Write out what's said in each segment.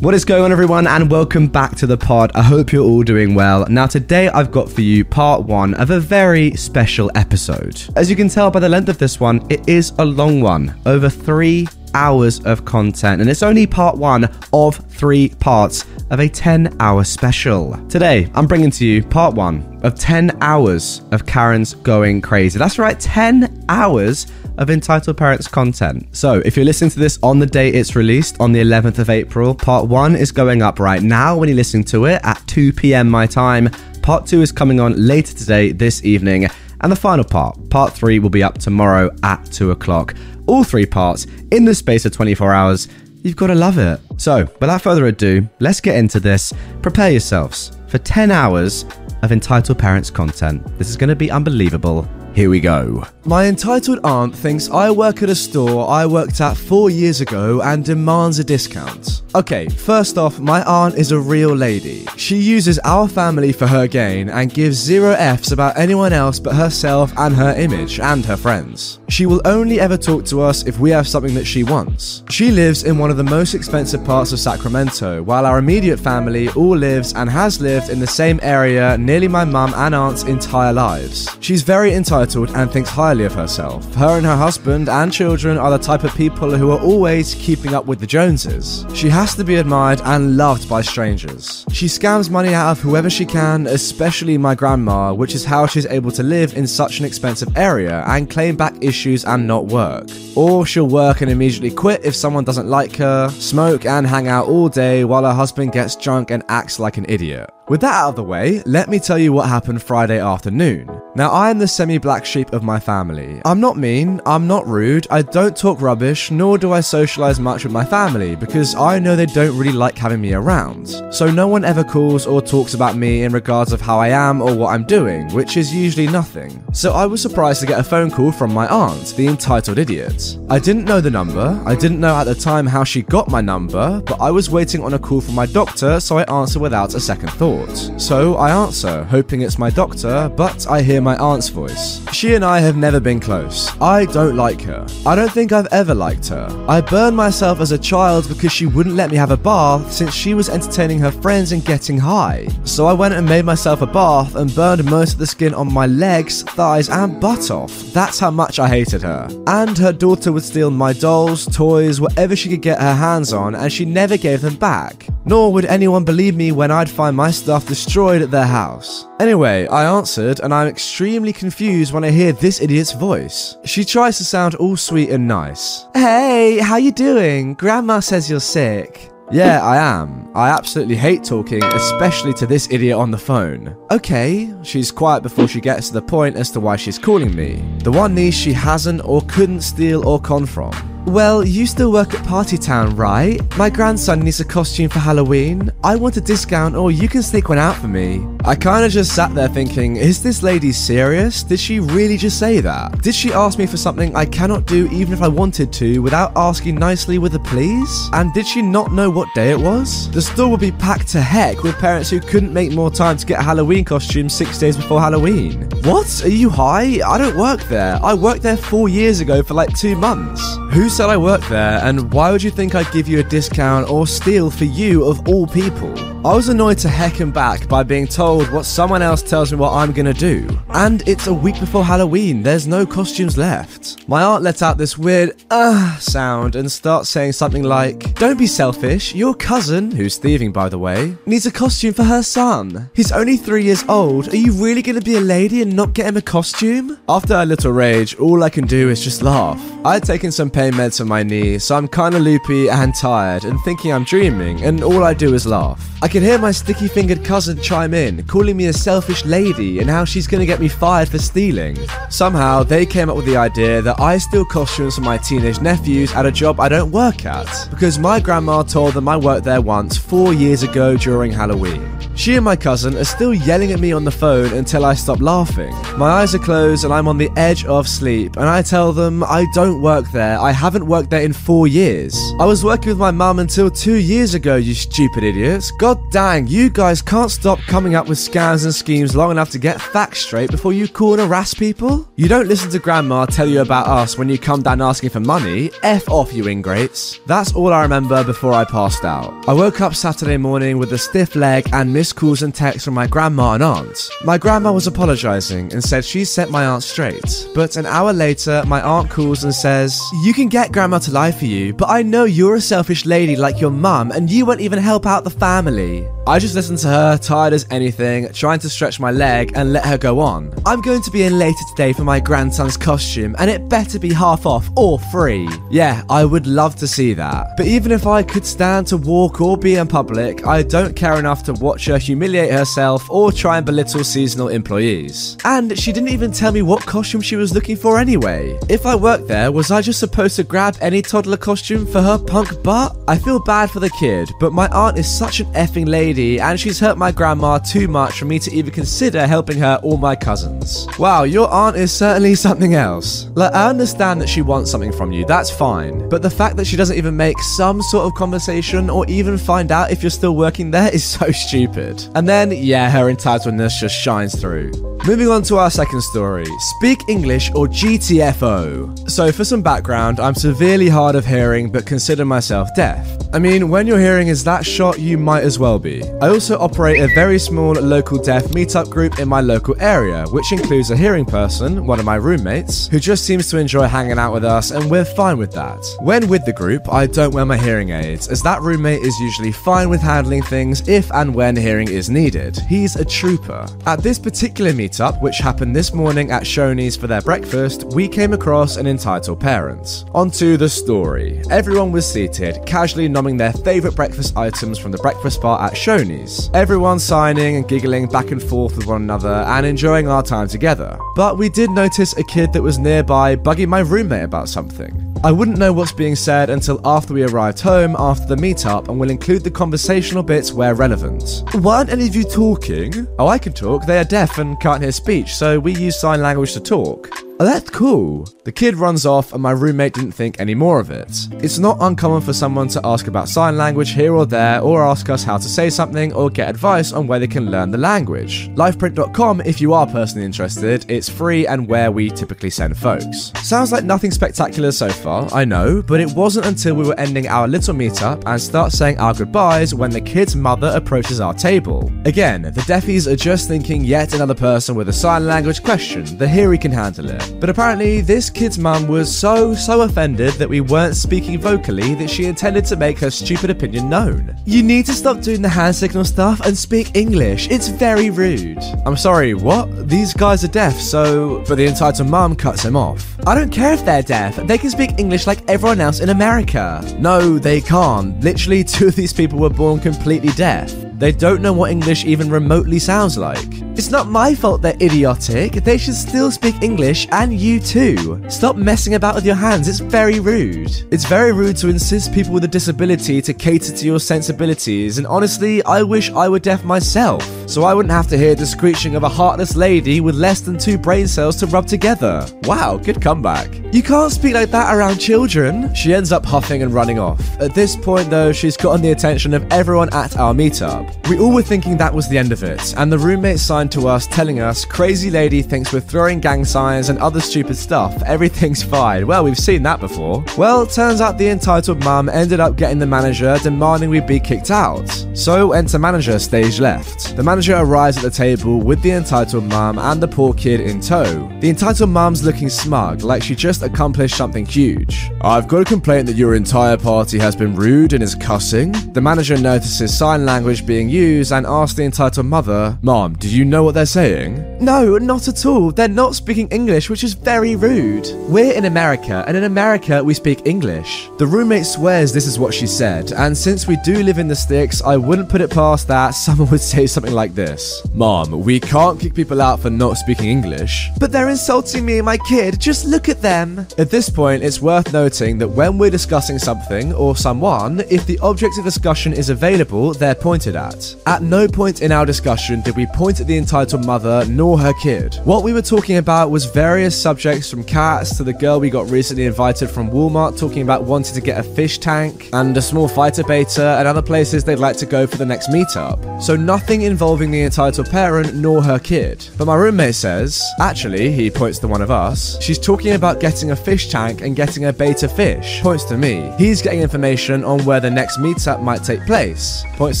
What is going on, everyone, and welcome back to the pod. I hope you're all doing well. Now, today I've got for you part one of a very special episode. As you can tell by the length of this one, it is a long one, over three hours of content, and it's only part one of three parts of a 10 hour special. Today, I'm bringing to you part one of 10 hours of Karen's Going Crazy. That's right, 10 hours of entitled parents content. So, if you're listening to this on the day it's released on the 11th of April, part 1 is going up right now when you're listening to it at 2 p.m. my time. Part 2 is coming on later today this evening, and the final part, part 3 will be up tomorrow at 2 o'clock. All three parts in the space of 24 hours. You've got to love it. So, without further ado, let's get into this. Prepare yourselves for 10 hours of entitled parents content. This is going to be unbelievable. Here we go. My entitled aunt thinks I work at a store I worked at four years ago and demands a discount. Okay, first off, my aunt is a real lady. She uses our family for her gain and gives zero Fs about anyone else but herself and her image and her friends. She will only ever talk to us if we have something that she wants. She lives in one of the most expensive parts of Sacramento, while our immediate family all lives and has lived in the same area nearly my mum and aunt's entire lives. She's very entitled and thinks highly of herself. Her and her husband and children are the type of people who are always keeping up with the Joneses. She has to be admired and loved by strangers. She scams money out of whoever she can, especially my grandma, which is how she's able to live in such an expensive area and claim back issues and not work. Or she'll work and immediately quit if someone doesn't like her, smoke and hang out all day while her husband gets drunk and acts like an idiot. With that out of the way, let me tell you what happened Friday afternoon. Now, I am the semi black sheep of my family. I'm not mean, I'm not rude, I don't talk rubbish, nor do I socialize much with my family because I know they don't really like having me around. So, no one ever calls or talks about me in regards of how I am or what I'm doing, which is usually nothing. So, I was surprised to get a phone call from my aunt, the entitled idiot. I didn't know the number, I didn't know at the time how she got my number, but I was waiting on a call from my doctor, so I answered without a second thought. So I answer, hoping it's my doctor, but I hear my aunt's voice. She and I have never been close. I don't like her. I don't think I've ever liked her. I burned myself as a child because she wouldn't let me have a bath since she was entertaining her friends and getting high. So I went and made myself a bath and burned most of the skin on my legs, thighs, and butt off. That's how much I hated her. And her daughter would steal my dolls, toys, whatever she could get her hands on, and she never gave them back. Nor would anyone believe me when I'd find my stuff destroyed at their house. Anyway, I answered, and I'm extremely confused when I hear this idiot's voice. She tries to sound all sweet and nice. Hey, how you doing? Grandma says you're sick. Yeah, I am. I absolutely hate talking, especially to this idiot on the phone. Okay, she's quiet before she gets to the point as to why she's calling me. The one niece she hasn't or couldn't steal or con from. Well, you still work at Party Town, right? My grandson needs a costume for Halloween. I want a discount, or you can sneak one out for me. I kinda just sat there thinking, is this lady serious? Did she really just say that? Did she ask me for something I cannot do even if I wanted to without asking nicely with a please? And did she not know what day it was? The store would be packed to heck with parents who couldn't make more time to get a Halloween costume six days before Halloween. What? Are you high? I don't work there. I worked there four years ago for like two months. Who said I work there, and why would you think I'd give you a discount or steal for you of all people? I was annoyed to heck and back by being told what someone else tells me what I'm gonna do. And it's a week before Halloween, there's no costumes left. My aunt let out this weird uh sound and starts saying something like, Don't be selfish, your cousin, who's thieving by the way, needs a costume for her son. He's only three years old. Are you really gonna be a lady and not get him a costume? After a little rage, all I can do is just laugh. I had taken some pain meds for my knee, so I'm kinda loopy and tired and thinking I'm dreaming, and all I do is laugh. I can hear my sticky fingered cousin chime in, calling me a selfish lady and how she's gonna get me fired for stealing. Somehow, they came up with the idea that I steal costumes for my teenage nephews at a job I don't work at, because my grandma told them I worked there once four years ago during Halloween. She and my cousin are still yelling at me on the phone until I stop laughing. My eyes are closed and I'm on the edge of sleep, and I tell them I don't work there. I haven't worked there in four years. I was working with my mum until two years ago, you stupid idiots. God dang, you guys can't stop coming up with scams and schemes long enough to get facts straight before you call and harass people? You don't listen to grandma tell you about us when you come down asking for money. F off, you ingrates. That's all I remember before I passed out. I woke up Saturday morning with a stiff leg and missed calls and texts from my grandma and aunt. My grandma was apologizing and said she set my aunt straight. But an hour later, my aunt calls and says, You can get grandma to lie for you, but I know you're a selfish lady like your mum and you won't even help out the family. I just listened to her, tired as anything, trying to stretch my leg and let her go on. I'm going to be in later today for my grandson's costume, and it better be half off or free. Yeah, I would love to see that. But even if I could stand to walk or be in public, I don't care enough to watch her humiliate herself or try and belittle seasonal employees. And she didn't even tell me what costume she was looking for anyway. If I worked there, was I just supposed to grab any toddler costume for her punk butt? I feel bad for the kid, but my aunt is such an effing lady and she's hurt my grandma too much for me to even consider helping her or my cousins. Wow, your aunt is certainly something else. Like, I understand that she wants something from you, that's fine, but the fact that she doesn't even make some sort of conversation or even find out if you're still working there is so stupid. And then, yeah, her entitledness just shines through. Moving on to our second story Speak English or GTFO. So, for some background, I'm severely hard of hearing but consider myself deaf. I mean, when your hearing is that shot, you might as well be. I also operate a very small local deaf meetup group in my local area, which includes a hearing person, one of my roommates, who just seems to enjoy hanging out with us, and we're fine with that. When with the group, I don't wear my hearing aids, as that roommate is usually fine with handling things if and when hearing is needed. He's a trooper. At this particular meetup, which happened this morning at Shoney's for their breakfast, we came across an entitled parent. Onto the story. Everyone was seated, casually nomming their favourite breakfast items from the breakfast bar at Shoney's. Everyone signing and giggling back and forth with one another and enjoying our time together. But we did notice a kid that was nearby bugging my roommate about something. I wouldn't know what's being said until after we arrived home after the meetup and will include the conversational bits where relevant. Why aren't any of you talking? Oh, I can talk. They are deaf and can't hear speech, so we use sign language to talk. Oh, that's cool. The kid runs off, and my roommate didn't think any more of it. It's not uncommon for someone to ask about sign language here or there, or ask us how to say something, or get advice on where they can learn the language. Lifeprint.com, if you are personally interested, it's free and where we typically send folks. Sounds like nothing spectacular so far, I know, but it wasn't until we were ending our little meetup and start saying our goodbyes when the kid's mother approaches our table. Again, the deafies are just thinking yet another person with a sign language question, the he can handle it. But apparently, this kid's mum was so, so offended that we weren't speaking vocally that she intended to make her stupid opinion known. You need to stop doing the hand signal stuff and speak English. It's very rude. I'm sorry, what? These guys are deaf, so. But the entitled mum cuts him off. I don't care if they're deaf, they can speak English like everyone else in America. No, they can't. Literally, two of these people were born completely deaf. They don't know what English even remotely sounds like. It's not my fault they're idiotic. They should still speak English, and you too. Stop messing about with your hands, it's very rude. It's very rude to insist people with a disability to cater to your sensibilities, and honestly, I wish I were deaf myself, so I wouldn't have to hear the screeching of a heartless lady with less than two brain cells to rub together. Wow, good comeback. You can't speak like that around children. She ends up huffing and running off. At this point, though, she's gotten the attention of everyone at our meetup. We all were thinking that was the end of it, and the roommate signed to us telling us, Crazy lady thinks we're throwing gang signs and other stupid stuff. Everything's fine. Well, we've seen that before. Well, turns out the entitled mum ended up getting the manager demanding we be kicked out. So, enter manager stage left. The manager arrives at the table with the entitled mum and the poor kid in tow. The entitled mum's looking smug, like she just accomplished something huge. I've got a complaint that your entire party has been rude and is cussing. The manager notices sign language being used and asks the entitled mother, Mom, do you know what they're saying? No, not at all. They're not speaking English, which is very rude. We're in America, and in America, we speak English. The roommate swears this is what she said, and since we do live in the sticks, I wouldn't put it past that someone would say something like this Mom, we can't kick people out for not speaking English. But they're insulting me and my kid. Just look at them. At this point, it's worth noting that when we're discussing something or someone, if the object of discussion is available, they're pointed at. At no point in our discussion did we point at the entitled mother nor her kid. What we were talking about was various subjects from cats to the girl we got recently invited from Walmart talking about wanting to get a fish tank and a small fighter beta and other places they'd like to go for the next meetup. So nothing involving the entitled parent nor her kid. But my roommate says, actually, he points to one of us, she's talking about getting a fish tank and getting a beta fish. Points to me. He's getting information on where the next meetup might take place. Points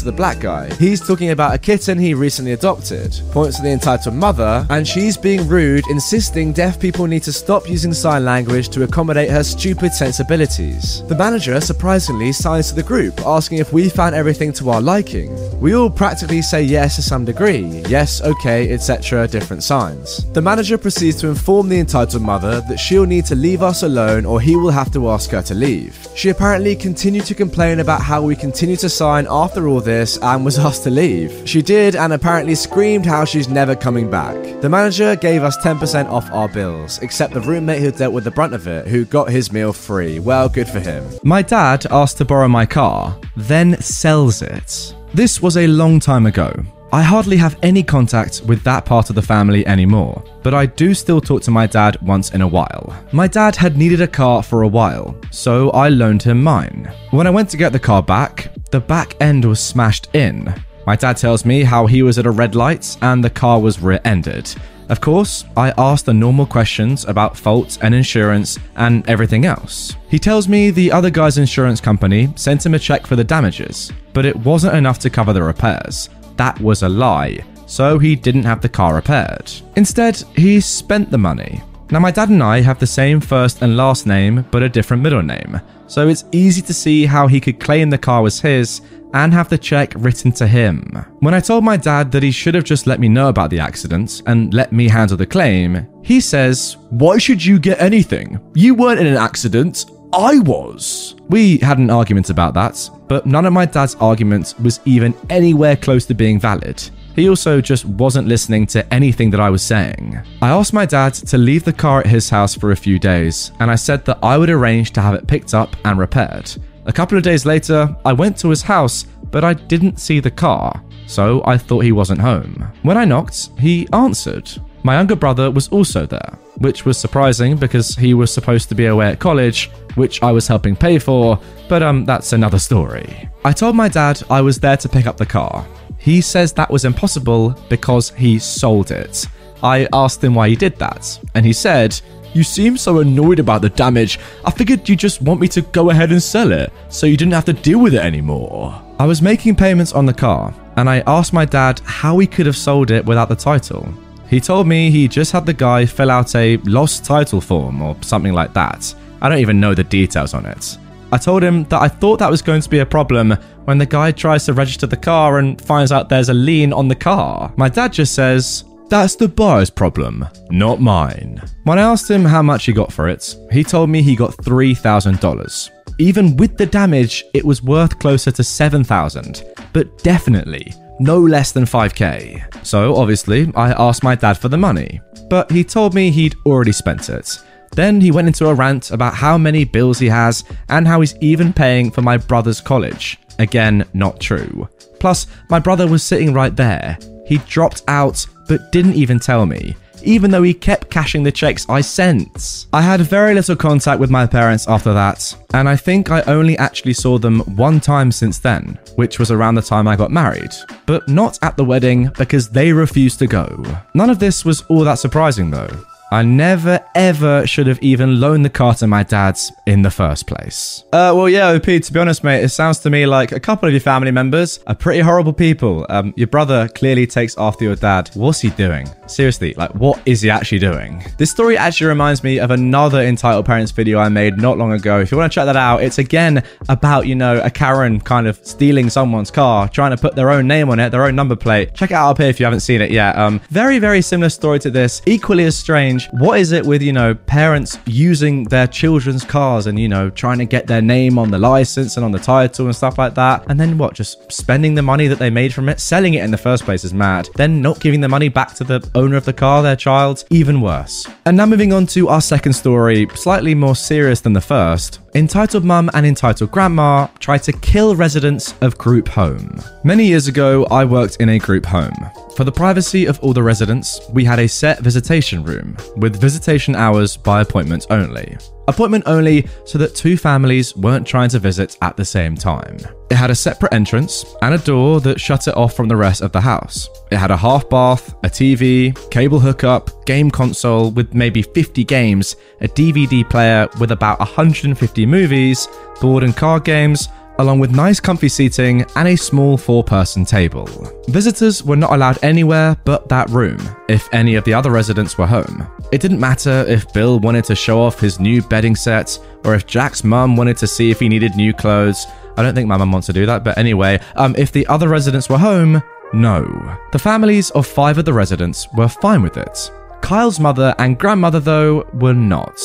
to the black guy. He's talking about a kitten he recently adopted. Points to the entitled mother, and she's being rude, insisting deaf people need to stop using sign language to accommodate her stupid sensibilities. The manager surprisingly signs to the group, asking if we found everything to our liking. We all practically say yes to some degree, yes, okay, etc., different signs. The manager proceeds to inform the entitled mother that she'll need to leave us alone or he will have to ask her to leave. She apparently continued to complain about how we continue to sign after all this and was asked to leave. She did and apparently screamed how she's never coming back. The manager gave us 10% off our bills, except the roommate who dealt with the brunt of it, who got his meal free. Well, good for him. My dad asked to borrow my car, then sells it. This was a long time ago. I hardly have any contact with that part of the family anymore, but I do still talk to my dad once in a while. My dad had needed a car for a while, so I loaned him mine. When I went to get the car back, the back end was smashed in. My dad tells me how he was at a red light and the car was rear ended. Of course, I asked the normal questions about faults and insurance and everything else. He tells me the other guy's insurance company sent him a check for the damages, but it wasn't enough to cover the repairs. That was a lie, so he didn't have the car repaired. Instead, he spent the money. Now, my dad and I have the same first and last name, but a different middle name, so it's easy to see how he could claim the car was his and have the check written to him. When I told my dad that he should have just let me know about the accident and let me handle the claim, he says, Why should you get anything? You weren't in an accident. I was. We had an argument about that, but none of my dad's arguments was even anywhere close to being valid. He also just wasn't listening to anything that I was saying. I asked my dad to leave the car at his house for a few days, and I said that I would arrange to have it picked up and repaired. A couple of days later, I went to his house, but I didn't see the car, so I thought he wasn't home. When I knocked, he answered. My younger brother was also there, which was surprising because he was supposed to be away at college, which I was helping pay for, but um that's another story. I told my dad I was there to pick up the car. He says that was impossible because he sold it. I asked him why he did that, and he said, You seem so annoyed about the damage. I figured you just want me to go ahead and sell it, so you didn't have to deal with it anymore. I was making payments on the car, and I asked my dad how he could have sold it without the title. He told me he just had the guy fill out a lost title form or something like that. I don't even know the details on it. I told him that I thought that was going to be a problem when the guy tries to register the car and finds out there's a lien on the car. My dad just says, That's the buyer's problem, not mine. When I asked him how much he got for it, he told me he got $3,000. Even with the damage, it was worth closer to 7,000, but definitely no less than 5k. So obviously, I asked my dad for the money, but he told me he'd already spent it. Then he went into a rant about how many bills he has and how he's even paying for my brother's college. Again, not true. Plus, my brother was sitting right there. He dropped out but didn't even tell me, even though he kept cashing the checks I sent. I had very little contact with my parents after that, and I think I only actually saw them one time since then, which was around the time I got married, but not at the wedding because they refused to go. None of this was all that surprising though. I never ever should have even loaned the car to my dad's in the first place. Uh, well, yeah, OP, to be honest, mate, it sounds to me like a couple of your family members are pretty horrible people. Um, your brother clearly takes after your dad. What's he doing? Seriously, like, what is he actually doing? This story actually reminds me of another entitled parents video I made not long ago. If you want to check that out, it's again about, you know, a Karen kind of stealing someone's car, trying to put their own name on it, their own number plate. Check it out up here if you haven't seen it yet. Um, very, very similar story to this, equally as strange. What is it with, you know, parents using their children's cars and, you know, trying to get their name on the license and on the title and stuff like that? And then what? Just spending the money that they made from it, selling it in the first place is mad. Then not giving the money back to the owner of the car, their child, even worse. And now moving on to our second story, slightly more serious than the first. Entitled Mum and Entitled Grandma try to kill residents of group home. Many years ago, I worked in a group home. For the privacy of all the residents, we had a set visitation room, with visitation hours by appointment only. Appointment only so that two families weren't trying to visit at the same time. It had a separate entrance and a door that shut it off from the rest of the house. It had a half bath, a TV, cable hookup, game console with maybe 50 games, a DVD player with about 150 movies, board and card games, along with nice comfy seating and a small four person table. Visitors were not allowed anywhere but that room if any of the other residents were home. It didn't matter if Bill wanted to show off his new bedding set or if Jack's mum wanted to see if he needed new clothes. I don't think my mum wants to do that, but anyway, um, if the other residents were home, no. The families of five of the residents were fine with it. Kyle's mother and grandmother, though, were not.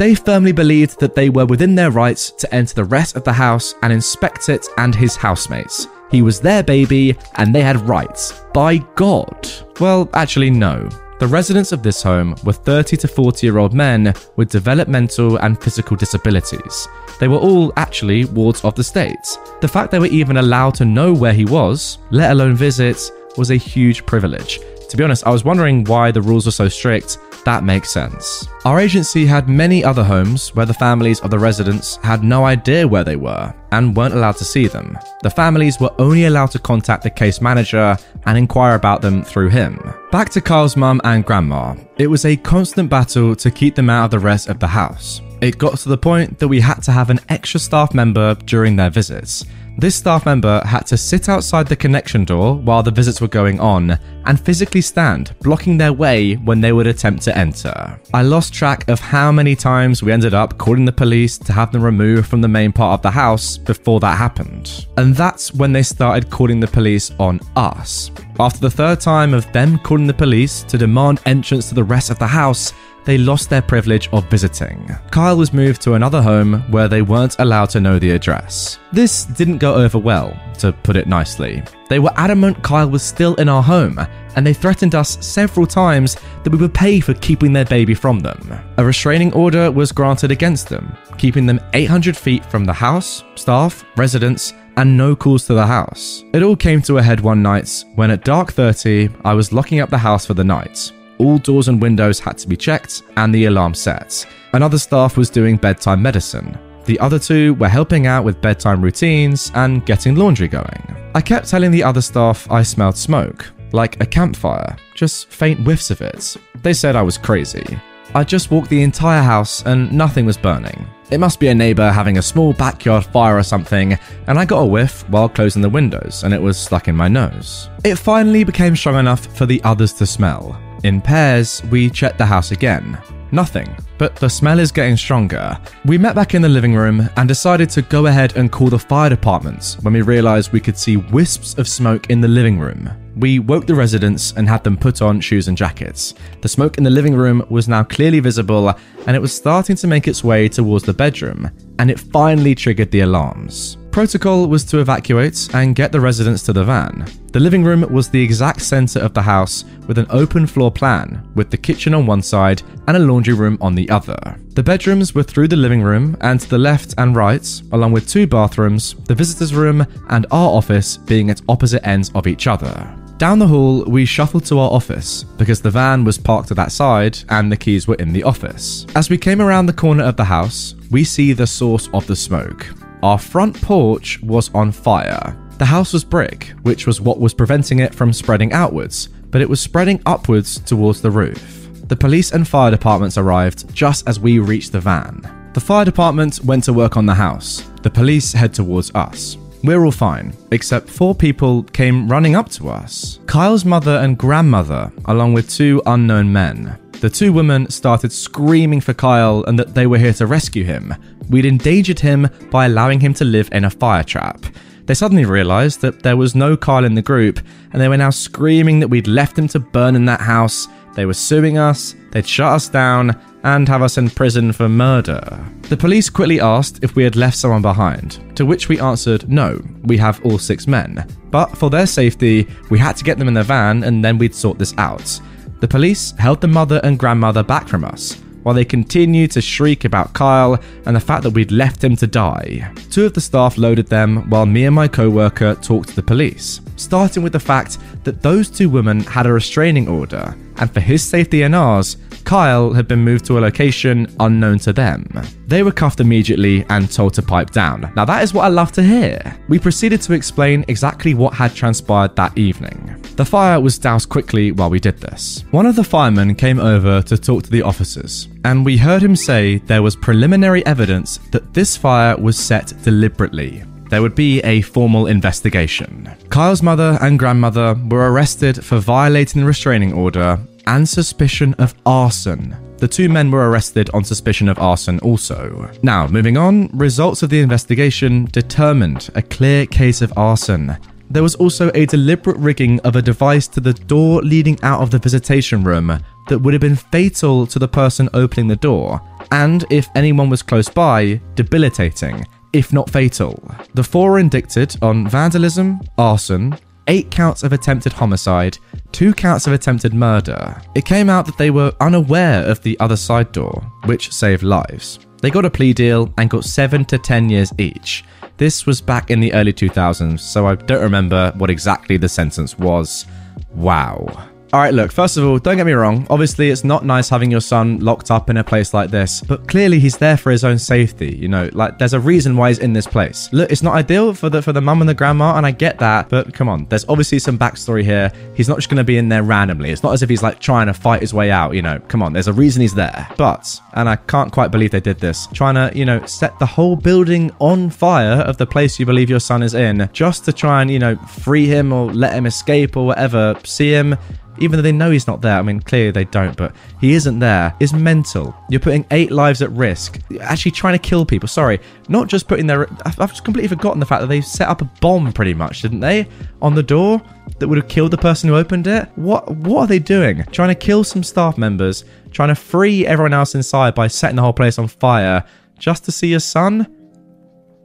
They firmly believed that they were within their rights to enter the rest of the house and inspect it and his housemates. He was their baby and they had rights. By God. Well, actually, no. The residents of this home were 30 to 40 year old men with developmental and physical disabilities. They were all actually wards of the state. The fact they were even allowed to know where he was, let alone visit, was a huge privilege. To be honest, I was wondering why the rules were so strict. That makes sense. Our agency had many other homes where the families of the residents had no idea where they were and weren't allowed to see them. The families were only allowed to contact the case manager and inquire about them through him. Back to Carl's mum and grandma. It was a constant battle to keep them out of the rest of the house. It got to the point that we had to have an extra staff member during their visits. This staff member had to sit outside the connection door while the visits were going on and physically stand, blocking their way when they would attempt to enter. I lost track of how many times we ended up calling the police to have them removed from the main part of the house before that happened. And that's when they started calling the police on us. After the third time of them calling the police to demand entrance to the rest of the house, they lost their privilege of visiting. Kyle was moved to another home where they weren't allowed to know the address. This didn't go over well, to put it nicely. They were adamant Kyle was still in our home, and they threatened us several times that we would pay for keeping their baby from them. A restraining order was granted against them, keeping them 800 feet from the house, staff, residents, and no calls to the house. It all came to a head one night when at dark 30 I was locking up the house for the night all doors and windows had to be checked and the alarm set. Another staff was doing bedtime medicine. The other two were helping out with bedtime routines and getting laundry going. I kept telling the other staff I smelled smoke, like a campfire, just faint whiffs of it. They said I was crazy. I just walked the entire house and nothing was burning. It must be a neighbour having a small backyard fire or something, and I got a whiff while closing the windows and it was stuck in my nose. It finally became strong enough for the others to smell. In pairs, we checked the house again. Nothing, but the smell is getting stronger. We met back in the living room and decided to go ahead and call the fire department when we realised we could see wisps of smoke in the living room. We woke the residents and had them put on shoes and jackets. The smoke in the living room was now clearly visible and it was starting to make its way towards the bedroom, and it finally triggered the alarms. Protocol was to evacuate and get the residents to the van. The living room was the exact centre of the house with an open floor plan, with the kitchen on one side and a laundry room on the other. The bedrooms were through the living room and to the left and right, along with two bathrooms, the visitors' room, and our office being at opposite ends of each other. Down the hall, we shuffled to our office because the van was parked to that side and the keys were in the office. As we came around the corner of the house, we see the source of the smoke. Our front porch was on fire. The house was brick, which was what was preventing it from spreading outwards, but it was spreading upwards towards the roof. The police and fire departments arrived just as we reached the van. The fire department went to work on the house. The police head towards us. We're all fine, except four people came running up to us. Kyle's mother and grandmother, along with two unknown men. The two women started screaming for Kyle and that they were here to rescue him. We'd endangered him by allowing him to live in a fire trap. They suddenly realised that there was no Kyle in the group, and they were now screaming that we'd left him to burn in that house. They were suing us, they'd shut us down, and have us in prison for murder. The police quickly asked if we had left someone behind, to which we answered no, we have all six men. But for their safety, we had to get them in the van and then we'd sort this out. The police held the mother and grandmother back from us, while they continued to shriek about Kyle and the fact that we'd left him to die. Two of the staff loaded them while me and my co worker talked to the police, starting with the fact that those two women had a restraining order, and for his safety and ours, Kyle had been moved to a location unknown to them. They were cuffed immediately and told to pipe down. Now, that is what I love to hear. We proceeded to explain exactly what had transpired that evening. The fire was doused quickly while we did this. One of the firemen came over to talk to the officers, and we heard him say there was preliminary evidence that this fire was set deliberately there would be a formal investigation. Kyle's mother and grandmother were arrested for violating the restraining order and suspicion of arson. The two men were arrested on suspicion of arson also. Now, moving on, results of the investigation determined a clear case of arson. There was also a deliberate rigging of a device to the door leading out of the visitation room that would have been fatal to the person opening the door, and if anyone was close by, debilitating, if not fatal. The four were indicted on vandalism, arson, eight counts of attempted homicide, two counts of attempted murder. It came out that they were unaware of the other side door, which saved lives. They got a plea deal and got 7 to 10 years each. This was back in the early 2000s, so I don't remember what exactly the sentence was. Wow. All right, look, first of all, don't get me wrong. Obviously, it's not nice having your son locked up in a place like this, but clearly he's there for his own safety. You know, like there's a reason why he's in this place. Look, it's not ideal for the for the mum and the grandma, and I get that, but come on, there's obviously some backstory here. He's not just going to be in there randomly. It's not as if he's like trying to fight his way out. You know, come on, there's a reason he's there. But, and I can't quite believe they did this, trying to you know set the whole building on fire of the place you believe your son is in, just to try and you know free him or let him escape or whatever. See him even though they know he's not there. I mean, clearly they don't, but he isn't there, is mental. You're putting eight lives at risk, You're actually trying to kill people. Sorry, not just putting their. I've just completely forgotten the fact that they set up a bomb, pretty much, didn't they, on the door that would have killed the person who opened it. What What are they doing? Trying to kill some staff members, trying to free everyone else inside by setting the whole place on fire, just to see your son.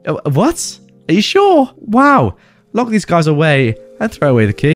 Uh, what? Are you sure? Wow. Lock these guys away and throw away the key.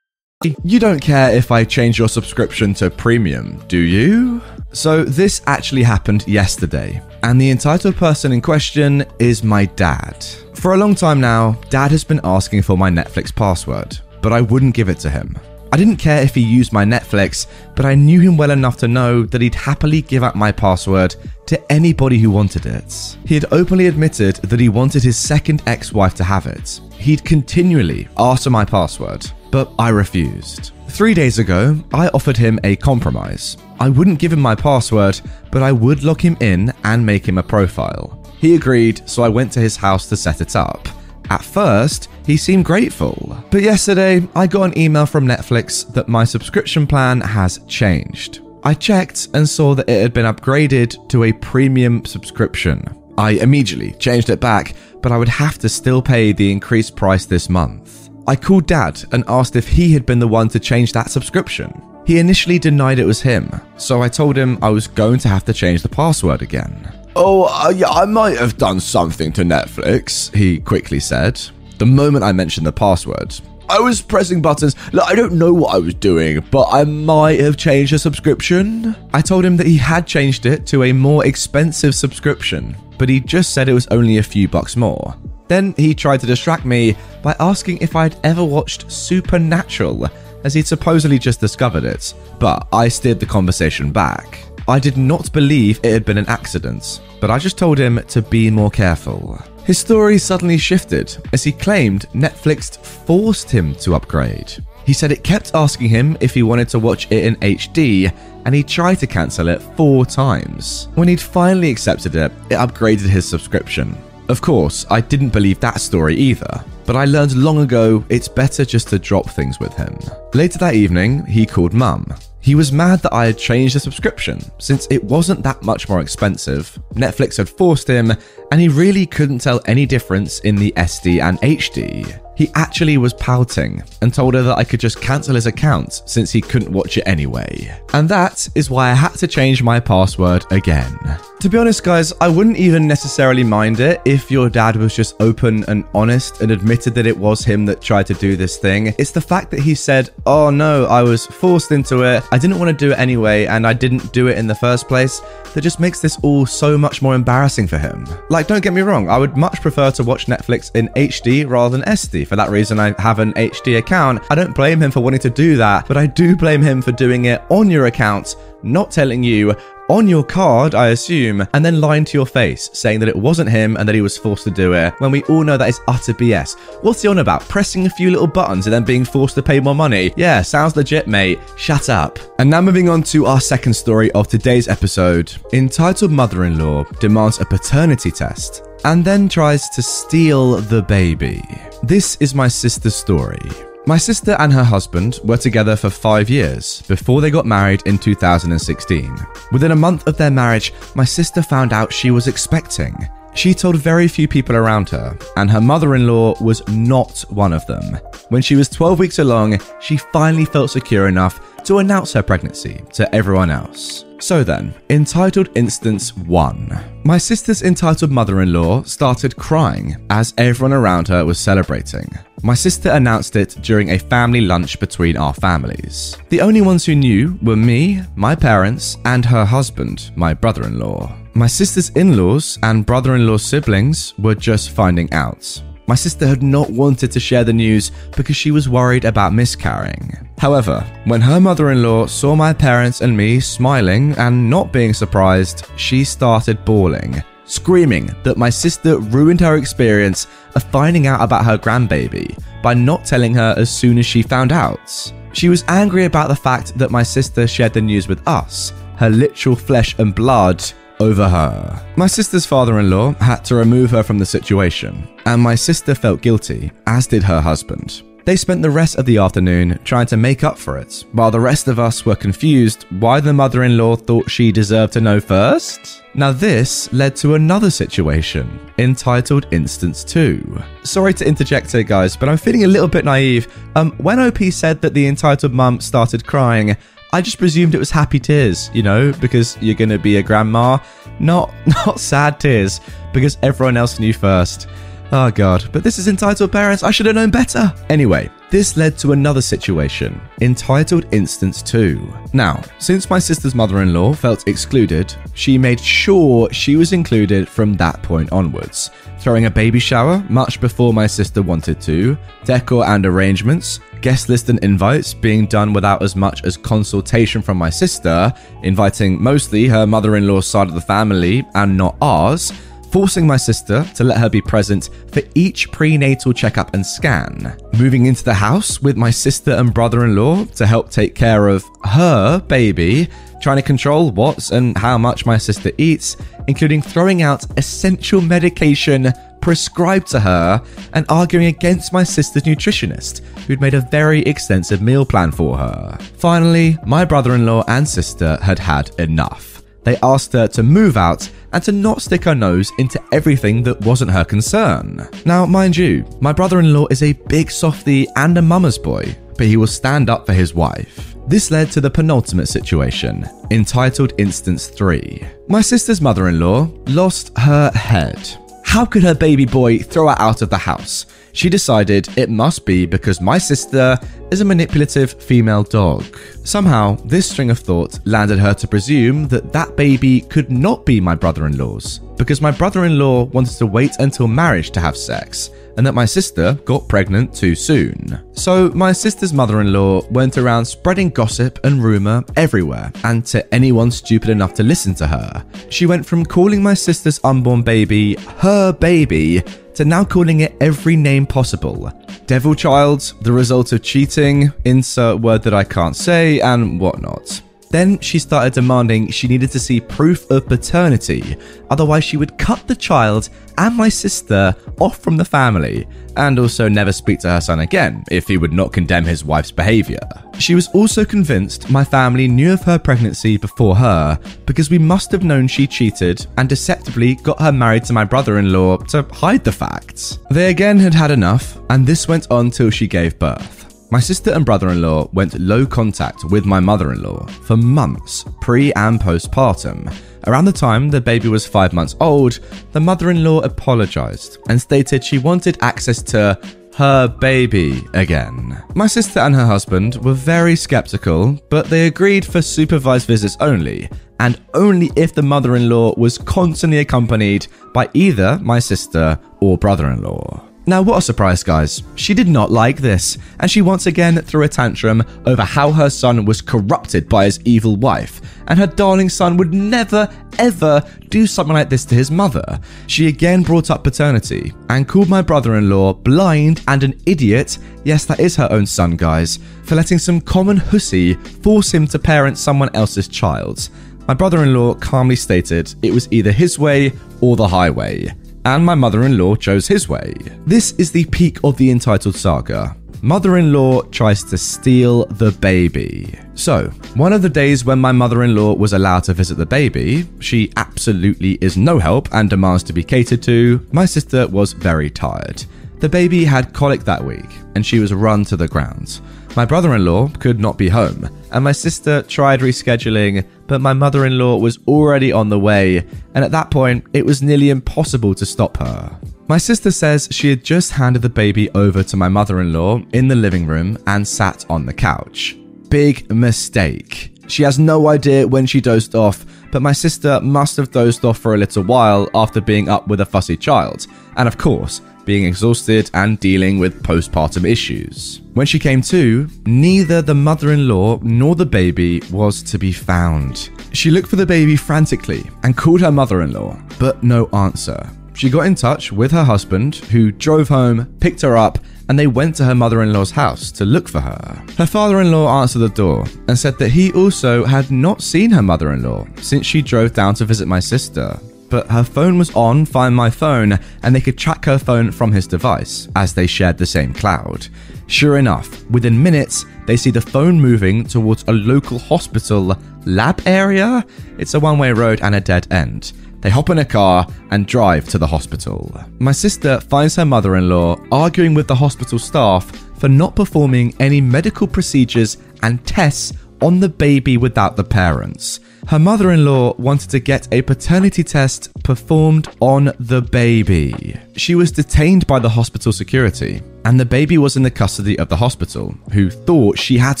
You don't care if I change your subscription to premium, do you? So, this actually happened yesterday, and the entitled person in question is my dad. For a long time now, dad has been asking for my Netflix password, but I wouldn't give it to him. I didn't care if he used my Netflix, but I knew him well enough to know that he'd happily give up my password to anybody who wanted it. He had openly admitted that he wanted his second ex wife to have it. He'd continually asked for my password, but I refused. Three days ago, I offered him a compromise. I wouldn't give him my password, but I would lock him in and make him a profile. He agreed, so I went to his house to set it up. At first, he seemed grateful, but yesterday I got an email from Netflix that my subscription plan has changed. I checked and saw that it had been upgraded to a premium subscription. I immediately changed it back, but I would have to still pay the increased price this month. I called Dad and asked if he had been the one to change that subscription. He initially denied it was him, so I told him I was going to have to change the password again. Oh, uh, yeah, I might have done something to Netflix, he quickly said. The moment I mentioned the password, I was pressing buttons. Look, I don't know what I was doing, but I might have changed the subscription. I told him that he had changed it to a more expensive subscription, but he just said it was only a few bucks more. Then he tried to distract me by asking if I'd ever watched Supernatural, as he'd supposedly just discovered it, but I steered the conversation back. I did not believe it had been an accident, but I just told him to be more careful. His story suddenly shifted as he claimed Netflix forced him to upgrade. He said it kept asking him if he wanted to watch it in HD, and he tried to cancel it four times. When he'd finally accepted it, it upgraded his subscription. Of course, I didn't believe that story either, but I learned long ago it's better just to drop things with him. Later that evening, he called mum. He was mad that I had changed the subscription, since it wasn't that much more expensive. Netflix had forced him, and he really couldn't tell any difference in the SD and HD. He actually was pouting and told her that I could just cancel his account since he couldn't watch it anyway. And that is why I had to change my password again. To be honest, guys, I wouldn't even necessarily mind it if your dad was just open and honest and admitted that it was him that tried to do this thing. It's the fact that he said, Oh no, I was forced into it, I didn't want to do it anyway, and I didn't do it in the first place, that just makes this all so much more embarrassing for him. Like, don't get me wrong, I would much prefer to watch Netflix in HD rather than SD. For that reason, I have an HD account. I don't blame him for wanting to do that, but I do blame him for doing it on your account, not telling you on your card, I assume, and then lying to your face, saying that it wasn't him and that he was forced to do it, when we all know that is utter BS. What's he on about? Pressing a few little buttons and then being forced to pay more money? Yeah, sounds legit, mate. Shut up. And now moving on to our second story of today's episode, entitled Mother in Law Demands a Paternity Test and then tries to steal the baby. This is my sister's story. My sister and her husband were together for five years before they got married in 2016. Within a month of their marriage, my sister found out she was expecting. She told very few people around her, and her mother in law was not one of them. When she was 12 weeks along, she finally felt secure enough to announce her pregnancy to everyone else. So then, entitled instance 1. My sister's entitled mother in law started crying as everyone around her was celebrating. My sister announced it during a family lunch between our families. The only ones who knew were me, my parents, and her husband, my brother in law. My sister's in laws and brother in law siblings were just finding out. My sister had not wanted to share the news because she was worried about miscarrying. However, when her mother in law saw my parents and me smiling and not being surprised, she started bawling, screaming that my sister ruined her experience of finding out about her grandbaby by not telling her as soon as she found out. She was angry about the fact that my sister shared the news with us, her literal flesh and blood, over her. My sister's father in law had to remove her from the situation, and my sister felt guilty, as did her husband. They spent the rest of the afternoon trying to make up for it, while the rest of us were confused why the mother in law thought she deserved to know first. Now, this led to another situation entitled Instance 2. Sorry to interject here, guys, but I'm feeling a little bit naive. Um, when OP said that the entitled mum started crying, I just presumed it was happy tears, you know, because you're going to be a grandma. Not not sad tears because everyone else knew first. Oh god, but this is entitled parents. I should have known better. Anyway, this led to another situation, entitled Instance 2. Now, since my sister's mother in law felt excluded, she made sure she was included from that point onwards, throwing a baby shower much before my sister wanted to, decor and arrangements, guest list and invites being done without as much as consultation from my sister, inviting mostly her mother in law's side of the family and not ours forcing my sister to let her be present for each prenatal checkup and scan. Moving into the house with my sister and brother in law to help take care of her baby, trying to control what and how much my sister eats, including throwing out essential medication prescribed to her and arguing against my sister's nutritionist, who'd made a very extensive meal plan for her. Finally, my brother in law and sister had had enough. They asked her to move out and to not stick her nose into everything that wasn't her concern. Now, mind you, my brother in law is a big softy and a mama's boy, but he will stand up for his wife. This led to the penultimate situation, entitled Instance 3. My sister's mother in law lost her head. How could her baby boy throw her out of the house? She decided it must be because my sister is a manipulative female dog. Somehow, this string of thought landed her to presume that that baby could not be my brother in law's, because my brother in law wanted to wait until marriage to have sex, and that my sister got pregnant too soon. So, my sister's mother in law went around spreading gossip and rumour everywhere, and to anyone stupid enough to listen to her. She went from calling my sister's unborn baby her baby to now calling it every name possible. Devil Child, the result of cheating, insert word that I can't say, and whatnot. Then she started demanding she needed to see proof of paternity, otherwise, she would cut the child and my sister off from the family, and also never speak to her son again if he would not condemn his wife's behaviour. She was also convinced my family knew of her pregnancy before her because we must have known she cheated and deceptively got her married to my brother in law to hide the facts. They again had had enough, and this went on till she gave birth. My sister and brother in law went low contact with my mother in law for months, pre and postpartum. Around the time the baby was five months old, the mother in law apologized and stated she wanted access to her baby again. My sister and her husband were very skeptical, but they agreed for supervised visits only, and only if the mother in law was constantly accompanied by either my sister or brother in law. Now, what a surprise, guys. She did not like this, and she once again threw a tantrum over how her son was corrupted by his evil wife, and her darling son would never, ever do something like this to his mother. She again brought up paternity and called my brother in law blind and an idiot. Yes, that is her own son, guys, for letting some common hussy force him to parent someone else's child. My brother in law calmly stated it was either his way or the highway and my mother in law chose his way. This is the peak of the entitled saga. Mother in law tries to steal the baby. So, one of the days when my mother in law was allowed to visit the baby, she absolutely is no help and demands to be catered to. My sister was very tired. The baby had colic that week, and she was run to the ground. My brother in law could not be home, and my sister tried rescheduling, but my mother in law was already on the way, and at that point, it was nearly impossible to stop her. My sister says she had just handed the baby over to my mother in law in the living room and sat on the couch. Big mistake. She has no idea when she dozed off, but my sister must have dozed off for a little while after being up with a fussy child. And of course, being exhausted and dealing with postpartum issues. When she came to, neither the mother in law nor the baby was to be found. She looked for the baby frantically and called her mother in law, but no answer. She got in touch with her husband, who drove home, picked her up, and they went to her mother in law's house to look for her. Her father in law answered the door and said that he also had not seen her mother in law since she drove down to visit my sister but her phone was on Find My Phone and they could track her phone from his device as they shared the same cloud. Sure enough, within minutes, they see the phone moving towards a local hospital lab area. It's a one way road and a dead end. They hop in a car and drive to the hospital. My sister finds her mother in law arguing with the hospital staff for not performing any medical procedures and tests on the baby without the parents. Her mother in law wanted to get a paternity test performed on the baby. She was detained by the hospital security, and the baby was in the custody of the hospital, who thought she had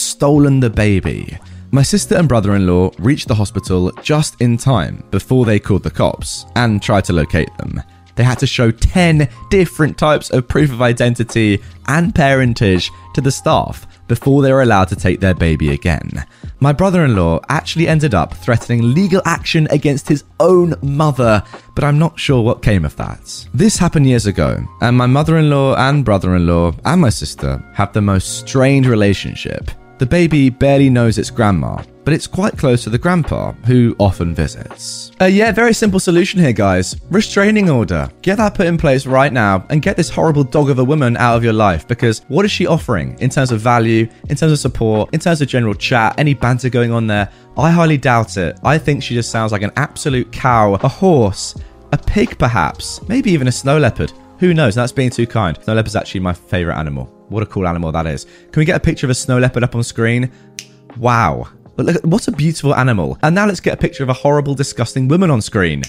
stolen the baby. My sister and brother in law reached the hospital just in time before they called the cops and tried to locate them. They had to show 10 different types of proof of identity and parentage to the staff before they were allowed to take their baby again. My brother in law actually ended up threatening legal action against his own mother, but I'm not sure what came of that. This happened years ago, and my mother in law and brother in law and my sister have the most strained relationship. The baby barely knows its grandma, but it's quite close to the grandpa, who often visits. Uh, yeah, very simple solution here, guys. Restraining order. Get that put in place right now and get this horrible dog of a woman out of your life because what is she offering in terms of value, in terms of support, in terms of general chat, any banter going on there? I highly doubt it. I think she just sounds like an absolute cow, a horse, a pig perhaps, maybe even a snow leopard. Who knows? That's being too kind. Snow leopard's actually my favorite animal. What a cool animal that is. Can we get a picture of a snow leopard up on screen? Wow. But look, what a beautiful animal. And now let's get a picture of a horrible, disgusting woman on screen.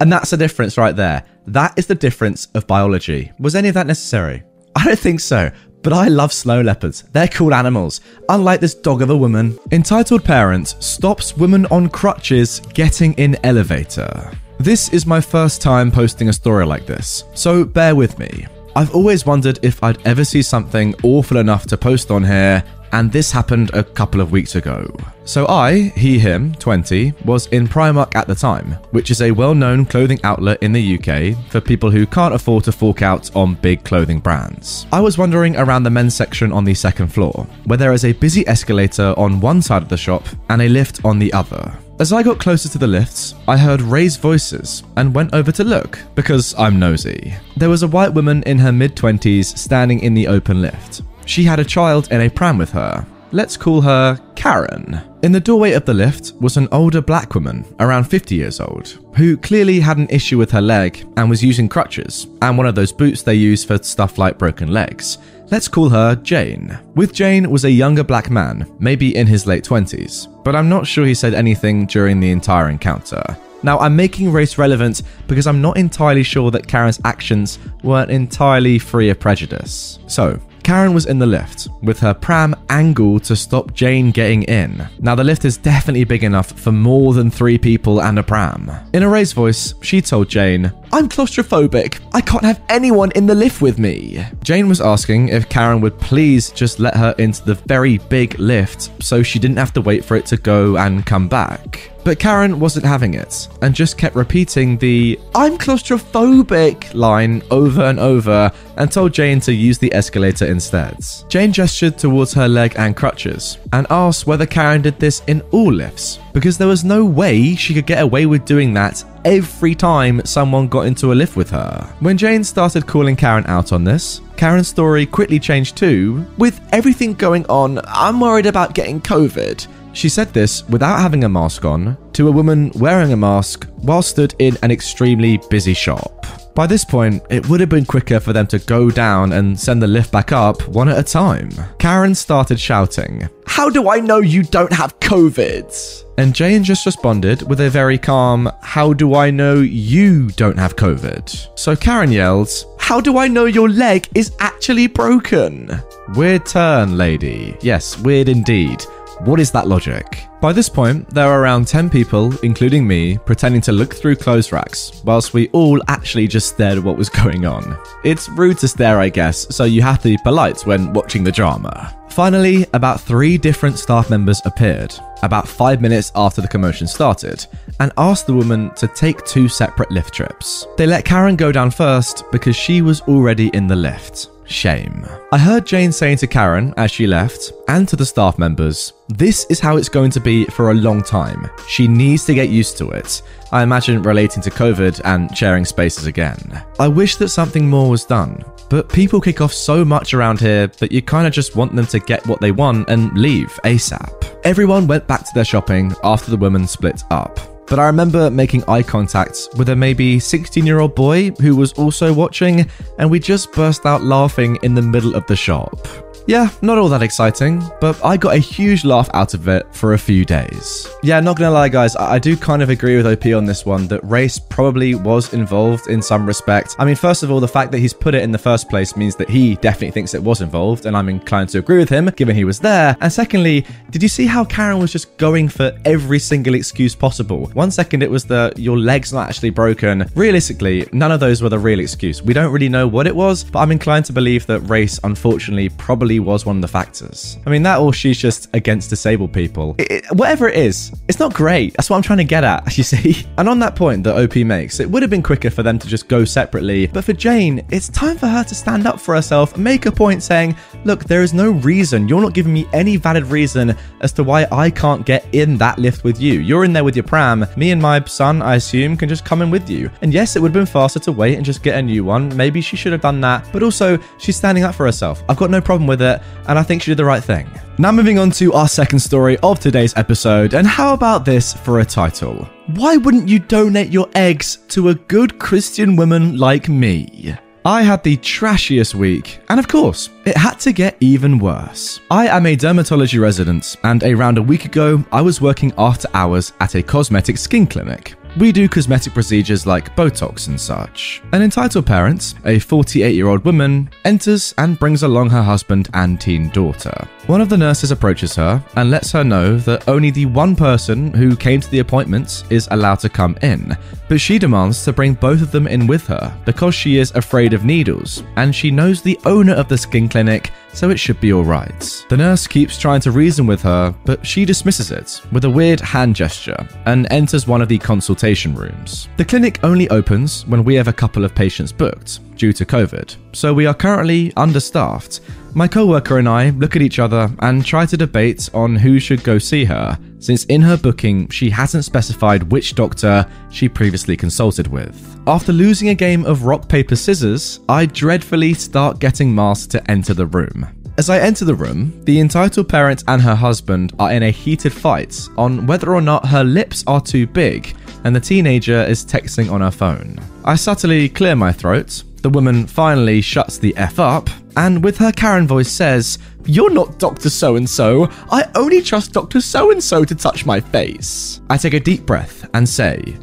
And that's the difference right there. That is the difference of biology. Was any of that necessary? I don't think so. But I love snow leopards. They're cool animals, unlike this dog of a woman. Entitled Parent stops woman on crutches getting in elevator. This is my first time posting a story like this, so bear with me. I've always wondered if I'd ever see something awful enough to post on here, and this happened a couple of weeks ago. So I, he, him, 20, was in Primark at the time, which is a well known clothing outlet in the UK for people who can't afford to fork out on big clothing brands. I was wandering around the men's section on the second floor, where there is a busy escalator on one side of the shop and a lift on the other. As I got closer to the lifts, I heard raised voices and went over to look because I'm nosy. There was a white woman in her mid 20s standing in the open lift. She had a child in a pram with her. Let's call her Karen. In the doorway of the lift was an older black woman, around 50 years old, who clearly had an issue with her leg and was using crutches and one of those boots they use for stuff like broken legs. Let's call her Jane. With Jane was a younger black man, maybe in his late 20s, but I'm not sure he said anything during the entire encounter. Now, I'm making race relevant because I'm not entirely sure that Karen's actions weren't entirely free of prejudice. So, Karen was in the lift, with her pram angled to stop Jane getting in. Now, the lift is definitely big enough for more than three people and a pram. In a raised voice, she told Jane, I'm claustrophobic. I can't have anyone in the lift with me. Jane was asking if Karen would please just let her into the very big lift so she didn't have to wait for it to go and come back. But Karen wasn't having it and just kept repeating the I'm claustrophobic line over and over and told Jane to use the escalator instead. Jane gestured towards her leg and crutches and asked whether Karen did this in all lifts because there was no way she could get away with doing that every time someone got into a lift with her. When Jane started calling Karen out on this, Karen's story quickly changed to, with everything going on, I'm worried about getting COVID. She said this without having a mask on to a woman wearing a mask while stood in an extremely busy shop. By this point, it would have been quicker for them to go down and send the lift back up one at a time. Karen started shouting, How do I know you don't have COVID? And Jane just responded with a very calm, How do I know you don't have COVID? So Karen yells, How do I know your leg is actually broken? Weird turn, lady. Yes, weird indeed. What is that logic? By this point, there are around 10 people, including me, pretending to look through clothes racks, whilst we all actually just stared at what was going on. It's rude to stare, I guess, so you have to be polite when watching the drama. Finally, about three different staff members appeared, about five minutes after the commotion started, and asked the woman to take two separate lift trips. They let Karen go down first because she was already in the lift. Shame. I heard Jane saying to Karen as she left, and to the staff members, this is how it's going to be for a long time. She needs to get used to it. I imagine relating to COVID and sharing spaces again. I wish that something more was done, but people kick off so much around here that you kind of just want them to get what they want and leave ASAP. Everyone went back to their shopping after the women split up. But I remember making eye contact with a maybe 16 year old boy who was also watching, and we just burst out laughing in the middle of the shop. Yeah, not all that exciting, but I got a huge laugh out of it for a few days. Yeah, not gonna lie, guys, I do kind of agree with OP on this one that race probably was involved in some respect. I mean, first of all, the fact that he's put it in the first place means that he definitely thinks it was involved, and I'm inclined to agree with him, given he was there. And secondly, did you see how Karen was just going for every single excuse possible? One second it was the your leg's not actually broken. Realistically, none of those were the real excuse. We don't really know what it was, but I'm inclined to believe that race, unfortunately, probably was one of the factors. I mean, that or she's just against disabled people. It, it, whatever it is, it's not great. That's what I'm trying to get at, as you see. And on that point that OP makes, it would have been quicker for them to just go separately. But for Jane, it's time for her to stand up for herself, make a point saying, look, there is no reason. You're not giving me any valid reason as to why I can't get in that lift with you. You're in there with your pram. Me and my son, I assume, can just come in with you. And yes, it would have been faster to wait and just get a new one. Maybe she should have done that. But also, she's standing up for herself. I've got no problem with it, and I think she did the right thing. Now, moving on to our second story of today's episode, and how about this for a title? Why wouldn't you donate your eggs to a good Christian woman like me? I had the trashiest week, and of course, it had to get even worse. I am a dermatology resident, and around a week ago, I was working after hours at a cosmetic skin clinic. We do cosmetic procedures like Botox and such. An entitled parent, a 48 year old woman, enters and brings along her husband and teen daughter. One of the nurses approaches her and lets her know that only the one person who came to the appointment is allowed to come in, but she demands to bring both of them in with her because she is afraid of needles and she knows the owner of the skin clinic, so it should be alright. The nurse keeps trying to reason with her, but she dismisses it with a weird hand gesture and enters one of the consultation rooms. The clinic only opens when we have a couple of patients booked due to COVID, so we are currently understaffed. My coworker and I look at each other and try to debate on who should go see her, since in her booking she hasn't specified which doctor she previously consulted with. After losing a game of rock, paper, scissors, I dreadfully start getting masked to enter the room. As I enter the room, the entitled parent and her husband are in a heated fight on whether or not her lips are too big, and the teenager is texting on her phone. I subtly clear my throat, the woman finally shuts the F up and with her Karen voice says, You're not Dr. So and so. I only trust Dr. So and so to touch my face. I take a deep breath and say,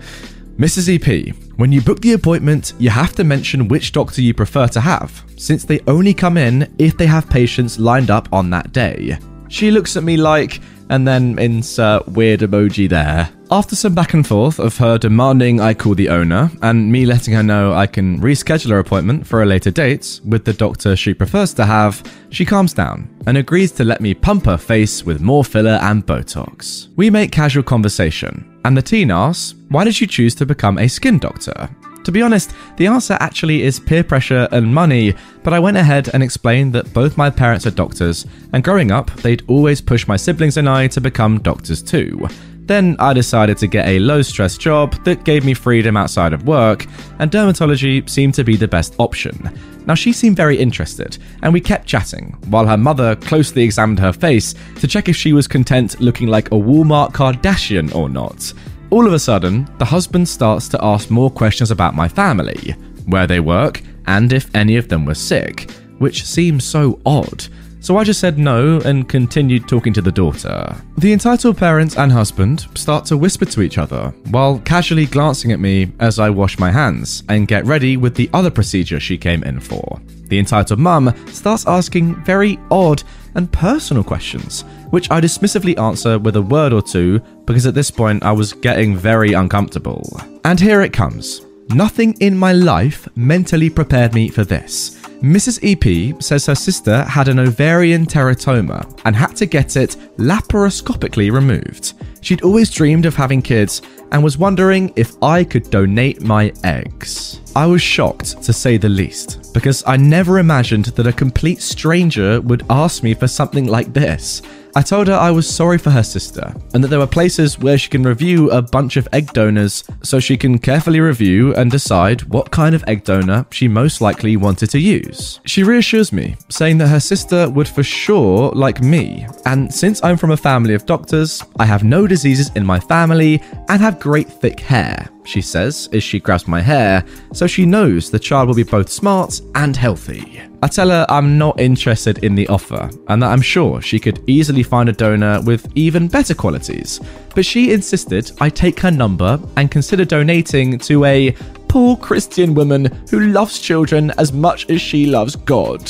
Mrs. EP, when you book the appointment, you have to mention which doctor you prefer to have, since they only come in if they have patients lined up on that day. She looks at me like, and then insert uh, weird emoji there. After some back and forth of her demanding I call the owner and me letting her know I can reschedule her appointment for a later date with the doctor she prefers to have, she calms down and agrees to let me pump her face with more filler and Botox. We make casual conversation, and the teen asks, Why did you choose to become a skin doctor? To be honest, the answer actually is peer pressure and money, but I went ahead and explained that both my parents are doctors, and growing up, they'd always push my siblings and I to become doctors too. Then I decided to get a low stress job that gave me freedom outside of work, and dermatology seemed to be the best option. Now, she seemed very interested, and we kept chatting, while her mother closely examined her face to check if she was content looking like a Walmart Kardashian or not. All of a sudden, the husband starts to ask more questions about my family, where they work, and if any of them were sick, which seems so odd. So I just said no and continued talking to the daughter. The entitled parents and husband start to whisper to each other while casually glancing at me as I wash my hands and get ready with the other procedure she came in for. The entitled mum starts asking very odd and personal questions, which I dismissively answer with a word or two because at this point I was getting very uncomfortable. And here it comes. Nothing in my life mentally prepared me for this. Mrs. EP says her sister had an ovarian teratoma and had to get it laparoscopically removed. She'd always dreamed of having kids and was wondering if I could donate my eggs. I was shocked, to say the least, because I never imagined that a complete stranger would ask me for something like this. I told her I was sorry for her sister and that there were places where she can review a bunch of egg donors so she can carefully review and decide what kind of egg donor she most likely wanted to use. She reassures me, saying that her sister would for sure like me, and since I'm from a family of doctors, I have no diseases in my family and have great thick hair she says as she grabs my hair, so she knows the child will be both smart and healthy. I tell her I'm not interested in the offer and that I'm sure she could easily find a donor with even better qualities, but she insisted I take her number and consider donating to a poor Christian woman who loves children as much as she loves God.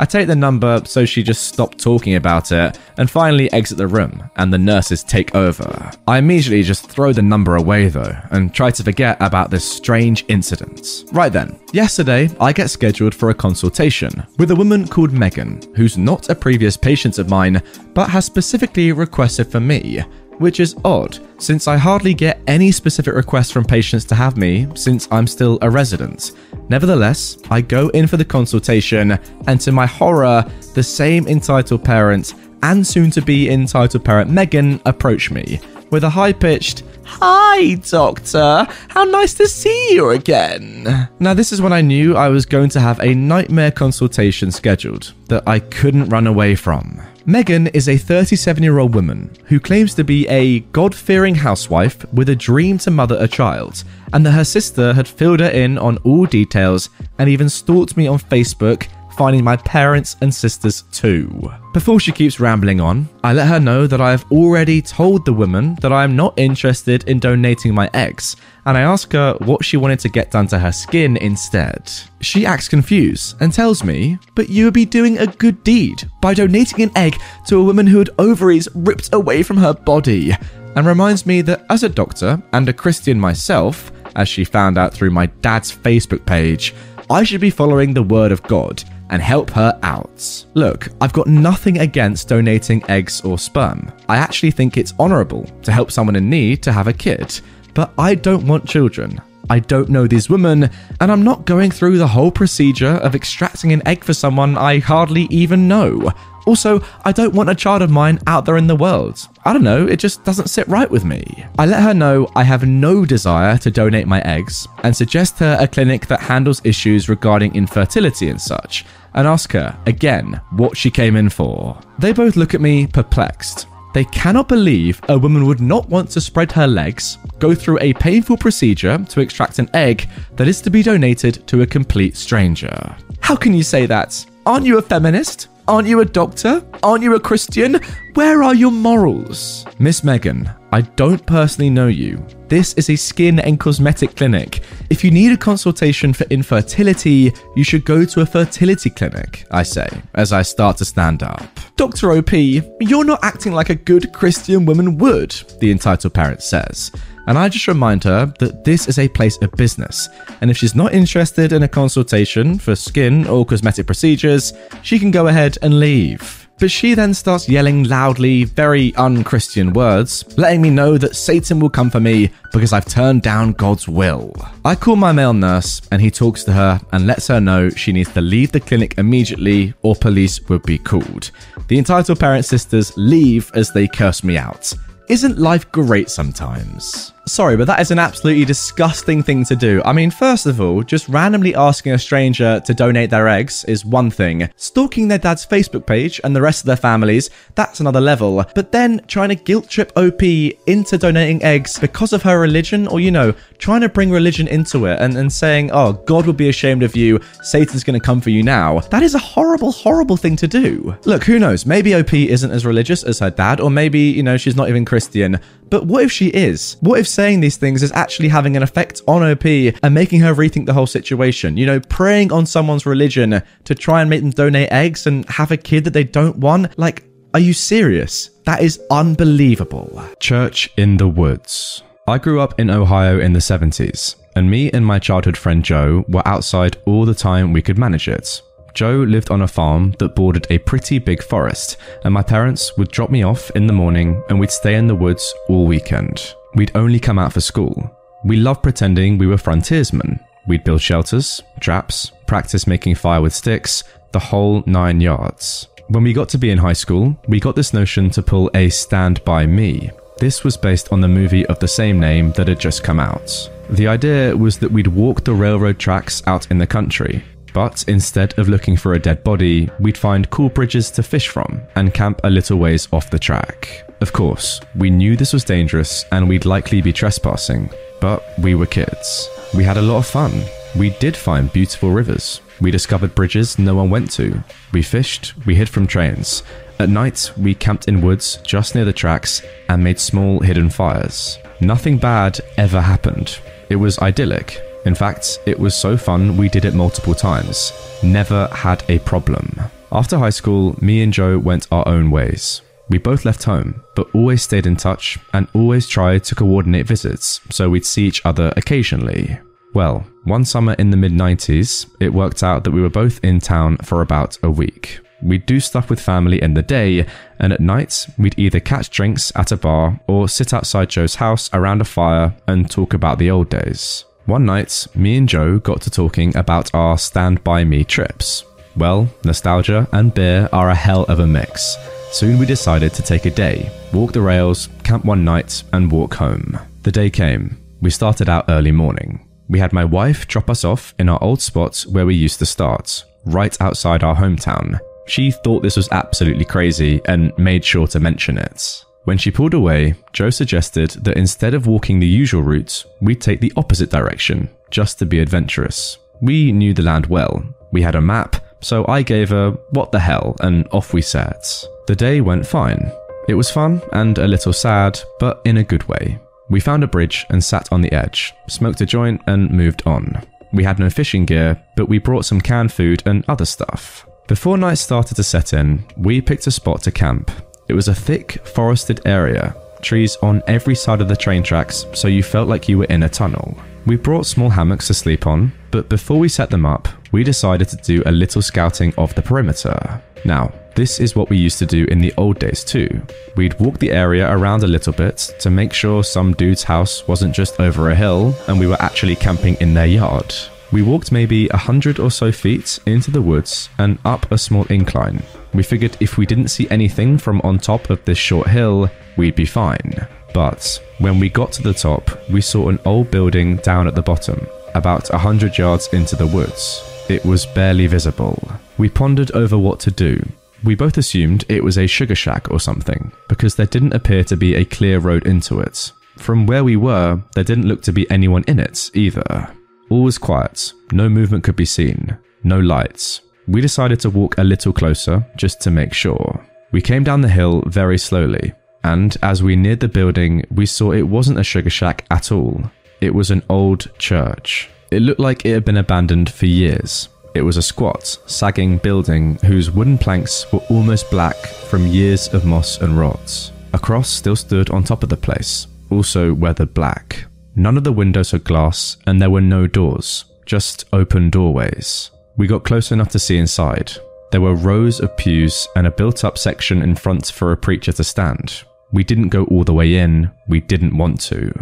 I take the number so she just stopped talking about it and finally exit the room and the nurses take over. I immediately just throw the number away though and try to forget about this strange incident. Right then, yesterday I get scheduled for a consultation with a woman called Megan who's not a previous patient of mine but has specifically requested for me which is odd, since I hardly get any specific requests from patients to have me since I'm still a resident. Nevertheless, I go in for the consultation, and to my horror, the same entitled parent and soon to be entitled parent Megan approach me with a high pitched, Hi, Doctor. How nice to see you again. Now, this is when I knew I was going to have a nightmare consultation scheduled that I couldn't run away from. Megan is a 37 year old woman who claims to be a God fearing housewife with a dream to mother a child, and that her sister had filled her in on all details and even stalked me on Facebook finding my parents and sisters too. Before she keeps rambling on, I let her know that I have already told the woman that I am not interested in donating my eggs, and I ask her what she wanted to get done to her skin instead. She acts confused and tells me, But you would be doing a good deed by donating an egg to a woman who had ovaries ripped away from her body, and reminds me that as a doctor and a Christian myself, as she found out through my dad's Facebook page, I should be following the word of God and help her out. Look, I've got nothing against donating eggs or sperm. I actually think it's honourable to help someone in need to have a kid, but I don't want children. I don't know these women, and I'm not going through the whole procedure of extracting an egg for someone I hardly even know. Also, I don't want a child of mine out there in the world. I don't know, it just doesn't sit right with me. I let her know I have no desire to donate my eggs and suggest her a clinic that handles issues regarding infertility and such, and ask her, again, what she came in for. They both look at me perplexed. They cannot believe a woman would not want to spread her legs, go through a painful procedure to extract an egg that is to be donated to a complete stranger. How can you say that? Aren't you a feminist? Aren't you a doctor? Aren't you a Christian? Where are your morals? Miss Megan, I don't personally know you. This is a skin and cosmetic clinic. If you need a consultation for infertility, you should go to a fertility clinic, I say, as I start to stand up. Dr. OP, you're not acting like a good Christian woman would, the entitled parent says. And I just remind her that this is a place of business, and if she's not interested in a consultation for skin or cosmetic procedures, she can go ahead and leave. But she then starts yelling loudly, very unchristian words, letting me know that Satan will come for me because I've turned down God's will. I call my male nurse and he talks to her and lets her know she needs to leave the clinic immediately or police would be called. The entitled parent sisters leave as they curse me out. Isn't life great sometimes? Sorry, but that is an absolutely disgusting thing to do. I mean, first of all, just randomly asking a stranger to donate their eggs is one thing. Stalking their dad's Facebook page and the rest of their families, that's another level. But then trying to guilt trip OP into donating eggs because of her religion, or, you know, trying to bring religion into it and, and saying, oh, God will be ashamed of you, Satan's gonna come for you now, that is a horrible, horrible thing to do. Look, who knows? Maybe OP isn't as religious as her dad, or maybe, you know, she's not even Christian. But what if she is? What if saying these things is actually having an effect on OP and making her rethink the whole situation? You know, preying on someone's religion to try and make them donate eggs and have a kid that they don't want? Like, are you serious? That is unbelievable. Church in the Woods. I grew up in Ohio in the 70s, and me and my childhood friend Joe were outside all the time we could manage it. Joe lived on a farm that bordered a pretty big forest, and my parents would drop me off in the morning and we'd stay in the woods all weekend. We'd only come out for school. We loved pretending we were frontiersmen. We'd build shelters, traps, practice making fire with sticks, the whole nine yards. When we got to be in high school, we got this notion to pull a Stand By Me. This was based on the movie of the same name that had just come out. The idea was that we'd walk the railroad tracks out in the country, but instead of looking for a dead body, we'd find cool bridges to fish from and camp a little ways off the track. Of course, we knew this was dangerous and we'd likely be trespassing, but we were kids. We had a lot of fun. We did find beautiful rivers. We discovered bridges no one went to. We fished, we hid from trains. At night, we camped in woods just near the tracks and made small hidden fires. Nothing bad ever happened. It was idyllic, in fact, it was so fun we did it multiple times. Never had a problem. After high school, me and Joe went our own ways. We both left home, but always stayed in touch and always tried to coordinate visits so we'd see each other occasionally. Well, one summer in the mid 90s, it worked out that we were both in town for about a week. We'd do stuff with family in the day, and at night, we'd either catch drinks at a bar or sit outside Joe's house around a fire and talk about the old days. One night, me and Joe got to talking about our Stand By Me trips. Well, nostalgia and beer are a hell of a mix. Soon we decided to take a day, walk the rails, camp one night, and walk home. The day came. We started out early morning. We had my wife drop us off in our old spot where we used to start, right outside our hometown. She thought this was absolutely crazy and made sure to mention it. When she pulled away, Joe suggested that instead of walking the usual route, we would take the opposite direction, just to be adventurous. We knew the land well. We had a map, so I gave her, what the hell and off we set. The day went fine. It was fun and a little sad, but in a good way. We found a bridge and sat on the edge, smoked a joint, and moved on. We had no fishing gear, but we brought some canned food and other stuff. Before night started to set in, we picked a spot to camp. It was a thick, forested area, trees on every side of the train tracks, so you felt like you were in a tunnel. We brought small hammocks to sleep on, but before we set them up, we decided to do a little scouting of the perimeter. Now, this is what we used to do in the old days too. We'd walk the area around a little bit to make sure some dude's house wasn't just over a hill and we were actually camping in their yard. We walked maybe a hundred or so feet into the woods and up a small incline. We figured if we didn't see anything from on top of this short hill, we'd be fine. But when we got to the top, we saw an old building down at the bottom, about a hundred yards into the woods. It was barely visible. We pondered over what to do. We both assumed it was a sugar shack or something, because there didn't appear to be a clear road into it. From where we were, there didn't look to be anyone in it either. All was quiet, no movement could be seen, no lights. We decided to walk a little closer just to make sure. We came down the hill very slowly, and as we neared the building, we saw it wasn't a sugar shack at all. It was an old church. It looked like it had been abandoned for years. It was a squat, sagging building whose wooden planks were almost black from years of moss and rot. A cross still stood on top of the place, also weathered black. None of the windows had glass, and there were no doors, just open doorways. We got close enough to see inside. There were rows of pews and a built up section in front for a preacher to stand. We didn't go all the way in, we didn't want to.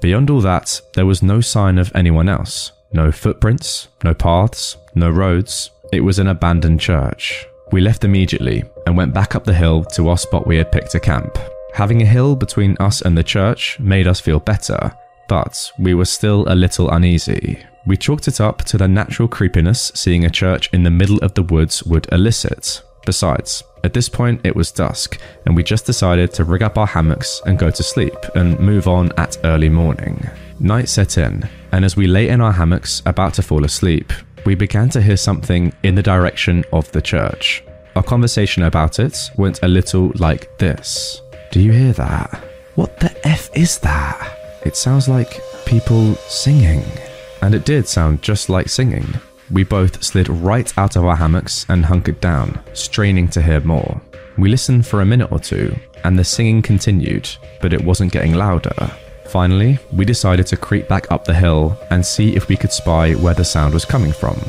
Beyond all that, there was no sign of anyone else. No footprints, no paths, no roads. It was an abandoned church. We left immediately and went back up the hill to our spot we had picked to camp. Having a hill between us and the church made us feel better, but we were still a little uneasy. We chalked it up to the natural creepiness seeing a church in the middle of the woods would elicit. Besides, at this point it was dusk, and we just decided to rig up our hammocks and go to sleep and move on at early morning. Night set in, and as we lay in our hammocks about to fall asleep, we began to hear something in the direction of the church. Our conversation about it went a little like this Do you hear that? What the F is that? It sounds like people singing. And it did sound just like singing. We both slid right out of our hammocks and hunkered down, straining to hear more. We listened for a minute or two, and the singing continued, but it wasn't getting louder. Finally, we decided to creep back up the hill and see if we could spy where the sound was coming from.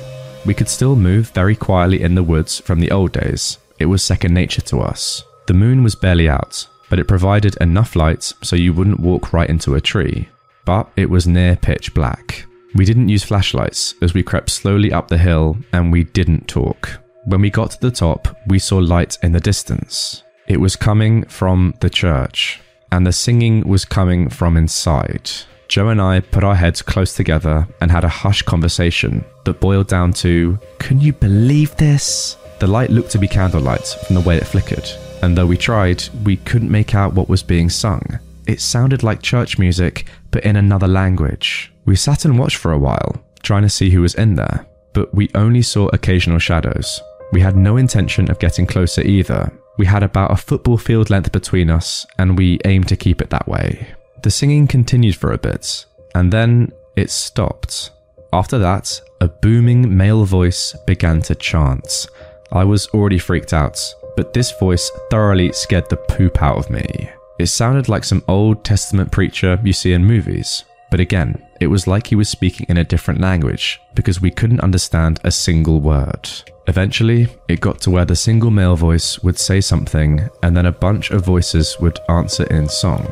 We could still move very quietly in the woods from the old days. It was second nature to us. The moon was barely out, but it provided enough light so you wouldn't walk right into a tree. But it was near pitch black. We didn't use flashlights as we crept slowly up the hill and we didn't talk. When we got to the top, we saw light in the distance. It was coming from the church, and the singing was coming from inside. Joe and I put our heads close together and had a hushed conversation that boiled down to Can you believe this? The light looked to be candlelight from the way it flickered, and though we tried, we couldn't make out what was being sung. It sounded like church music, but in another language. We sat and watched for a while, trying to see who was in there, but we only saw occasional shadows. We had no intention of getting closer either. We had about a football field length between us, and we aimed to keep it that way. The singing continued for a bit, and then it stopped. After that, a booming male voice began to chant. I was already freaked out, but this voice thoroughly scared the poop out of me. It sounded like some Old Testament preacher you see in movies, but again, it was like he was speaking in a different language because we couldn't understand a single word. Eventually, it got to where the single male voice would say something and then a bunch of voices would answer in song.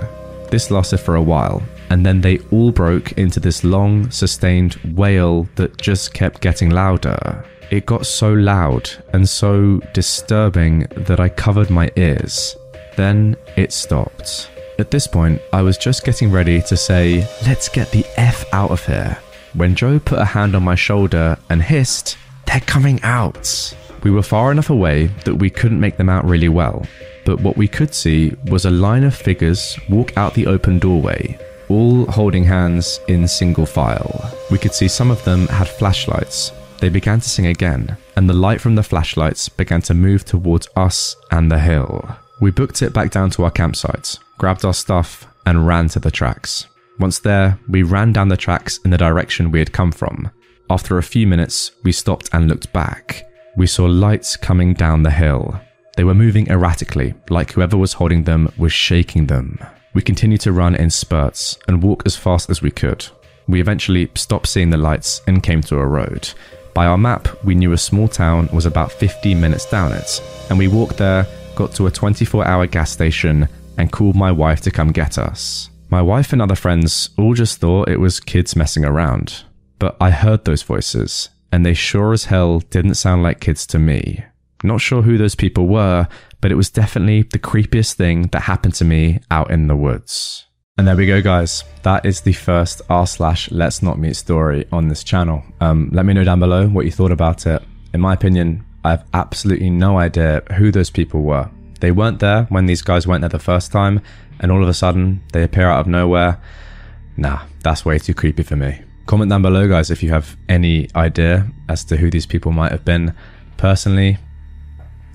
This lasted for a while, and then they all broke into this long, sustained wail that just kept getting louder. It got so loud and so disturbing that I covered my ears. Then it stopped. At this point, I was just getting ready to say, Let's get the F out of here, when Joe put a hand on my shoulder and hissed, They're coming out. We were far enough away that we couldn't make them out really well, but what we could see was a line of figures walk out the open doorway, all holding hands in single file. We could see some of them had flashlights, they began to sing again, and the light from the flashlights began to move towards us and the hill. We booked it back down to our campsite, grabbed our stuff, and ran to the tracks. Once there, we ran down the tracks in the direction we had come from. After a few minutes, we stopped and looked back. We saw lights coming down the hill. They were moving erratically, like whoever was holding them was shaking them. We continued to run in spurts and walk as fast as we could. We eventually stopped seeing the lights and came to a road. By our map, we knew a small town was about 15 minutes down it, and we walked there, got to a 24 hour gas station, and called my wife to come get us. My wife and other friends all just thought it was kids messing around, but I heard those voices, and they sure as hell didn't sound like kids to me. Not sure who those people were, but it was definitely the creepiest thing that happened to me out in the woods. And there we go, guys. That is the first r slash let's not meet story on this channel. Um, let me know down below what you thought about it. In my opinion, I have absolutely no idea who those people were. They weren't there when these guys went there the first time, and all of a sudden they appear out of nowhere. Nah, that's way too creepy for me. Comment down below, guys, if you have any idea as to who these people might have been. Personally,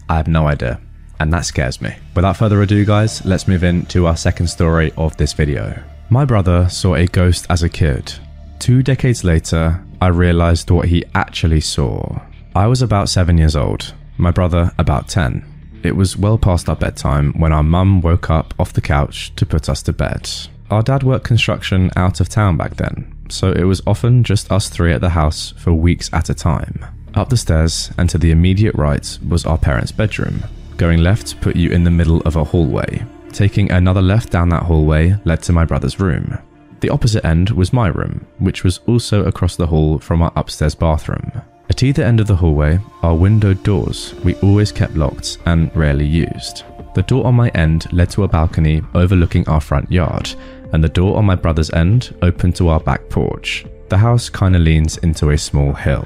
I have no idea and that scares me. Without further ado, guys, let's move into our second story of this video. My brother saw a ghost as a kid. Two decades later, I realized what he actually saw. I was about 7 years old, my brother about 10. It was well past our bedtime when our mum woke up off the couch to put us to bed. Our dad worked construction out of town back then, so it was often just us three at the house for weeks at a time. Up the stairs and to the immediate right was our parents' bedroom, Going left put you in the middle of a hallway. Taking another left down that hallway led to my brother's room. The opposite end was my room, which was also across the hall from our upstairs bathroom. At either end of the hallway are windowed doors we always kept locked and rarely used. The door on my end led to a balcony overlooking our front yard, and the door on my brother's end opened to our back porch. The house kinda leans into a small hill.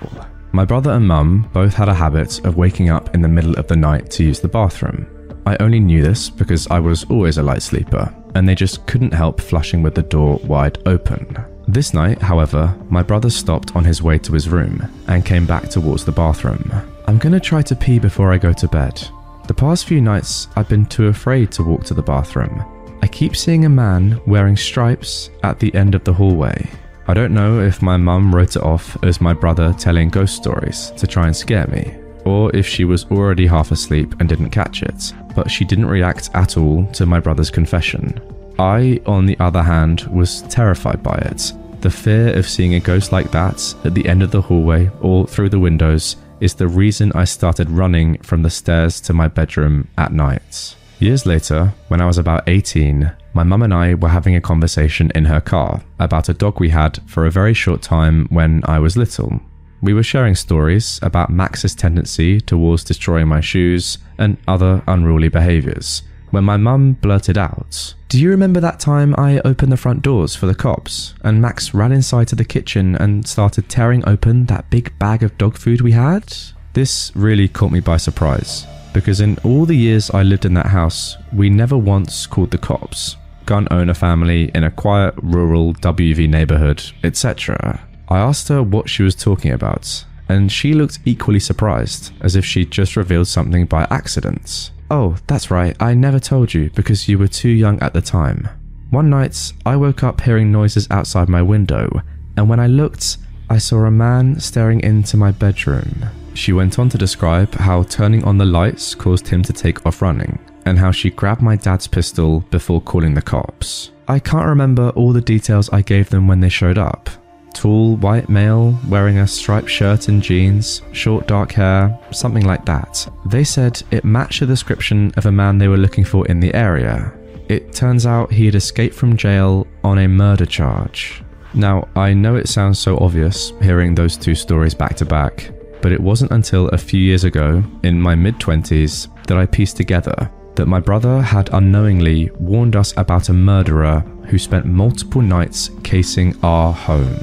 My brother and mum both had a habit of waking up in the middle of the night to use the bathroom. I only knew this because I was always a light sleeper, and they just couldn't help flushing with the door wide open. This night, however, my brother stopped on his way to his room and came back towards the bathroom. I'm gonna try to pee before I go to bed. The past few nights, I've been too afraid to walk to the bathroom. I keep seeing a man wearing stripes at the end of the hallway. I don't know if my mum wrote it off as my brother telling ghost stories to try and scare me, or if she was already half asleep and didn't catch it, but she didn't react at all to my brother's confession. I, on the other hand, was terrified by it. The fear of seeing a ghost like that at the end of the hallway or through the windows is the reason I started running from the stairs to my bedroom at night. Years later, when I was about 18, my mum and I were having a conversation in her car about a dog we had for a very short time when I was little. We were sharing stories about Max's tendency towards destroying my shoes and other unruly behaviours. When my mum blurted out, Do you remember that time I opened the front doors for the cops and Max ran inside to the kitchen and started tearing open that big bag of dog food we had? This really caught me by surprise because in all the years I lived in that house, we never once called the cops gun owner family in a quiet rural WV neighborhood, etc. I asked her what she was talking about, and she looked equally surprised, as if she'd just revealed something by accident. Oh, that's right, I never told you because you were too young at the time. One night, I woke up hearing noises outside my window, and when I looked, I saw a man staring into my bedroom. She went on to describe how turning on the lights caused him to take off running, and how she grabbed my dad's pistol before calling the cops. I can't remember all the details I gave them when they showed up. Tall, white male, wearing a striped shirt and jeans, short dark hair, something like that. They said it matched the description of a man they were looking for in the area. It turns out he had escaped from jail on a murder charge. Now, I know it sounds so obvious hearing those two stories back to back, but it wasn't until a few years ago, in my mid 20s, that I pieced together that my brother had unknowingly warned us about a murderer who spent multiple nights casing our home.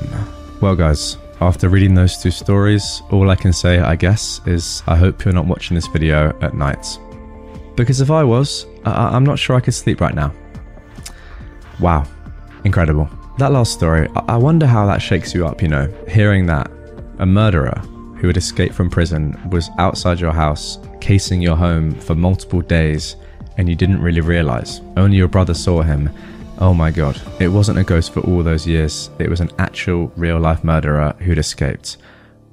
Well, guys, after reading those two stories, all I can say, I guess, is I hope you're not watching this video at night. Because if I was, I- am not sure I could sleep right now. Wow, incredible. That last story, I, I wonder how that shakes you up, you know, hearing that a murderer who had escaped from prison was outside your house, casing your home for multiple days, and you didn't really realize. Only your brother saw him. Oh my god, it wasn't a ghost for all those years, it was an actual real life murderer who'd escaped.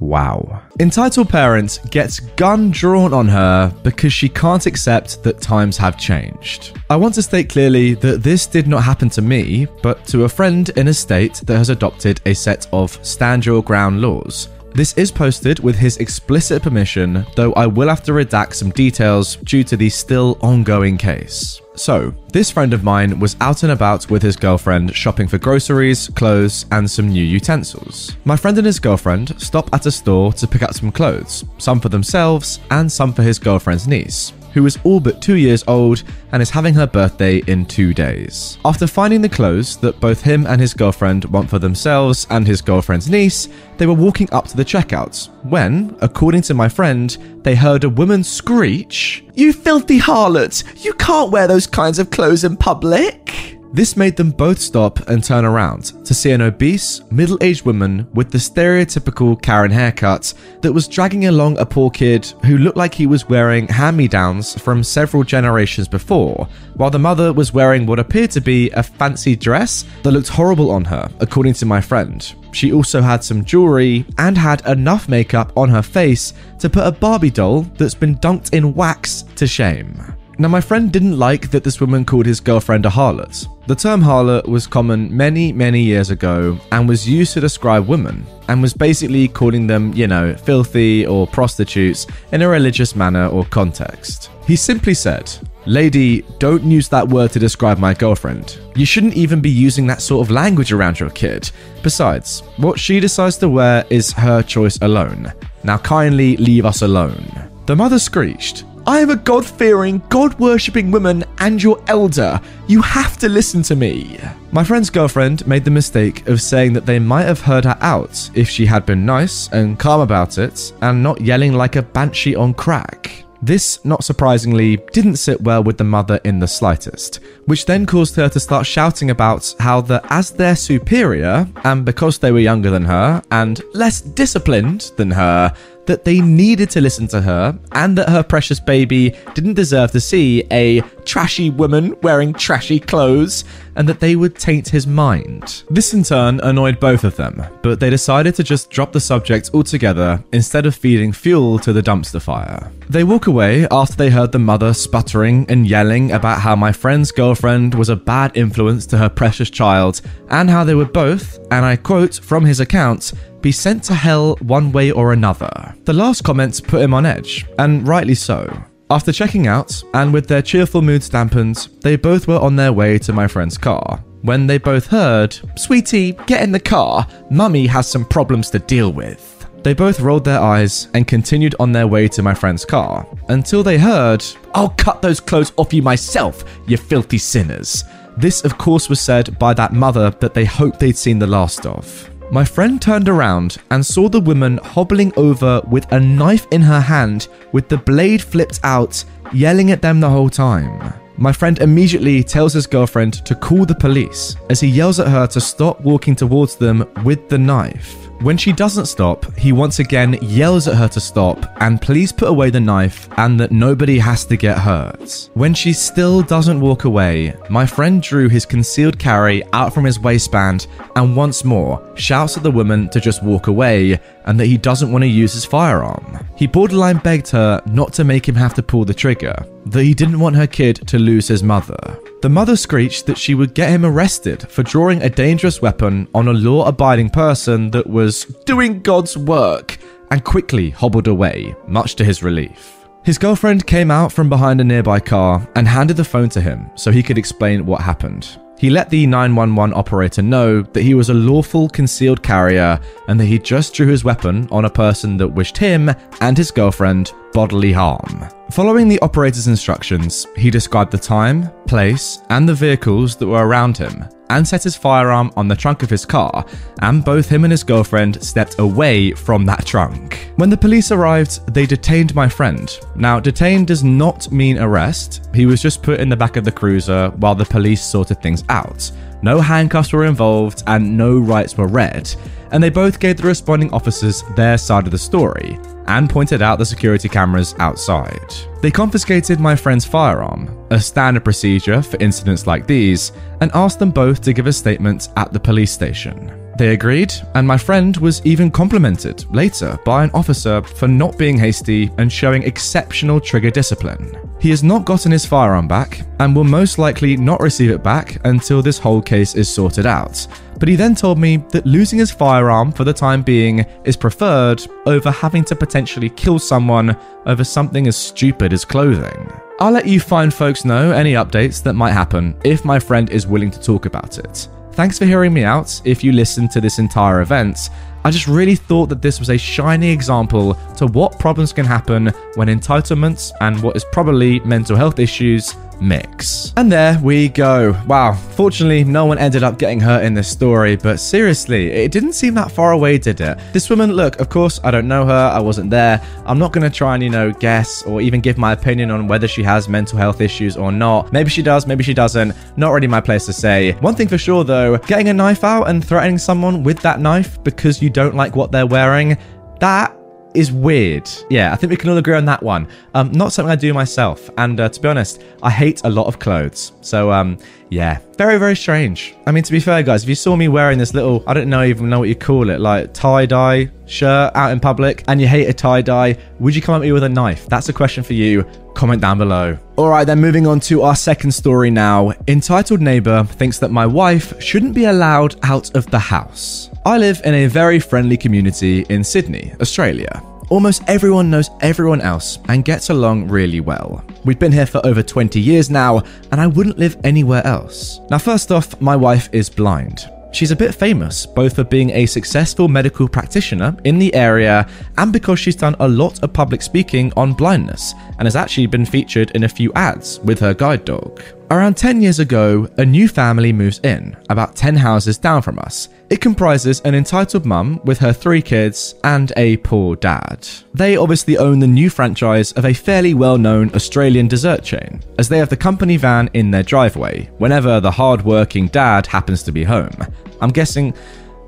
Wow. Entitled parent gets gun drawn on her because she can't accept that times have changed. I want to state clearly that this did not happen to me, but to a friend in a state that has adopted a set of stand your ground laws. This is posted with his explicit permission, though I will have to redact some details due to the still ongoing case. So, this friend of mine was out and about with his girlfriend shopping for groceries, clothes, and some new utensils. My friend and his girlfriend stop at a store to pick up some clothes, some for themselves and some for his girlfriend's niece who is all but two years old and is having her birthday in two days. After finding the clothes that both him and his girlfriend want for themselves and his girlfriend's niece, they were walking up to the checkouts when, according to my friend, they heard a woman screech, You filthy harlot! You can't wear those kinds of clothes in public! This made them both stop and turn around to see an obese, middle aged woman with the stereotypical Karen haircut that was dragging along a poor kid who looked like he was wearing hand me downs from several generations before, while the mother was wearing what appeared to be a fancy dress that looked horrible on her, according to my friend. She also had some jewelry and had enough makeup on her face to put a Barbie doll that's been dunked in wax to shame. Now, my friend didn't like that this woman called his girlfriend a harlot. The term harlot was common many, many years ago and was used to describe women, and was basically calling them, you know, filthy or prostitutes in a religious manner or context. He simply said, Lady, don't use that word to describe my girlfriend. You shouldn't even be using that sort of language around your kid. Besides, what she decides to wear is her choice alone. Now kindly leave us alone. The mother screeched, I am a God fearing, God worshipping woman and your elder. You have to listen to me. My friend's girlfriend made the mistake of saying that they might have heard her out if she had been nice and calm about it and not yelling like a banshee on crack. This, not surprisingly, didn't sit well with the mother in the slightest, which then caused her to start shouting about how that as their superior, and because they were younger than her and less disciplined than her, that they needed to listen to her and that her precious baby didn't deserve to see a trashy woman wearing trashy clothes and that they would taint his mind. This in turn annoyed both of them, but they decided to just drop the subject altogether instead of feeding fuel to the dumpster fire. They walk away after they heard the mother sputtering and yelling about how my friend's girlfriend was a bad influence to her precious child and how they would both, and I quote from his account, be sent to hell one way or another. The last comments put him on edge, and rightly so. After checking out, and with their cheerful moods dampened, they both were on their way to my friend's car. When they both heard, Sweetie, get in the car, Mummy has some problems to deal with. They both rolled their eyes and continued on their way to my friend's car until they heard, I'll cut those clothes off you myself, you filthy sinners. This, of course, was said by that mother that they hoped they'd seen the last of. My friend turned around and saw the woman hobbling over with a knife in her hand with the blade flipped out, yelling at them the whole time. My friend immediately tells his girlfriend to call the police as he yells at her to stop walking towards them with the knife. When she doesn't stop, he once again yells at her to stop and please put away the knife and that nobody has to get hurt. When she still doesn't walk away, my friend drew his concealed carry out from his waistband and once more shouts at the woman to just walk away and that he doesn't want to use his firearm. He borderline begged her not to make him have to pull the trigger, that he didn't want her kid to lose his mother. The mother screeched that she would get him arrested for drawing a dangerous weapon on a law abiding person that was doing God's work and quickly hobbled away, much to his relief. His girlfriend came out from behind a nearby car and handed the phone to him so he could explain what happened. He let the 911 operator know that he was a lawful concealed carrier and that he just drew his weapon on a person that wished him and his girlfriend bodily harm. Following the operator's instructions, he described the time, place, and the vehicles that were around him and set his firearm on the trunk of his car, and both him and his girlfriend stepped away from that trunk. When the police arrived, they detained my friend. Now, detained does not mean arrest, he was just put in the back of the cruiser while the police sorted things out. No handcuffs were involved and no rights were read. And they both gave the responding officers their side of the story and pointed out the security cameras outside. They confiscated my friend's firearm, a standard procedure for incidents like these, and asked them both to give a statement at the police station. They agreed, and my friend was even complimented later by an officer for not being hasty and showing exceptional trigger discipline. He has not gotten his firearm back and will most likely not receive it back until this whole case is sorted out. But he then told me that losing his firearm for the time being is preferred over having to potentially kill someone over something as stupid as clothing. I'll let you fine folks know any updates that might happen if my friend is willing to talk about it. Thanks for hearing me out if you listened to this entire event. I just really thought that this was a shining example to what problems can happen when entitlements and what is probably mental health issues mix. And there we go. Wow. Fortunately, no one ended up getting hurt in this story, but seriously, it didn't seem that far away, did it? This woman, look, of course, I don't know her, I wasn't there. I'm not going to try and, you know, guess or even give my opinion on whether she has mental health issues or not. Maybe she does, maybe she doesn't. Not really my place to say. One thing for sure, though, getting a knife out and threatening someone with that knife because you don't like what they're wearing, that is weird. Yeah, I think we can all agree on that one. Um, not something I do myself, and uh, to be honest, I hate a lot of clothes. So, um, yeah, very very strange. I mean, to be fair, guys, if you saw me wearing this little, I don't know even know what you call it, like tie dye shirt out in public, and you hate a tie dye, would you come at me with a knife? That's a question for you. Comment down below. All right, then moving on to our second story now. Entitled neighbor thinks that my wife shouldn't be allowed out of the house. I live in a very friendly community in Sydney, Australia. Almost everyone knows everyone else and gets along really well. We've been here for over 20 years now, and I wouldn't live anywhere else. Now, first off, my wife is blind. She's a bit famous, both for being a successful medical practitioner in the area and because she's done a lot of public speaking on blindness and has actually been featured in a few ads with her guide dog. Around 10 years ago, a new family moves in, about 10 houses down from us. It comprises an entitled mum with her three kids and a poor dad. They obviously own the new franchise of a fairly well known Australian dessert chain, as they have the company van in their driveway whenever the hard working dad happens to be home. I'm guessing.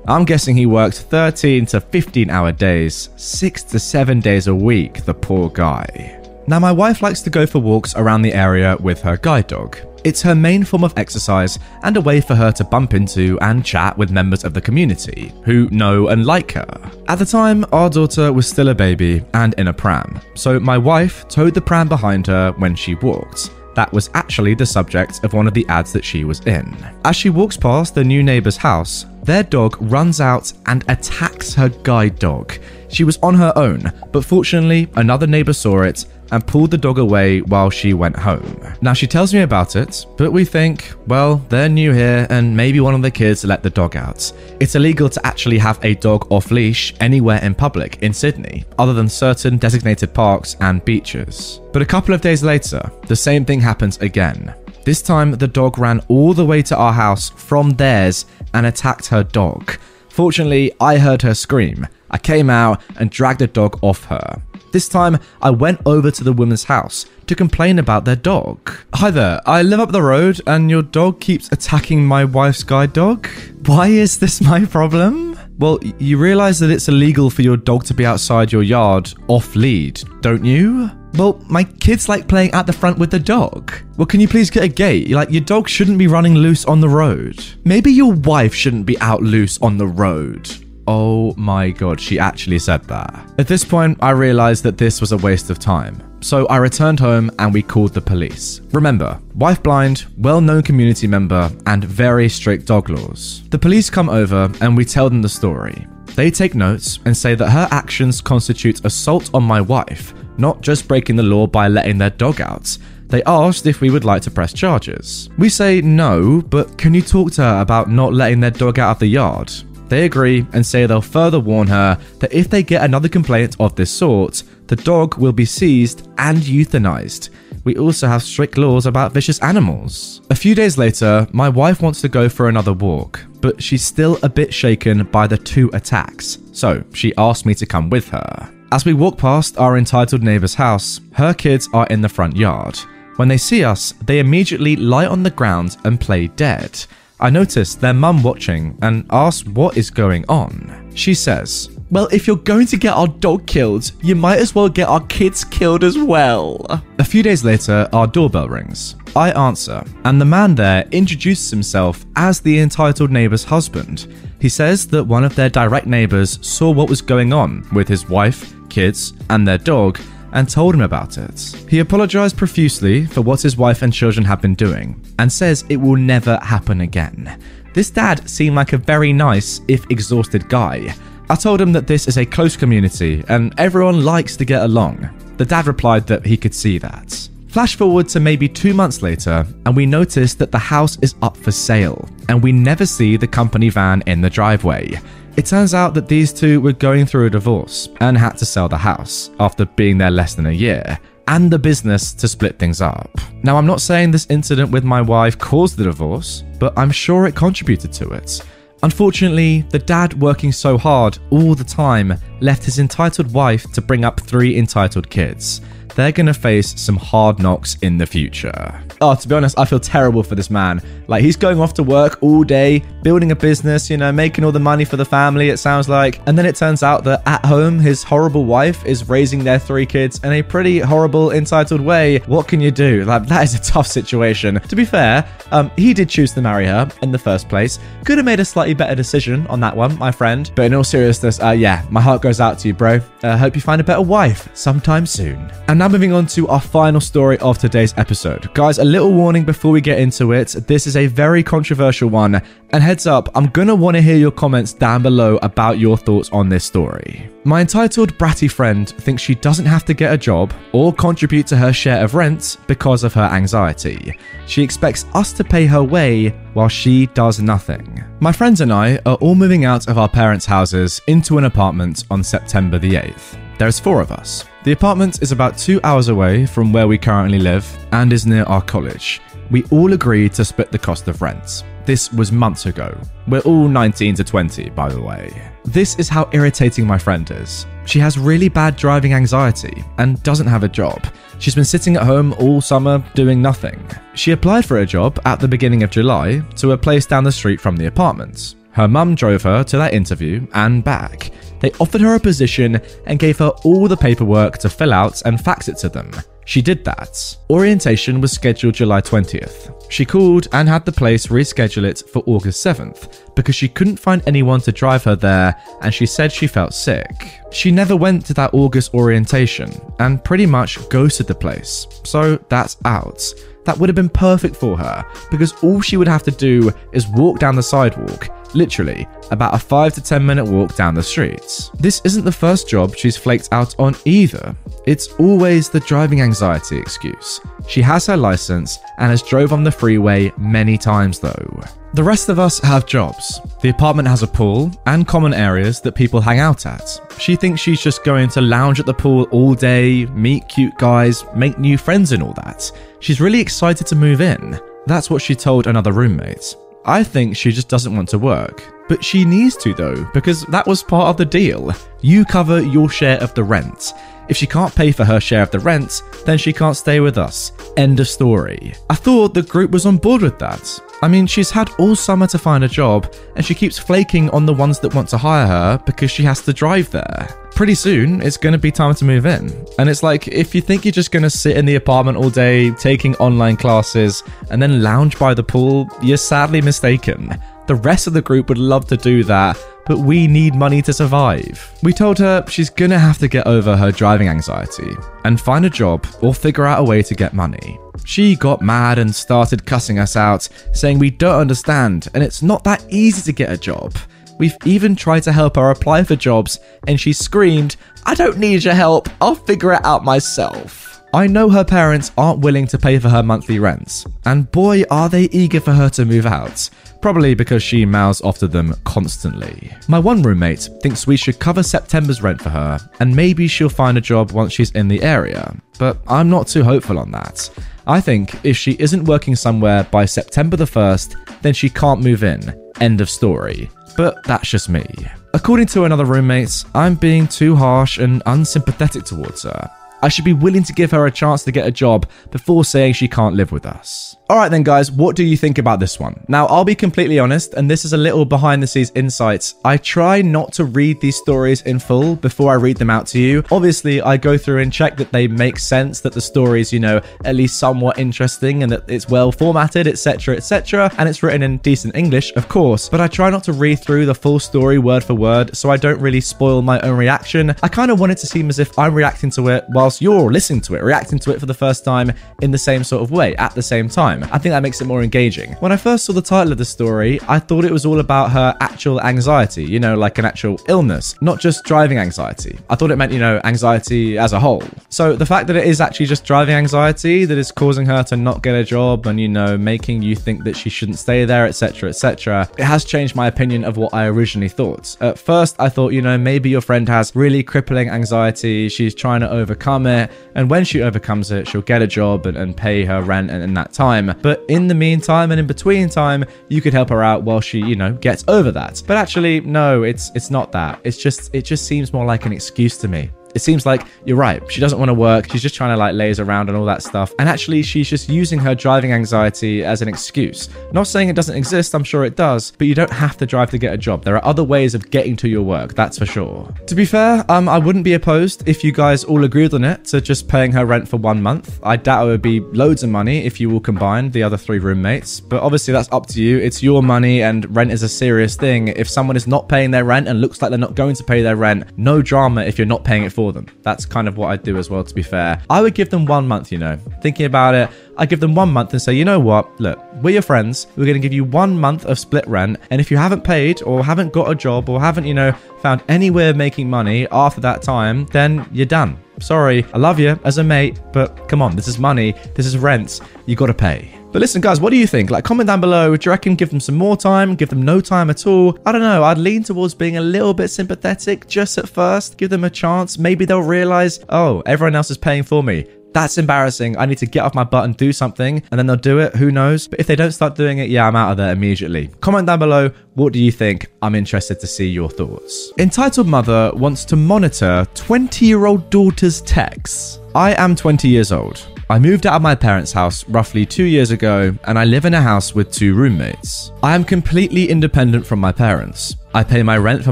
I'm guessing he worked 13 to 15 hour days, 6 to 7 days a week, the poor guy. Now, my wife likes to go for walks around the area with her guide dog. It's her main form of exercise and a way for her to bump into and chat with members of the community who know and like her. At the time, our daughter was still a baby and in a pram, so my wife towed the pram behind her when she walked. That was actually the subject of one of the ads that she was in. As she walks past the new neighbor's house, their dog runs out and attacks her guide dog. She was on her own, but fortunately, another neighbor saw it and pulled the dog away while she went home. Now, she tells me about it, but we think, well, they're new here and maybe one of the kids let the dog out. It's illegal to actually have a dog off leash anywhere in public in Sydney, other than certain designated parks and beaches. But a couple of days later, the same thing happens again. This time, the dog ran all the way to our house from theirs and attacked her dog. Fortunately, I heard her scream. I came out and dragged the dog off her. This time, I went over to the woman's house to complain about their dog. Hi there, I live up the road and your dog keeps attacking my wife's guide dog. Why is this my problem? Well, you realize that it's illegal for your dog to be outside your yard off lead, don't you? Well, my kids like playing at the front with the dog. Well, can you please get a gate? Like, your dog shouldn't be running loose on the road. Maybe your wife shouldn't be out loose on the road. Oh my god, she actually said that. At this point, I realized that this was a waste of time. So I returned home and we called the police. Remember, wife blind, well known community member, and very strict dog laws. The police come over and we tell them the story. They take notes and say that her actions constitute assault on my wife, not just breaking the law by letting their dog out. They asked if we would like to press charges. We say no, but can you talk to her about not letting their dog out of the yard? They agree and say they'll further warn her that if they get another complaint of this sort, the dog will be seized and euthanized. We also have strict laws about vicious animals. A few days later, my wife wants to go for another walk, but she's still a bit shaken by the two attacks, so she asked me to come with her. As we walk past our entitled neighbour's house, her kids are in the front yard. When they see us, they immediately lie on the ground and play dead. I noticed their mum watching and asked what is going on. She says, Well, if you're going to get our dog killed, you might as well get our kids killed as well. A few days later, our doorbell rings. I answer, and the man there introduces himself as the entitled neighbour's husband. He says that one of their direct neighbours saw what was going on with his wife, kids, and their dog and told him about it. He apologised profusely for what his wife and children had been doing and says it will never happen again. This dad seemed like a very nice, if exhausted guy. I told him that this is a close community and everyone likes to get along. The dad replied that he could see that. Flash forward to maybe two months later, and we notice that the house is up for sale, and we never see the company van in the driveway. It turns out that these two were going through a divorce and had to sell the house after being there less than a year, and the business to split things up. Now, I'm not saying this incident with my wife caused the divorce, but I'm sure it contributed to it. Unfortunately, the dad working so hard all the time left his entitled wife to bring up three entitled kids they're going to face some hard knocks in the future. Oh, to be honest, I feel terrible for this man. Like, he's going off to work all day, building a business, you know, making all the money for the family, it sounds like. And then it turns out that at home, his horrible wife is raising their three kids in a pretty horrible, entitled way. What can you do? Like, that is a tough situation. To be fair, um, he did choose to marry her in the first place. Could have made a slightly better decision on that one, my friend. But in all seriousness, uh, yeah, my heart goes out to you, bro. Uh, hope you find a better wife sometime soon. And now moving on to our final story of today's episode. Guys, a little warning before we get into it. This is a very controversial one. And heads up, I'm gonna wanna hear your comments down below about your thoughts on this story. My entitled bratty friend thinks she doesn't have to get a job or contribute to her share of rent because of her anxiety. She expects us to pay her way while she does nothing. My friends and I are all moving out of our parents' houses into an apartment on September the 8th. There's four of us. The apartment is about two hours away from where we currently live and is near our college. We all agreed to split the cost of rent. This was months ago. We're all 19 to 20, by the way. This is how irritating my friend is. She has really bad driving anxiety and doesn't have a job. She's been sitting at home all summer doing nothing. She applied for a job at the beginning of July to a place down the street from the apartment. Her mum drove her to that interview and back. They offered her a position and gave her all the paperwork to fill out and fax it to them. She did that. Orientation was scheduled July 20th. She called and had the place reschedule it for August 7th because she couldn't find anyone to drive her there and she said she felt sick. She never went to that August orientation and pretty much ghosted the place, so that's out. That would have been perfect for her because all she would have to do is walk down the sidewalk literally about a 5 to 10 minute walk down the streets. This isn't the first job she's flaked out on either. It's always the driving anxiety excuse. She has her license and has drove on the freeway many times though. The rest of us have jobs. The apartment has a pool and common areas that people hang out at. She thinks she's just going to lounge at the pool all day, meet cute guys, make new friends and all that. She's really excited to move in. That's what she told another roommate. I think she just doesn't want to work. But she needs to though, because that was part of the deal. You cover your share of the rent. If she can't pay for her share of the rent, then she can't stay with us. End of story. I thought the group was on board with that. I mean, she's had all summer to find a job, and she keeps flaking on the ones that want to hire her because she has to drive there. Pretty soon, it's going to be time to move in. And it's like, if you think you're just going to sit in the apartment all day, taking online classes, and then lounge by the pool, you're sadly mistaken. The rest of the group would love to do that, but we need money to survive. We told her she's gonna have to get over her driving anxiety and find a job or figure out a way to get money. She got mad and started cussing us out, saying we don't understand and it's not that easy to get a job. We've even tried to help her apply for jobs, and she screamed, I don't need your help, I'll figure it out myself. I know her parents aren't willing to pay for her monthly rents, and boy, are they eager for her to move out. Probably because she mouths off to them constantly. My one roommate thinks we should cover September's rent for her, and maybe she'll find a job once she's in the area, but I'm not too hopeful on that. I think if she isn't working somewhere by September the 1st, then she can't move in. End of story. But that's just me. According to another roommate, I'm being too harsh and unsympathetic towards her. I should be willing to give her a chance to get a job before saying she can't live with us. All right, then, guys, what do you think about this one? Now, I'll be completely honest, and this is a little behind the scenes insights. I try not to read these stories in full before I read them out to you. Obviously, I go through and check that they make sense, that the story's, you know, at least somewhat interesting and that it's well formatted, etc., etc., and it's written in decent English, of course. But I try not to read through the full story word for word so I don't really spoil my own reaction. I kind of want it to seem as if I'm reacting to it whilst you're listening to it, reacting to it for the first time in the same sort of way at the same time. I think that makes it more engaging. When I first saw the title of the story, I thought it was all about her actual anxiety, you know, like an actual illness, not just driving anxiety. I thought it meant, you know, anxiety as a whole. So the fact that it is actually just driving anxiety that is causing her to not get a job and, you know, making you think that she shouldn't stay there, etc., etc., it has changed my opinion of what I originally thought. At first, I thought, you know, maybe your friend has really crippling anxiety, she's trying to overcome it, and when she overcomes it, she'll get a job and, and pay her rent and, in that time. But in the meantime and in between time, you could help her out while she, you know, gets over that. But actually, no, it's it's not that. It's just it just seems more like an excuse to me it seems like you're right. She doesn't want to work. She's just trying to like laze around and all that stuff. And actually, she's just using her driving anxiety as an excuse. Not saying it doesn't exist, I'm sure it does, but you don't have to drive to get a job. There are other ways of getting to your work, that's for sure. To be fair, um, I wouldn't be opposed if you guys all agreed on it to just paying her rent for one month. I doubt it would be loads of money if you all combined the other three roommates, but obviously that's up to you. It's your money and rent is a serious thing. If someone is not paying their rent and looks like they're not going to pay their rent, no drama if you're not paying it for them. That's kind of what I'd do as well, to be fair. I would give them one month, you know. Thinking about it, I give them one month and say, you know what? Look, we're your friends. We're going to give you one month of split rent. And if you haven't paid or haven't got a job or haven't, you know, found any way of making money after that time, then you're done. Sorry, I love you as a mate, but come on, this is money, this is rent, you gotta pay. But listen, guys, what do you think? Like, comment down below. Do you reckon give them some more time? Give them no time at all? I don't know. I'd lean towards being a little bit sympathetic just at first. Give them a chance. Maybe they'll realize, oh, everyone else is paying for me. That's embarrassing. I need to get off my butt and do something, and then they'll do it. Who knows? But if they don't start doing it, yeah, I'm out of there immediately. Comment down below. What do you think? I'm interested to see your thoughts. Entitled Mother wants to monitor 20 year old daughter's texts. I am 20 years old. I moved out of my parents' house roughly two years ago, and I live in a house with two roommates. I am completely independent from my parents. I pay my rent for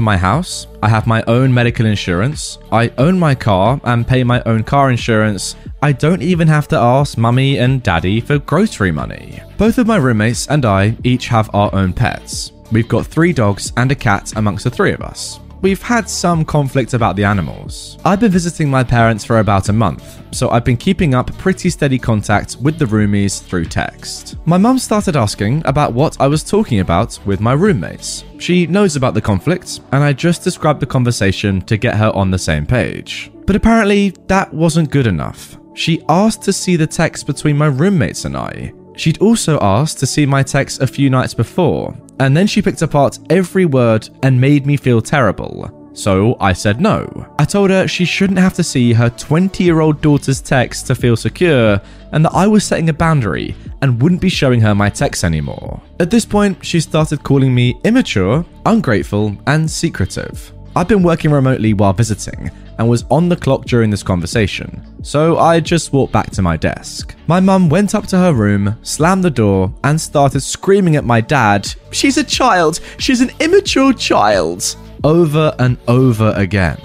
my house, I have my own medical insurance, I own my car and pay my own car insurance. I don't even have to ask mummy and daddy for grocery money. Both of my roommates and I each have our own pets. We've got three dogs and a cat amongst the three of us we've had some conflict about the animals. I've been visiting my parents for about a month, so I've been keeping up pretty steady contact with the roomies through text. My mum started asking about what I was talking about with my roommates. She knows about the conflict, and I just described the conversation to get her on the same page. But apparently, that wasn't good enough. She asked to see the text between my roommates and I. She'd also asked to see my text a few nights before, and then she picked apart every word and made me feel terrible. So I said no. I told her she shouldn't have to see her 20 year old daughter's text to feel secure, and that I was setting a boundary and wouldn't be showing her my texts anymore. At this point, she started calling me immature, ungrateful, and secretive. I've been working remotely while visiting and was on the clock during this conversation, so I just walked back to my desk. My mum went up to her room, slammed the door, and started screaming at my dad, She's a child! She's an immature child! Over and over again.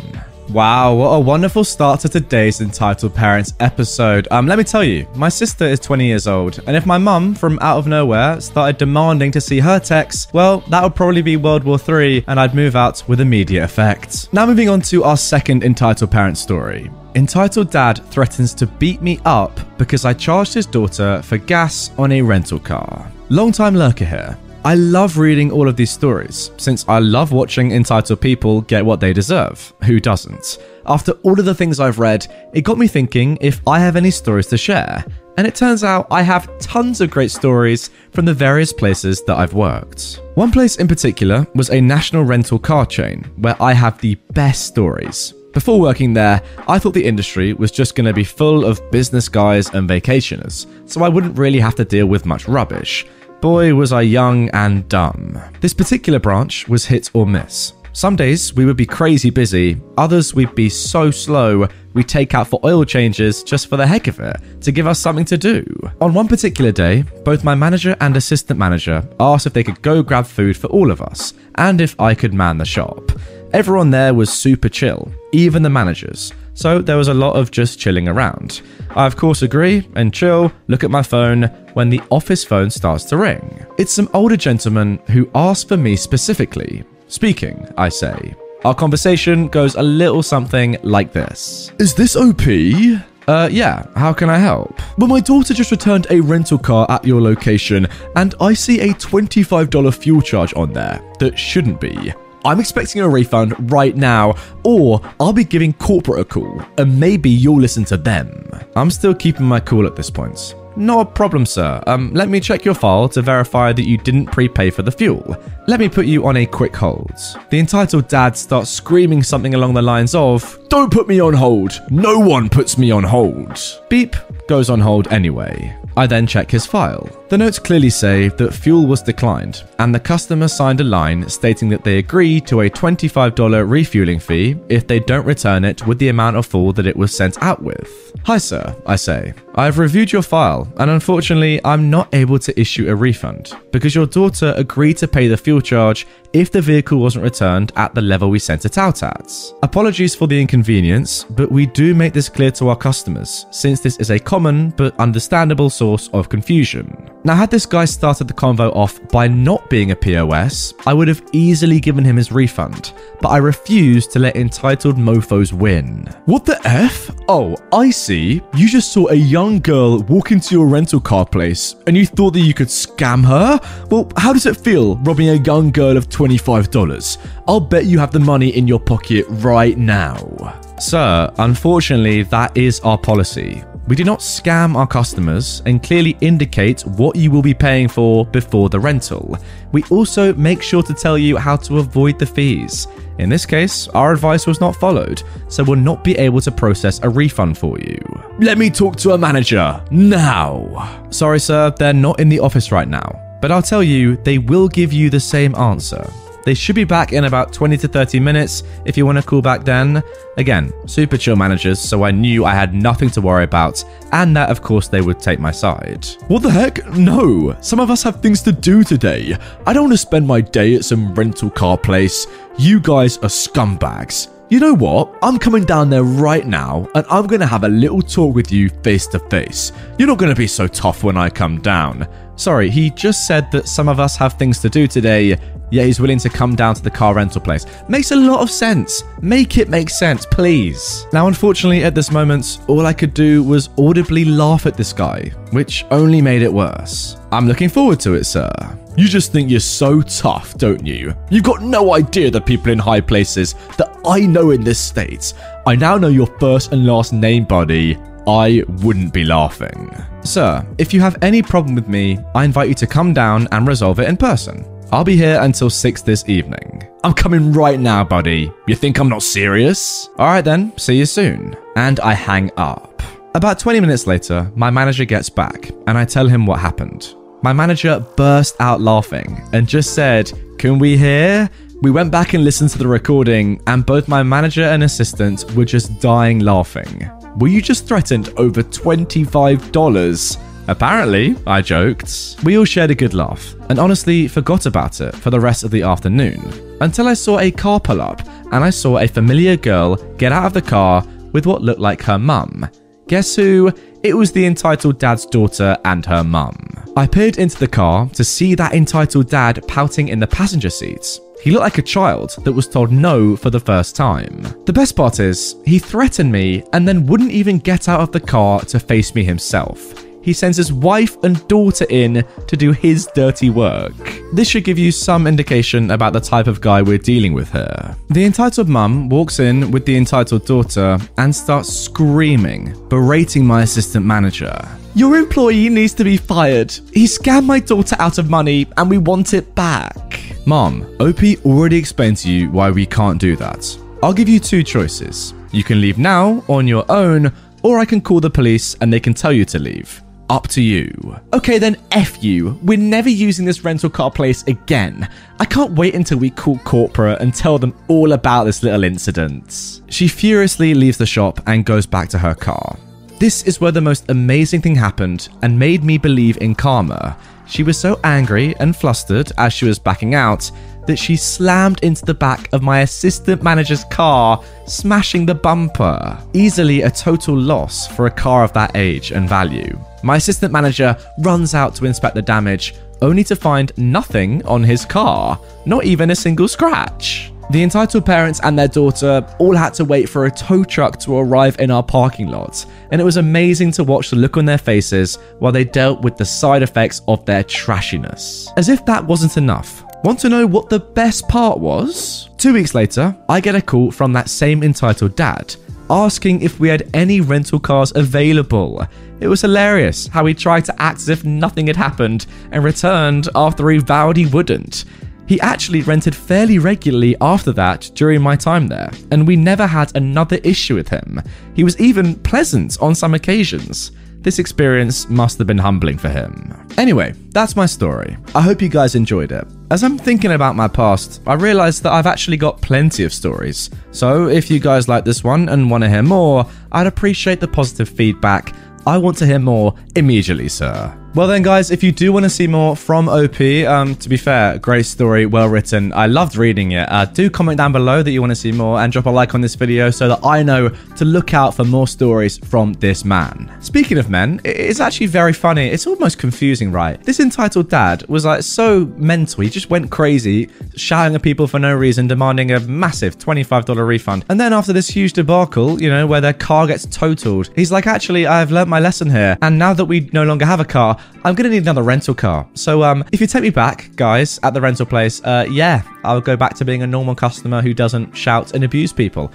Wow, what a wonderful start to today's Entitled Parents episode. Um, let me tell you, my sister is 20 years old, and if my mum, from out of nowhere, started demanding to see her texts, well, that would probably be World War III, and I'd move out with immediate effect. Now, moving on to our second Entitled Parent story. Entitled Dad threatens to beat me up because I charged his daughter for gas on a rental car. Long time lurker here. I love reading all of these stories, since I love watching entitled people get what they deserve. Who doesn't? After all of the things I've read, it got me thinking if I have any stories to share. And it turns out I have tons of great stories from the various places that I've worked. One place in particular was a national rental car chain, where I have the best stories. Before working there, I thought the industry was just going to be full of business guys and vacationers, so I wouldn't really have to deal with much rubbish. Boy, was I young and dumb. This particular branch was hit or miss. Some days we would be crazy busy, others we'd be so slow we'd take out for oil changes just for the heck of it to give us something to do. On one particular day, both my manager and assistant manager asked if they could go grab food for all of us and if I could man the shop. Everyone there was super chill, even the managers, so there was a lot of just chilling around. I, of course, agree and chill, look at my phone when the office phone starts to ring. It's some older gentleman who asked for me specifically. Speaking, I say. Our conversation goes a little something like this Is this OP? Uh, yeah, how can I help? Well, my daughter just returned a rental car at your location, and I see a $25 fuel charge on there that shouldn't be. I'm expecting a refund right now, or I'll be giving corporate a call, and maybe you'll listen to them. I'm still keeping my cool at this point. Not a problem, sir. Um, let me check your file to verify that you didn't prepay for the fuel. Let me put you on a quick hold. The entitled dad starts screaming something along the lines of, Don't put me on hold. No one puts me on hold. Beep goes on hold anyway. I then check his file. The notes clearly say that fuel was declined, and the customer signed a line stating that they agree to a $25 refueling fee if they don't return it with the amount of fuel that it was sent out with. Hi, sir, I say. I've reviewed your file, and unfortunately, I'm not able to issue a refund because your daughter agreed to pay the fuel charge if the vehicle wasn't returned at the level we sent it out at. Apologies for the inconvenience, but we do make this clear to our customers since this is a common but understandable source of confusion. Now, had this guy started the convo off by not being a POS, I would have easily given him his refund, but I refused to let entitled mofos win. What the F? Oh, I see. You just saw a young girl walk into your rental car place and you thought that you could scam her? Well, how does it feel robbing a young girl of $25? I'll bet you have the money in your pocket right now. Sir, unfortunately, that is our policy. We do not scam our customers and clearly indicate what you will be paying for before the rental. We also make sure to tell you how to avoid the fees. In this case, our advice was not followed, so we'll not be able to process a refund for you. Let me talk to a manager now. Sorry, sir, they're not in the office right now, but I'll tell you, they will give you the same answer. They should be back in about 20 to 30 minutes if you want to call back then. Again, super chill managers, so I knew I had nothing to worry about, and that of course they would take my side. What the heck? No. Some of us have things to do today. I don't want to spend my day at some rental car place. You guys are scumbags. You know what? I'm coming down there right now and I'm going to have a little talk with you face to face. You're not going to be so tough when I come down. Sorry, he just said that some of us have things to do today, yet he's willing to come down to the car rental place. Makes a lot of sense. Make it make sense, please. Now, unfortunately, at this moment, all I could do was audibly laugh at this guy, which only made it worse. I'm looking forward to it, sir. You just think you're so tough, don't you? You've got no idea the people in high places that I know in this state. I now know your first and last name, buddy. I wouldn't be laughing. Sir, if you have any problem with me, I invite you to come down and resolve it in person. I'll be here until 6 this evening. I'm coming right now, buddy. You think I'm not serious? Alright then, see you soon. And I hang up. About 20 minutes later, my manager gets back and I tell him what happened. My manager burst out laughing and just said, Can we hear? We went back and listened to the recording, and both my manager and assistant were just dying laughing. Were you just threatened over $25? Apparently, I joked. We all shared a good laugh, and honestly forgot about it for the rest of the afternoon. Until I saw a car pull up, and I saw a familiar girl get out of the car with what looked like her mum. Guess who? It was the entitled dad's daughter and her mum. I peered into the car to see that entitled dad pouting in the passenger seat. He looked like a child that was told no for the first time. The best part is, he threatened me and then wouldn't even get out of the car to face me himself. He sends his wife and daughter in to do his dirty work. This should give you some indication about the type of guy we're dealing with here. The entitled mum walks in with the entitled daughter and starts screaming, berating my assistant manager. Your employee needs to be fired. He scammed my daughter out of money and we want it back. Mom, OP already explained to you why we can't do that. I'll give you two choices. You can leave now on your own, or I can call the police and they can tell you to leave. Up to you. Okay, then F you. We're never using this rental car place again. I can't wait until we call corporate and tell them all about this little incident. She furiously leaves the shop and goes back to her car. This is where the most amazing thing happened and made me believe in karma. She was so angry and flustered as she was backing out that she slammed into the back of my assistant manager's car, smashing the bumper. Easily a total loss for a car of that age and value. My assistant manager runs out to inspect the damage, only to find nothing on his car, not even a single scratch. The entitled parents and their daughter all had to wait for a tow truck to arrive in our parking lot, and it was amazing to watch the look on their faces while they dealt with the side effects of their trashiness. As if that wasn't enough. Want to know what the best part was? Two weeks later, I get a call from that same entitled dad asking if we had any rental cars available. It was hilarious how he tried to act as if nothing had happened and returned after he vowed he wouldn't. He actually rented fairly regularly after that during my time there, and we never had another issue with him. He was even pleasant on some occasions. This experience must have been humbling for him. Anyway, that's my story. I hope you guys enjoyed it. As I'm thinking about my past, I realized that I've actually got plenty of stories. So if you guys like this one and want to hear more, I'd appreciate the positive feedback. I want to hear more immediately, sir. Well, then, guys, if you do want to see more from OP, um, to be fair, great story, well written. I loved reading it. Uh, do comment down below that you want to see more and drop a like on this video so that I know to look out for more stories from this man. Speaking of men, it's actually very funny. It's almost confusing, right? This entitled dad was like so mental. He just went crazy, shouting at people for no reason, demanding a massive $25 refund. And then after this huge debacle, you know, where their car gets totaled, he's like, actually, I've learnt my lesson here. And now that we no longer have a car, I'm gonna need another rental car. So um, if you take me back, guys, at the rental place, uh, yeah, I'll go back to being a normal customer who doesn't shout and abuse people.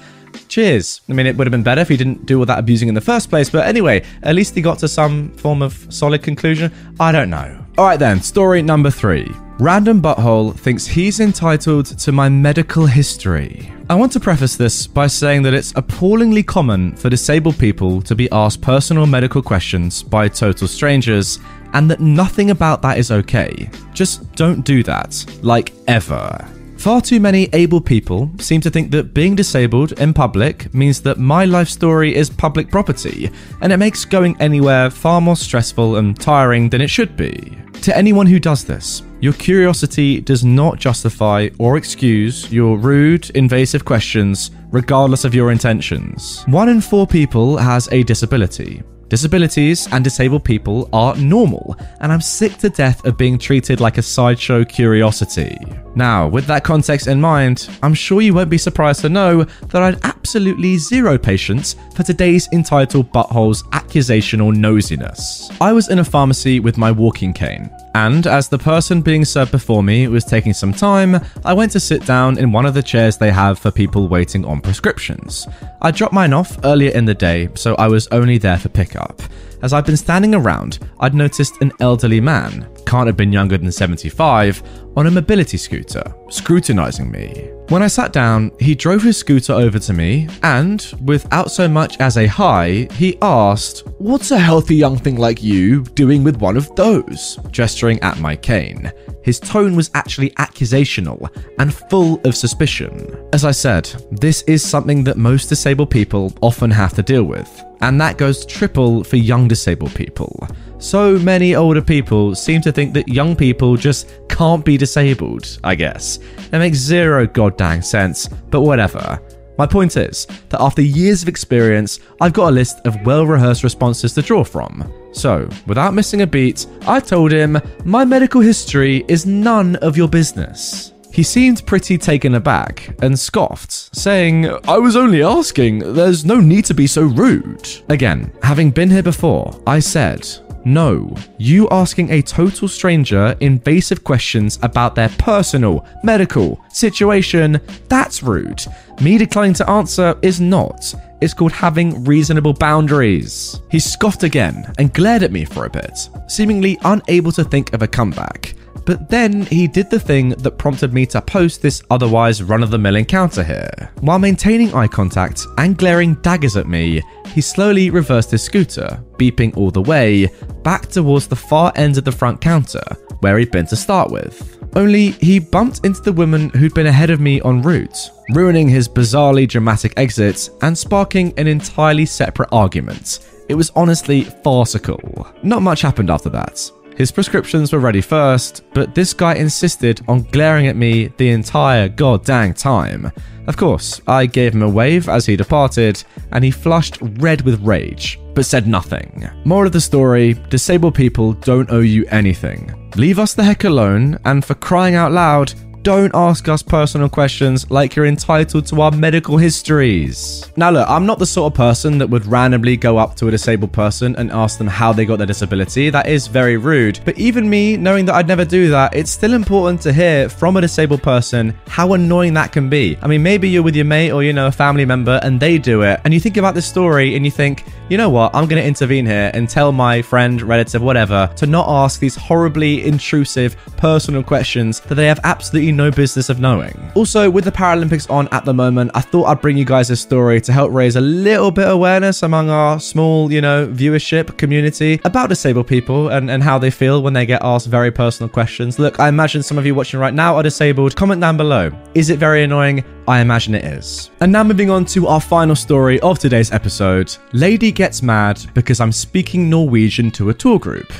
Cheers. I mean, it would have been better if he didn't do all that abusing in the first place, but anyway, at least he got to some form of solid conclusion. I don't know. All right, then, story number three. Random Butthole thinks he's entitled to my medical history. I want to preface this by saying that it's appallingly common for disabled people to be asked personal medical questions by total strangers, and that nothing about that is okay. Just don't do that, like ever. Far too many able people seem to think that being disabled in public means that my life story is public property, and it makes going anywhere far more stressful and tiring than it should be. To anyone who does this, your curiosity does not justify or excuse your rude, invasive questions, regardless of your intentions. One in four people has a disability, Disabilities and disabled people are normal, and I'm sick to death of being treated like a sideshow curiosity. Now, with that context in mind, I'm sure you won't be surprised to know that I had absolutely zero patience for today's entitled Butthole's accusational nosiness. I was in a pharmacy with my walking cane, and as the person being served before me was taking some time, I went to sit down in one of the chairs they have for people waiting on prescriptions. I dropped mine off earlier in the day, so I was only there for pickup. As I'd been standing around, I'd noticed an elderly man, can't have been younger than 75, on a mobility scooter, scrutinizing me. When I sat down, he drove his scooter over to me and, without so much as a hi, he asked, What's a healthy young thing like you doing with one of those? gesturing at my cane. His tone was actually accusational and full of suspicion. As I said, this is something that most disabled people often have to deal with, and that goes triple for young disabled people. So many older people seem to think that young people just can't be disabled, I guess. It makes zero goddamn sense, but whatever. My point is that after years of experience, I've got a list of well rehearsed responses to draw from. So, without missing a beat, I told him, My medical history is none of your business. He seemed pretty taken aback and scoffed, saying, I was only asking, there's no need to be so rude. Again, having been here before, I said, no, you asking a total stranger invasive questions about their personal, medical situation, that's rude. Me declining to answer is not. It's called having reasonable boundaries. He scoffed again and glared at me for a bit, seemingly unable to think of a comeback. But then he did the thing that prompted me to post this otherwise run of the mill encounter here. While maintaining eye contact and glaring daggers at me, he slowly reversed his scooter, beeping all the way, back towards the far end of the front counter, where he'd been to start with. Only he bumped into the woman who'd been ahead of me en route, ruining his bizarrely dramatic exit and sparking an entirely separate argument. It was honestly farcical. Not much happened after that. His prescriptions were ready first, but this guy insisted on glaring at me the entire goddamn time. Of course, I gave him a wave as he departed, and he flushed red with rage, but said nothing. More of the story disabled people don't owe you anything. Leave us the heck alone, and for crying out loud, don't ask us personal questions like you're entitled to our medical histories. Now, look, I'm not the sort of person that would randomly go up to a disabled person and ask them how they got their disability. That is very rude. But even me, knowing that I'd never do that, it's still important to hear from a disabled person how annoying that can be. I mean, maybe you're with your mate or, you know, a family member and they do it, and you think about this story and you think, you know what, I'm going to intervene here and tell my friend, relative, whatever, to not ask these horribly intrusive personal questions that they have absolutely no business of knowing. Also, with the Paralympics on at the moment, I thought I'd bring you guys a story to help raise a little bit of awareness among our small, you know, viewership community about disabled people and, and how they feel when they get asked very personal questions. Look, I imagine some of you watching right now are disabled. Comment down below. Is it very annoying? I imagine it is. And now moving on to our final story of today's episode. Lady gets mad because I'm speaking Norwegian to a tour group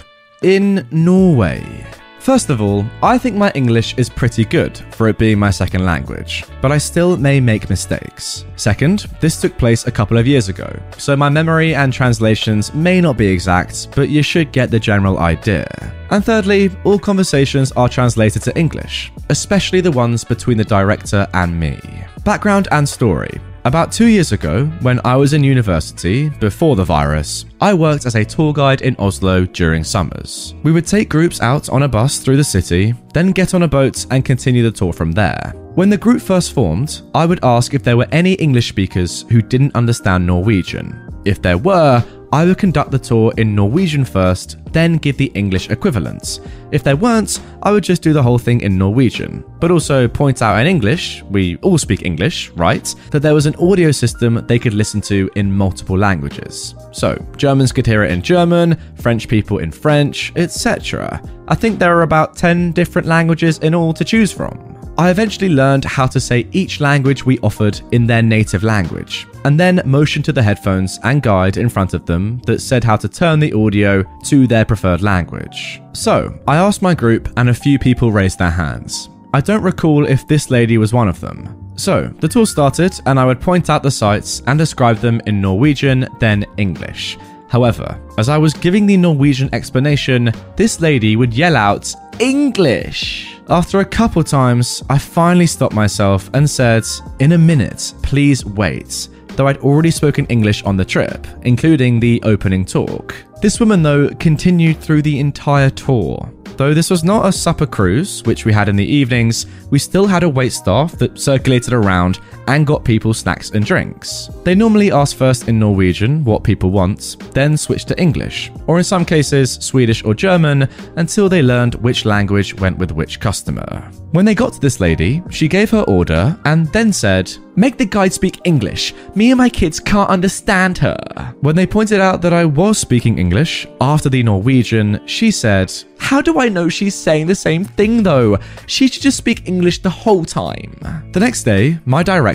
in Norway. First of all, I think my English is pretty good for it being my second language, but I still may make mistakes. Second, this took place a couple of years ago, so my memory and translations may not be exact, but you should get the general idea. And thirdly, all conversations are translated to English, especially the ones between the director and me. Background and story. About two years ago, when I was in university, before the virus, I worked as a tour guide in Oslo during summers. We would take groups out on a bus through the city, then get on a boat and continue the tour from there. When the group first formed, I would ask if there were any English speakers who didn't understand Norwegian. If there were, I would conduct the tour in Norwegian first, then give the English equivalents. If there weren't, I would just do the whole thing in Norwegian, but also point out in English, we all speak English, right, that there was an audio system they could listen to in multiple languages. So, Germans could hear it in German, French people in French, etc. I think there are about 10 different languages in all to choose from. I eventually learned how to say each language we offered in their native language, and then motioned to the headphones and guide in front of them that said how to turn the audio to their preferred language. So, I asked my group, and a few people raised their hands. I don't recall if this lady was one of them. So, the tour started, and I would point out the sites and describe them in Norwegian, then English. However, as I was giving the Norwegian explanation, this lady would yell out, English! After a couple times, I finally stopped myself and said, In a minute, please wait. Though I'd already spoken English on the trip, including the opening talk. This woman, though, continued through the entire tour. Though this was not a supper cruise, which we had in the evenings, we still had a wait staff that circulated around and got people snacks and drinks. They normally ask first in Norwegian what people want, then switch to English, or in some cases Swedish or German, until they learned which language went with which customer. When they got to this lady, she gave her order and then said, Make the guide speak English. Me and my kids can't understand her. When they pointed out that I was speaking English after the Norwegian, she said, How do I know she's saying the same thing though? She should just speak English the whole time. The next day, my director,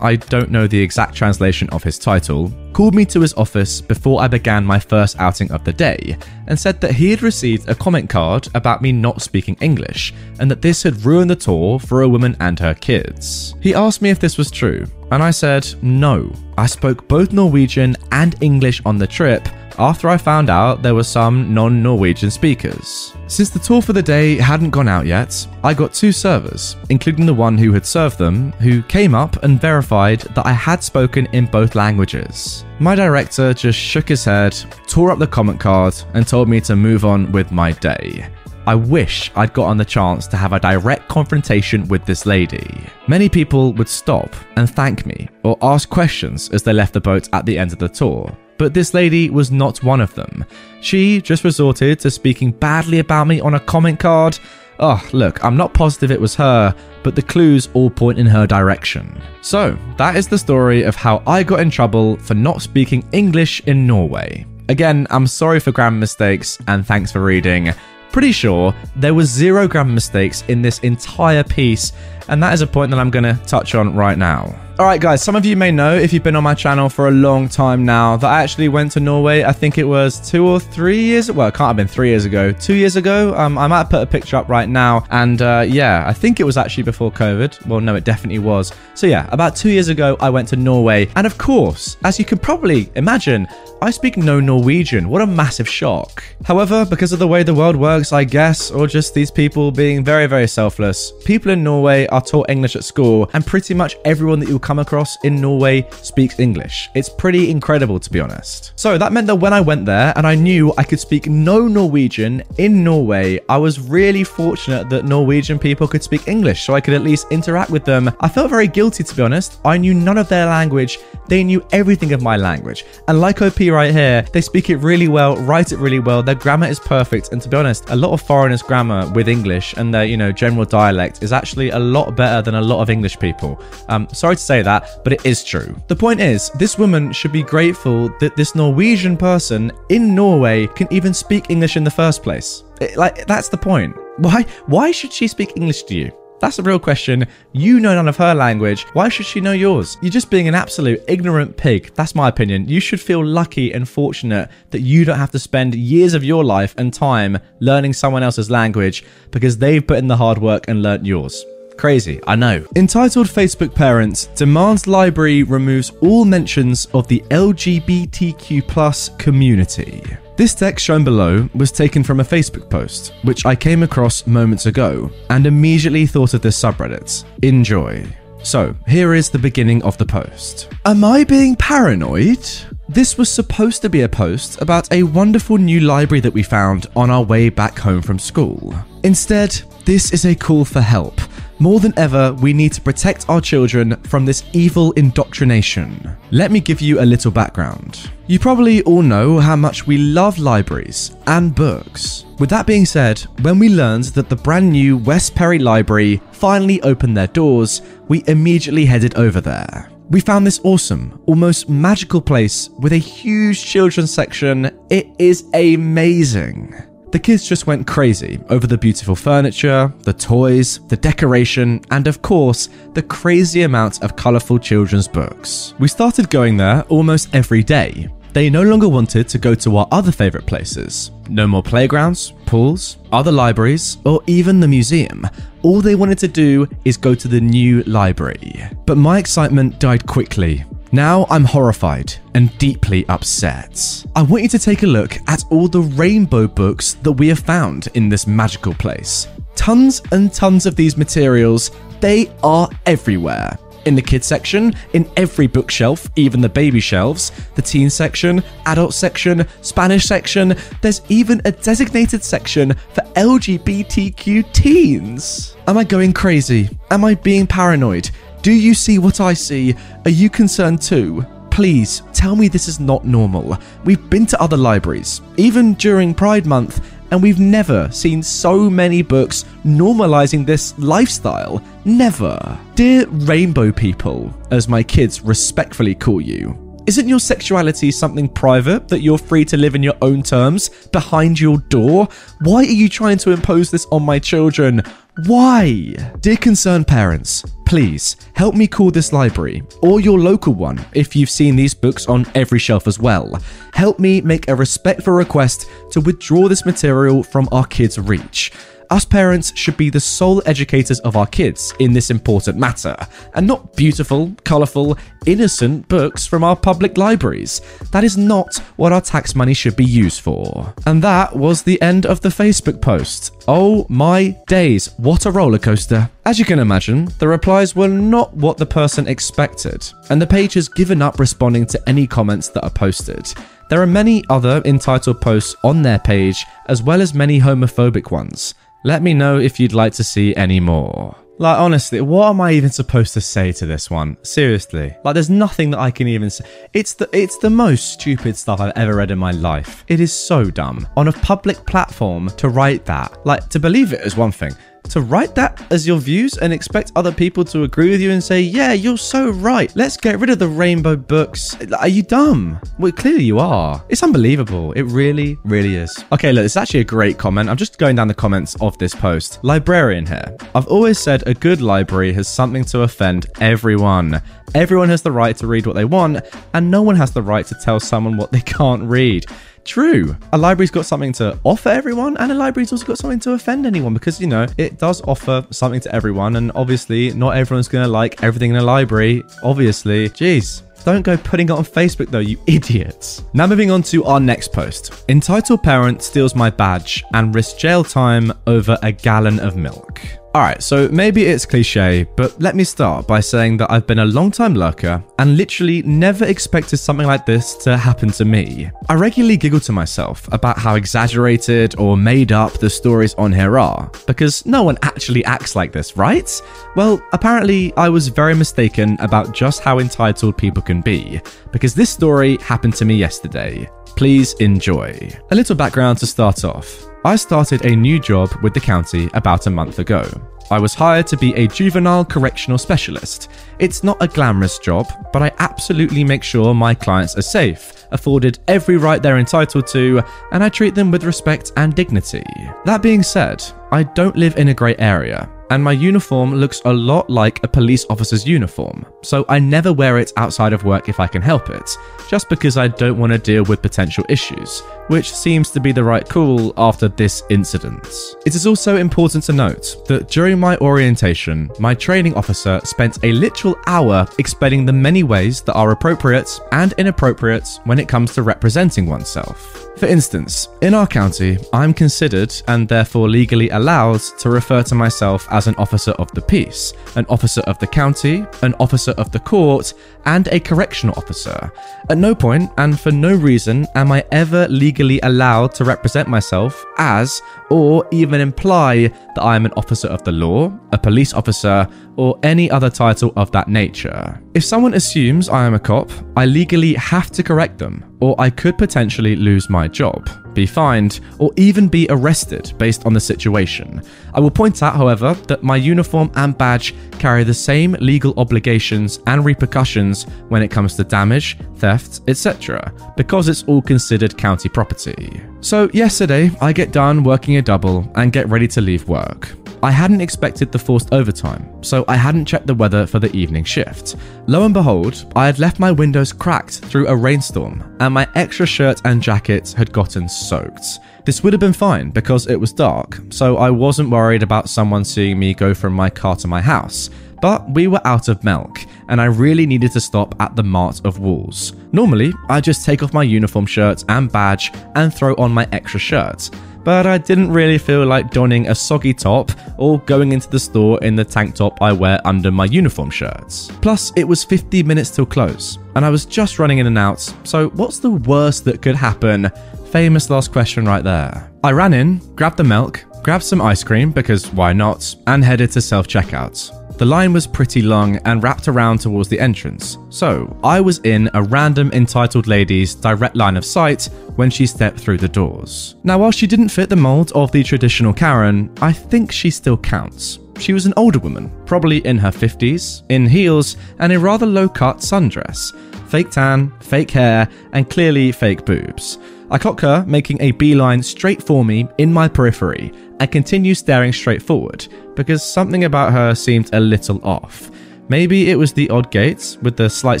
I don't know the exact translation of his title, called me to his office before I began my first outing of the day and said that he had received a comment card about me not speaking English and that this had ruined the tour for a woman and her kids. He asked me if this was true, and I said no. I spoke both Norwegian and English on the trip after I found out there were some non Norwegian speakers. Since the tour for the day hadn't gone out yet, I got two servers, including the one who had served them, who came up and verified that I had spoken in both languages. My director just shook his head, tore up the comment card, and told me to move on with my day. I wish I'd gotten the chance to have a direct confrontation with this lady. Many people would stop and thank me or ask questions as they left the boat at the end of the tour. But this lady was not one of them. She just resorted to speaking badly about me on a comment card, Oh, look, I'm not positive it was her, but the clues all point in her direction. So, that is the story of how I got in trouble for not speaking English in Norway. Again, I'm sorry for grammar mistakes and thanks for reading. Pretty sure there was zero grammar mistakes in this entire piece, and that is a point that I'm going to touch on right now. Alright, guys, some of you may know if you've been on my channel for a long time now that I actually went to Norway. I think it was two or three years. Well, it can't have been three years ago. Two years ago. Um, I might put a picture up right now. And uh, yeah, I think it was actually before COVID. Well, no, it definitely was. So yeah, about two years ago, I went to Norway. And of course, as you can probably imagine, I speak no Norwegian. What a massive shock. However, because of the way the world works, I guess, or just these people being very, very selfless, people in Norway are taught English at school, and pretty much everyone that you'll come across in Norway speaks English. It's pretty incredible, to be honest. So that meant that when I went there and I knew I could speak no Norwegian in Norway, I was really fortunate that Norwegian people could speak English so I could at least interact with them. I felt very guilty, to be honest. I knew none of their language, they knew everything of my language. And like OP right here, they speak it really well, write it really well, their grammar is perfect. And to be honest, a lot of foreigners' grammar with English and their, you know, general dialect is actually a lot better than a lot of English people. Um, sorry to say that, but it is true. The point is, this woman should be grateful that this Norwegian person in Norway can even speak English in the first place. It- like, that's the point. Why? Why should she speak English to you? That's a real question. You know none of her language. Why should she know yours? You're just being an absolute ignorant pig. That's my opinion. You should feel lucky and fortunate that you don't have to spend years of your life and time learning someone else's language because they've put in the hard work and learnt yours. Crazy, I know. Entitled Facebook Parents demands library removes all mentions of the LGBTQ plus community. This text shown below was taken from a Facebook post, which I came across moments ago, and immediately thought of this subreddit. Enjoy. So, here is the beginning of the post. Am I being paranoid? This was supposed to be a post about a wonderful new library that we found on our way back home from school. Instead, this is a call for help. More than ever, we need to protect our children from this evil indoctrination. Let me give you a little background. You probably all know how much we love libraries and books. With that being said, when we learned that the brand new West Perry Library finally opened their doors, we immediately headed over there. We found this awesome, almost magical place with a huge children's section. It is amazing. The kids just went crazy over the beautiful furniture, the toys, the decoration, and of course, the crazy amount of colourful children's books. We started going there almost every day. They no longer wanted to go to our other favourite places. No more playgrounds, pools, other libraries, or even the museum. All they wanted to do is go to the new library. But my excitement died quickly now I'm horrified and deeply upset. I want you to take a look at all the rainbow books that we have found in this magical place. Tons and tons of these materials, they are everywhere. In the kids section, in every bookshelf, even the baby shelves, the teen section, adult section, Spanish section, there's even a designated section for LGBTQ teens. Am I going crazy? Am I being paranoid? Do you see what I see? Are you concerned too? Please tell me this is not normal. We've been to other libraries, even during Pride Month, and we've never seen so many books normalizing this lifestyle. Never. Dear rainbow people, as my kids respectfully call you, isn't your sexuality something private that you're free to live in your own terms behind your door? Why are you trying to impose this on my children? Why? Dear concerned parents, please help me call this library or your local one if you've seen these books on every shelf as well. Help me make a respectful request to withdraw this material from our kids' reach. Us parents should be the sole educators of our kids in this important matter, and not beautiful, colourful, innocent books from our public libraries. That is not what our tax money should be used for. And that was the end of the Facebook post. Oh my days, what a roller coaster. As you can imagine, the replies were not what the person expected, and the page has given up responding to any comments that are posted. There are many other entitled posts on their page, as well as many homophobic ones. Let me know if you'd like to see any more. Like, honestly, what am I even supposed to say to this one? Seriously. Like, there's nothing that I can even say. It's the, it's the most stupid stuff I've ever read in my life. It is so dumb. On a public platform to write that, like, to believe it is one thing to write that as your views and expect other people to agree with you and say, yeah, you're so right. Let's get rid of the rainbow books. Are you dumb? Well, clearly you are. It's unbelievable. It really, really is. Okay, look, it's actually a great comment. I'm just going down the comments of this post. Librarian here. I've always said a good library has something to offend everyone. Everyone has the right to read what they want, and no one has the right to tell someone what they can't read. True. A library's got something to offer everyone, and a library's also got something to offend anyone because, you know, it does offer something to everyone, and obviously, not everyone's going to like everything in a library. Obviously. Jeez. Don't go putting it on Facebook though, you idiots. Now, moving on to our next post. Entitled parent steals my badge and risks jail time over a gallon of milk. Alright, so maybe it's cliche, but let me start by saying that I've been a long time lurker and literally never expected something like this to happen to me. I regularly giggle to myself about how exaggerated or made up the stories on here are, because no one actually acts like this, right? Well, apparently I was very mistaken about just how entitled people can be, because this story happened to me yesterday. Please enjoy. A little background to start off. I started a new job with the county about a month ago. I was hired to be a juvenile correctional specialist. It's not a glamorous job, but I absolutely make sure my clients are safe, afforded every right they're entitled to, and I treat them with respect and dignity. That being said, I don't live in a grey area, and my uniform looks a lot like a police officer's uniform, so I never wear it outside of work if I can help it, just because I don't want to deal with potential issues, which seems to be the right call after this incident. It is also important to note that during my orientation, my training officer spent a literal hour explaining the many ways that are appropriate and inappropriate when it comes to representing oneself. For instance, in our county, I'm considered and therefore legally allowed to refer to myself as an officer of the peace, an officer of the county, an officer of the court, and a correctional officer. At no point and for no reason am I ever legally allowed to represent myself as, or even imply that I am an officer of the law, a police officer, or any other title of that nature. If someone assumes I am a cop, I legally have to correct them, or I could potentially lose my job, be fined, or even be arrested based on the situation. I will point out, however, that my uniform and badge carry the same legal obligations and repercussions when it comes to damage, theft, etc., because it's all considered county property. So, yesterday, I get done working a double and get ready to leave work. I hadn't expected the forced overtime, so I hadn't checked the weather for the evening shift. Lo and behold, I had left my windows cracked through a rainstorm, and my extra shirt and jacket had gotten soaked. This would have been fine because it was dark, so I wasn't worried about someone seeing me go from my car to my house. But we were out of milk, and I really needed to stop at the Mart of Wolves. Normally, I just take off my uniform shirt and badge and throw on my extra shirt but I didn't really feel like donning a soggy top or going into the store in the tank top I wear under my uniform shirts. Plus, it was 50 minutes till close, and I was just running in and out, so what's the worst that could happen? Famous last question right there. I ran in, grabbed the milk, grabbed some ice cream because why not, and headed to self checkout. The line was pretty long and wrapped around towards the entrance, so I was in a random entitled lady's direct line of sight when she stepped through the doors. Now, while she didn't fit the mold of the traditional Karen, I think she still counts. She was an older woman, probably in her 50s, in heels and a rather low cut sundress. Fake tan, fake hair, and clearly fake boobs. I clock her making a beeline straight for me in my periphery and continue staring straight forward because something about her seemed a little off. Maybe it was the odd gaits with the slight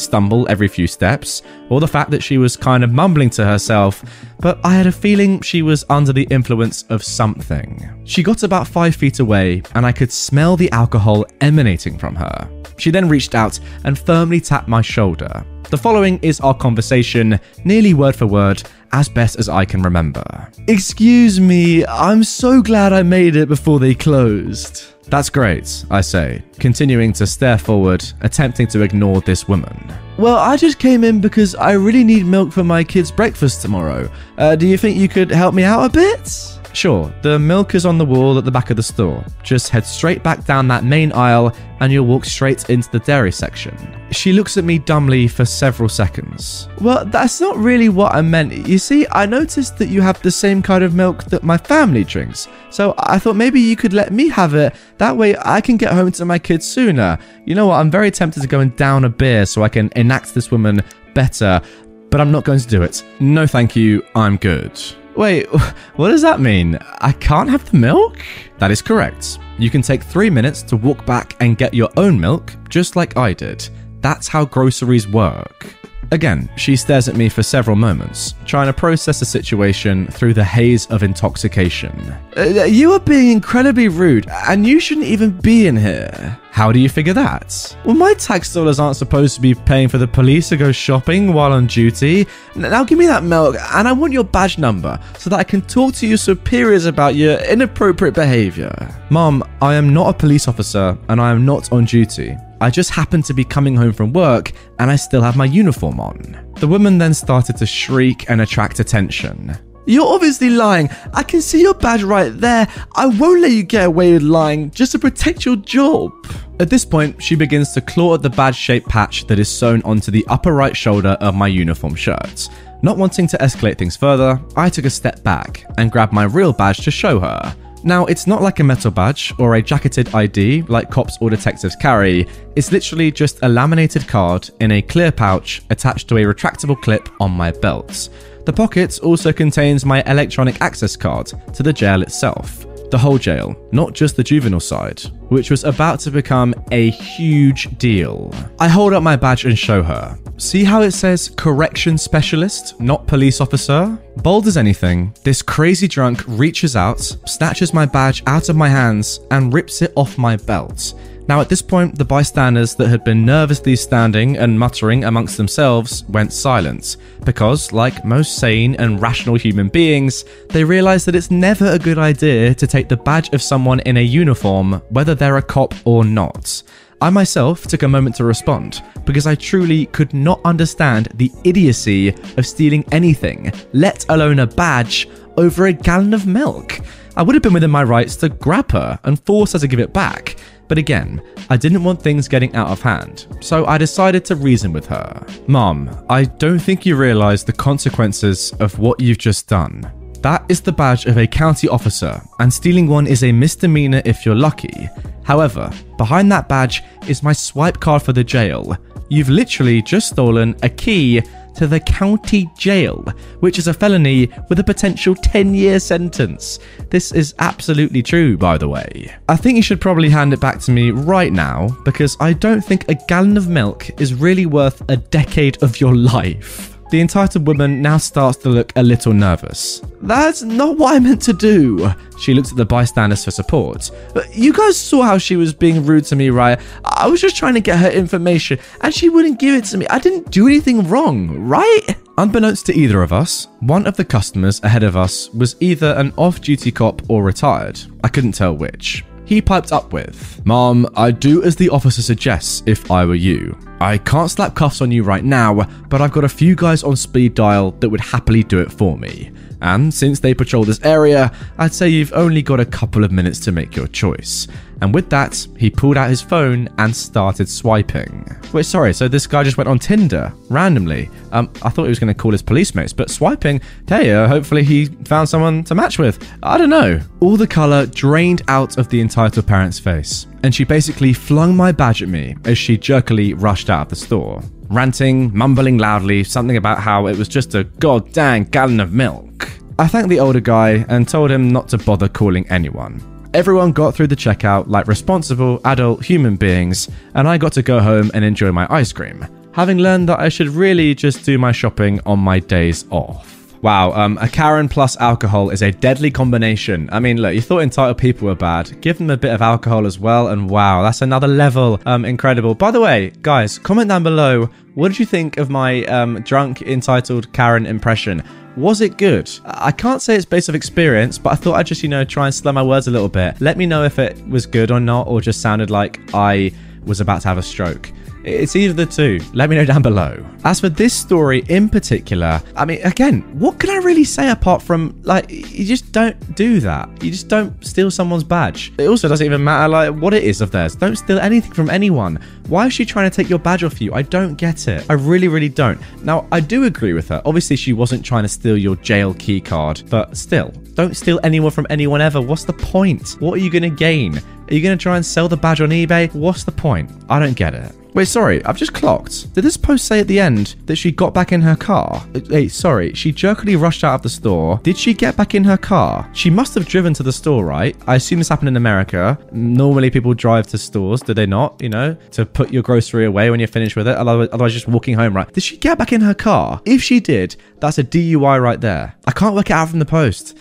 stumble every few steps, or the fact that she was kind of mumbling to herself, but I had a feeling she was under the influence of something. She got about five feet away, and I could smell the alcohol emanating from her. She then reached out and firmly tapped my shoulder. The following is our conversation, nearly word for word, as best as I can remember. Excuse me, I'm so glad I made it before they closed. That's great, I say, continuing to stare forward, attempting to ignore this woman. Well, I just came in because I really need milk for my kids' breakfast tomorrow. Uh, do you think you could help me out a bit? Sure, the milk is on the wall at the back of the store. Just head straight back down that main aisle and you'll walk straight into the dairy section. She looks at me dumbly for several seconds. Well, that's not really what I meant. You see, I noticed that you have the same kind of milk that my family drinks. So I thought maybe you could let me have it. That way I can get home to my kids sooner. You know what? I'm very tempted to go and down a beer so I can enact this woman better, but I'm not going to do it. No, thank you. I'm good. Wait, what does that mean? I can't have the milk? That is correct. You can take three minutes to walk back and get your own milk, just like I did. That's how groceries work. Again, she stares at me for several moments, trying to process the situation through the haze of intoxication. Uh, you are being incredibly rude, and you shouldn't even be in here. How do you figure that? Well, my tax dollars aren't supposed to be paying for the police to go shopping while on duty. Now give me that milk, and I want your badge number so that I can talk to your superiors about your inappropriate behavior. Mom, I am not a police officer, and I am not on duty. I just happened to be coming home from work and I still have my uniform on. The woman then started to shriek and attract attention. You're obviously lying. I can see your badge right there. I won't let you get away with lying just to protect your job. At this point, she begins to claw at the badge shaped patch that is sewn onto the upper right shoulder of my uniform shirt. Not wanting to escalate things further, I took a step back and grabbed my real badge to show her. Now, it's not like a metal badge or a jacketed ID like cops or detectives carry, it's literally just a laminated card in a clear pouch attached to a retractable clip on my belt. The pocket also contains my electronic access card to the jail itself. The whole jail, not just the juvenile side, which was about to become a huge deal. I hold up my badge and show her. See how it says correction specialist, not police officer? Bold as anything, this crazy drunk reaches out, snatches my badge out of my hands, and rips it off my belt. Now, at this point, the bystanders that had been nervously standing and muttering amongst themselves went silent, because, like most sane and rational human beings, they realised that it's never a good idea to take the badge of someone in a uniform, whether they're a cop or not. I myself took a moment to respond because I truly could not understand the idiocy of stealing anything, let alone a badge, over a gallon of milk. I would have been within my rights to grab her and force her to give it back, but again, I didn't want things getting out of hand, so I decided to reason with her. Mom, I don't think you realise the consequences of what you've just done. That is the badge of a county officer, and stealing one is a misdemeanor if you're lucky. However, behind that badge is my swipe card for the jail. You've literally just stolen a key to the county jail, which is a felony with a potential 10 year sentence. This is absolutely true, by the way. I think you should probably hand it back to me right now because I don't think a gallon of milk is really worth a decade of your life. The entitled woman now starts to look a little nervous. That's not what I meant to do. She looks at the bystanders for support. You guys saw how she was being rude to me, right? I was just trying to get her information and she wouldn't give it to me. I didn't do anything wrong, right? Unbeknownst to either of us, one of the customers ahead of us was either an off duty cop or retired. I couldn't tell which. He piped up with, Mom, I'd do as the officer suggests if I were you. I can't slap cuffs on you right now, but I've got a few guys on speed dial that would happily do it for me. And since they patrol this area, I'd say you've only got a couple of minutes to make your choice. And with that, he pulled out his phone and started swiping. Wait, sorry, so this guy just went on Tinder randomly. Um, I thought he was going to call his police mates, but swiping, hey, uh, hopefully he found someone to match with. I don't know. All the colour drained out of the entitled parent's face, and she basically flung my badge at me as she jerkily rushed out of the store ranting, mumbling loudly, something about how it was just a goddamn gallon of milk. I thanked the older guy and told him not to bother calling anyone. Everyone got through the checkout like responsible adult human beings, and I got to go home and enjoy my ice cream, having learned that I should really just do my shopping on my days off. Wow, um, a Karen plus alcohol is a deadly combination. I mean, look, you thought entitled people were bad. Give them a bit of alcohol as well, and wow, that's another level. Um, incredible. By the way, guys, comment down below. What did you think of my um, drunk entitled Karen impression? Was it good? I can't say it's based off experience, but I thought I'd just, you know, try and slow my words a little bit. Let me know if it was good or not, or just sounded like I was about to have a stroke. It's either the two. Let me know down below. As for this story in particular, I mean, again, what can I really say apart from like you just don't do that. You just don't steal someone's badge. It also doesn't even matter like what it is of theirs. Don't steal anything from anyone. Why is she trying to take your badge off you? I don't get it. I really, really don't. Now, I do agree with her. Obviously, she wasn't trying to steal your jail key card, but still, don't steal anyone from anyone ever. What's the point? What are you going to gain? Are you going to try and sell the badge on eBay? What's the point? I don't get it. Wait, sorry, I've just clocked. Did this post say at the end that she got back in her car? Wait, sorry, she jerkily rushed out of the store. Did she get back in her car? She must have driven to the store, right? I assume this happened in America. Normally people drive to stores, do they not? You know, to put your grocery away when you're finished with it. Otherwise, otherwise just walking home, right? Did she get back in her car? If she did, that's a DUI right there. I can't work it out from the post.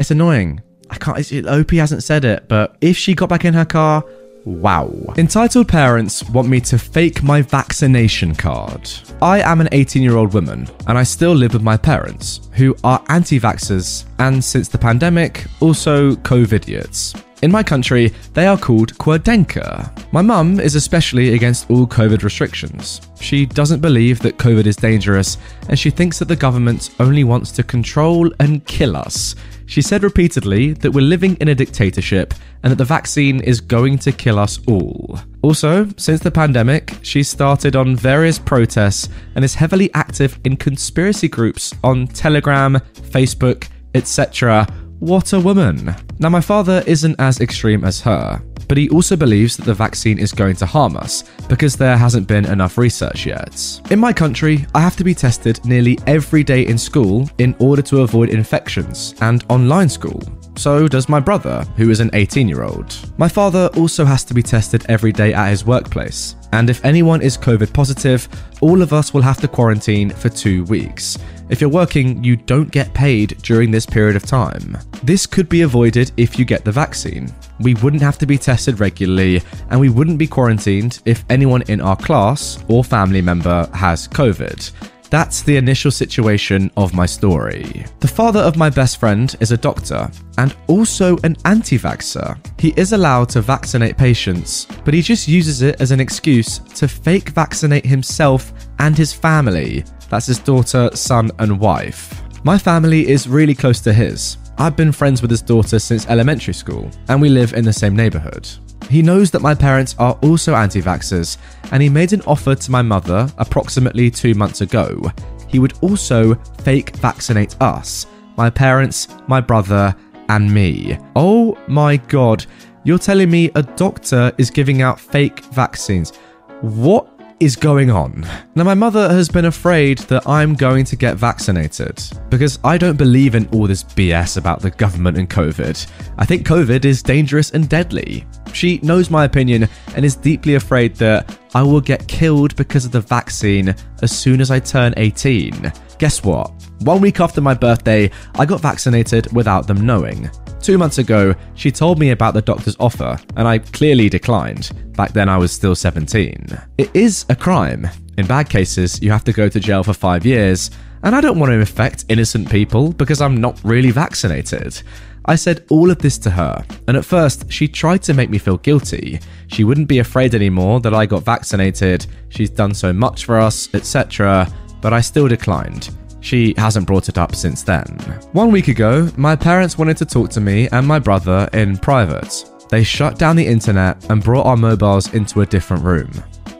It's annoying. I can't. It's, OP hasn't said it, but if she got back in her car, wow. Entitled parents want me to fake my vaccination card. I am an 18 year old woman, and I still live with my parents, who are anti vaxxers and since the pandemic, also COVIDiots. In my country, they are called Querdenker. My mum is especially against all COVID restrictions. She doesn't believe that COVID is dangerous, and she thinks that the government only wants to control and kill us. She said repeatedly that we're living in a dictatorship and that the vaccine is going to kill us all. Also, since the pandemic, she's started on various protests and is heavily active in conspiracy groups on Telegram, Facebook, etc. What a woman. Now, my father isn't as extreme as her, but he also believes that the vaccine is going to harm us because there hasn't been enough research yet. In my country, I have to be tested nearly every day in school in order to avoid infections and online school. So does my brother, who is an 18 year old. My father also has to be tested every day at his workplace, and if anyone is COVID positive, all of us will have to quarantine for two weeks. If you're working, you don't get paid during this period of time. This could be avoided if you get the vaccine. We wouldn't have to be tested regularly, and we wouldn't be quarantined if anyone in our class or family member has COVID. That's the initial situation of my story. The father of my best friend is a doctor and also an anti vaxxer. He is allowed to vaccinate patients, but he just uses it as an excuse to fake vaccinate himself and his family. That's his daughter, son, and wife. My family is really close to his. I've been friends with his daughter since elementary school, and we live in the same neighborhood. He knows that my parents are also anti vaxxers, and he made an offer to my mother approximately two months ago. He would also fake vaccinate us my parents, my brother, and me. Oh my god, you're telling me a doctor is giving out fake vaccines. What is going on? Now, my mother has been afraid that I'm going to get vaccinated because I don't believe in all this BS about the government and COVID. I think COVID is dangerous and deadly. She knows my opinion and is deeply afraid that I will get killed because of the vaccine as soon as I turn 18. Guess what? One week after my birthday, I got vaccinated without them knowing. Two months ago, she told me about the doctor's offer, and I clearly declined. Back then, I was still 17. It is a crime. In bad cases, you have to go to jail for five years, and I don't want to infect innocent people because I'm not really vaccinated. I said all of this to her, and at first, she tried to make me feel guilty. She wouldn't be afraid anymore that I got vaccinated, she's done so much for us, etc., but I still declined. She hasn't brought it up since then. One week ago, my parents wanted to talk to me and my brother in private. They shut down the internet and brought our mobiles into a different room.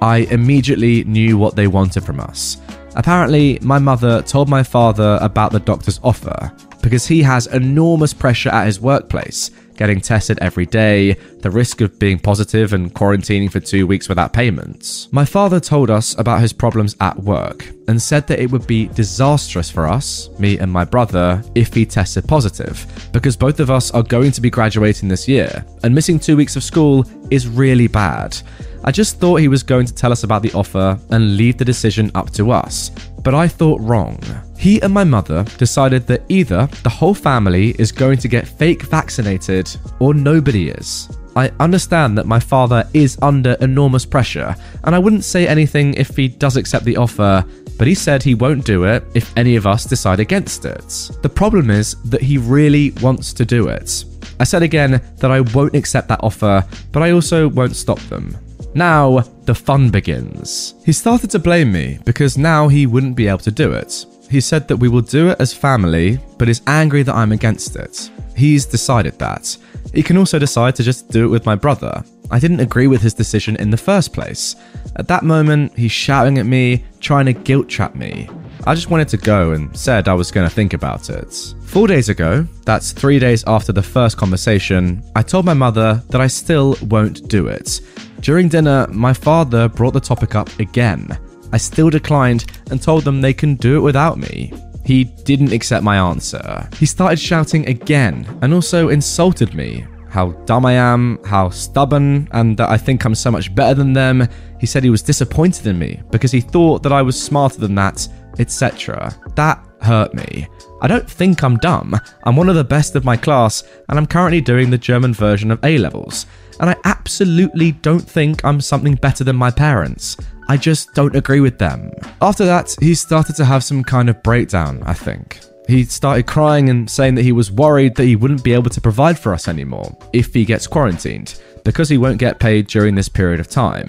I immediately knew what they wanted from us. Apparently, my mother told my father about the doctor's offer because he has enormous pressure at his workplace, getting tested every day, the risk of being positive and quarantining for two weeks without payments. My father told us about his problems at work and said that it would be disastrous for us, me and my brother, if he tested positive, because both of us are going to be graduating this year, and missing two weeks of school is really bad. I just thought he was going to tell us about the offer and leave the decision up to us, but I thought wrong. He and my mother decided that either the whole family is going to get fake vaccinated or nobody is. I understand that my father is under enormous pressure, and I wouldn't say anything if he does accept the offer, but he said he won't do it if any of us decide against it. The problem is that he really wants to do it. I said again that I won't accept that offer, but I also won't stop them. Now, the fun begins. He started to blame me because now he wouldn't be able to do it. He said that we will do it as family, but is angry that I'm against it. He's decided that. He can also decide to just do it with my brother. I didn't agree with his decision in the first place. At that moment, he's shouting at me, trying to guilt trap me. I just wanted to go and said I was going to think about it. Four days ago, that's three days after the first conversation, I told my mother that I still won't do it. During dinner, my father brought the topic up again. I still declined and told them they can do it without me. He didn't accept my answer. He started shouting again and also insulted me. How dumb I am, how stubborn, and that I think I'm so much better than them. He said he was disappointed in me because he thought that I was smarter than that, etc. That hurt me. I don't think I'm dumb. I'm one of the best of my class, and I'm currently doing the German version of A levels. And I absolutely don't think I'm something better than my parents. I just don't agree with them. After that, he started to have some kind of breakdown, I think. He started crying and saying that he was worried that he wouldn't be able to provide for us anymore if he gets quarantined, because he won't get paid during this period of time.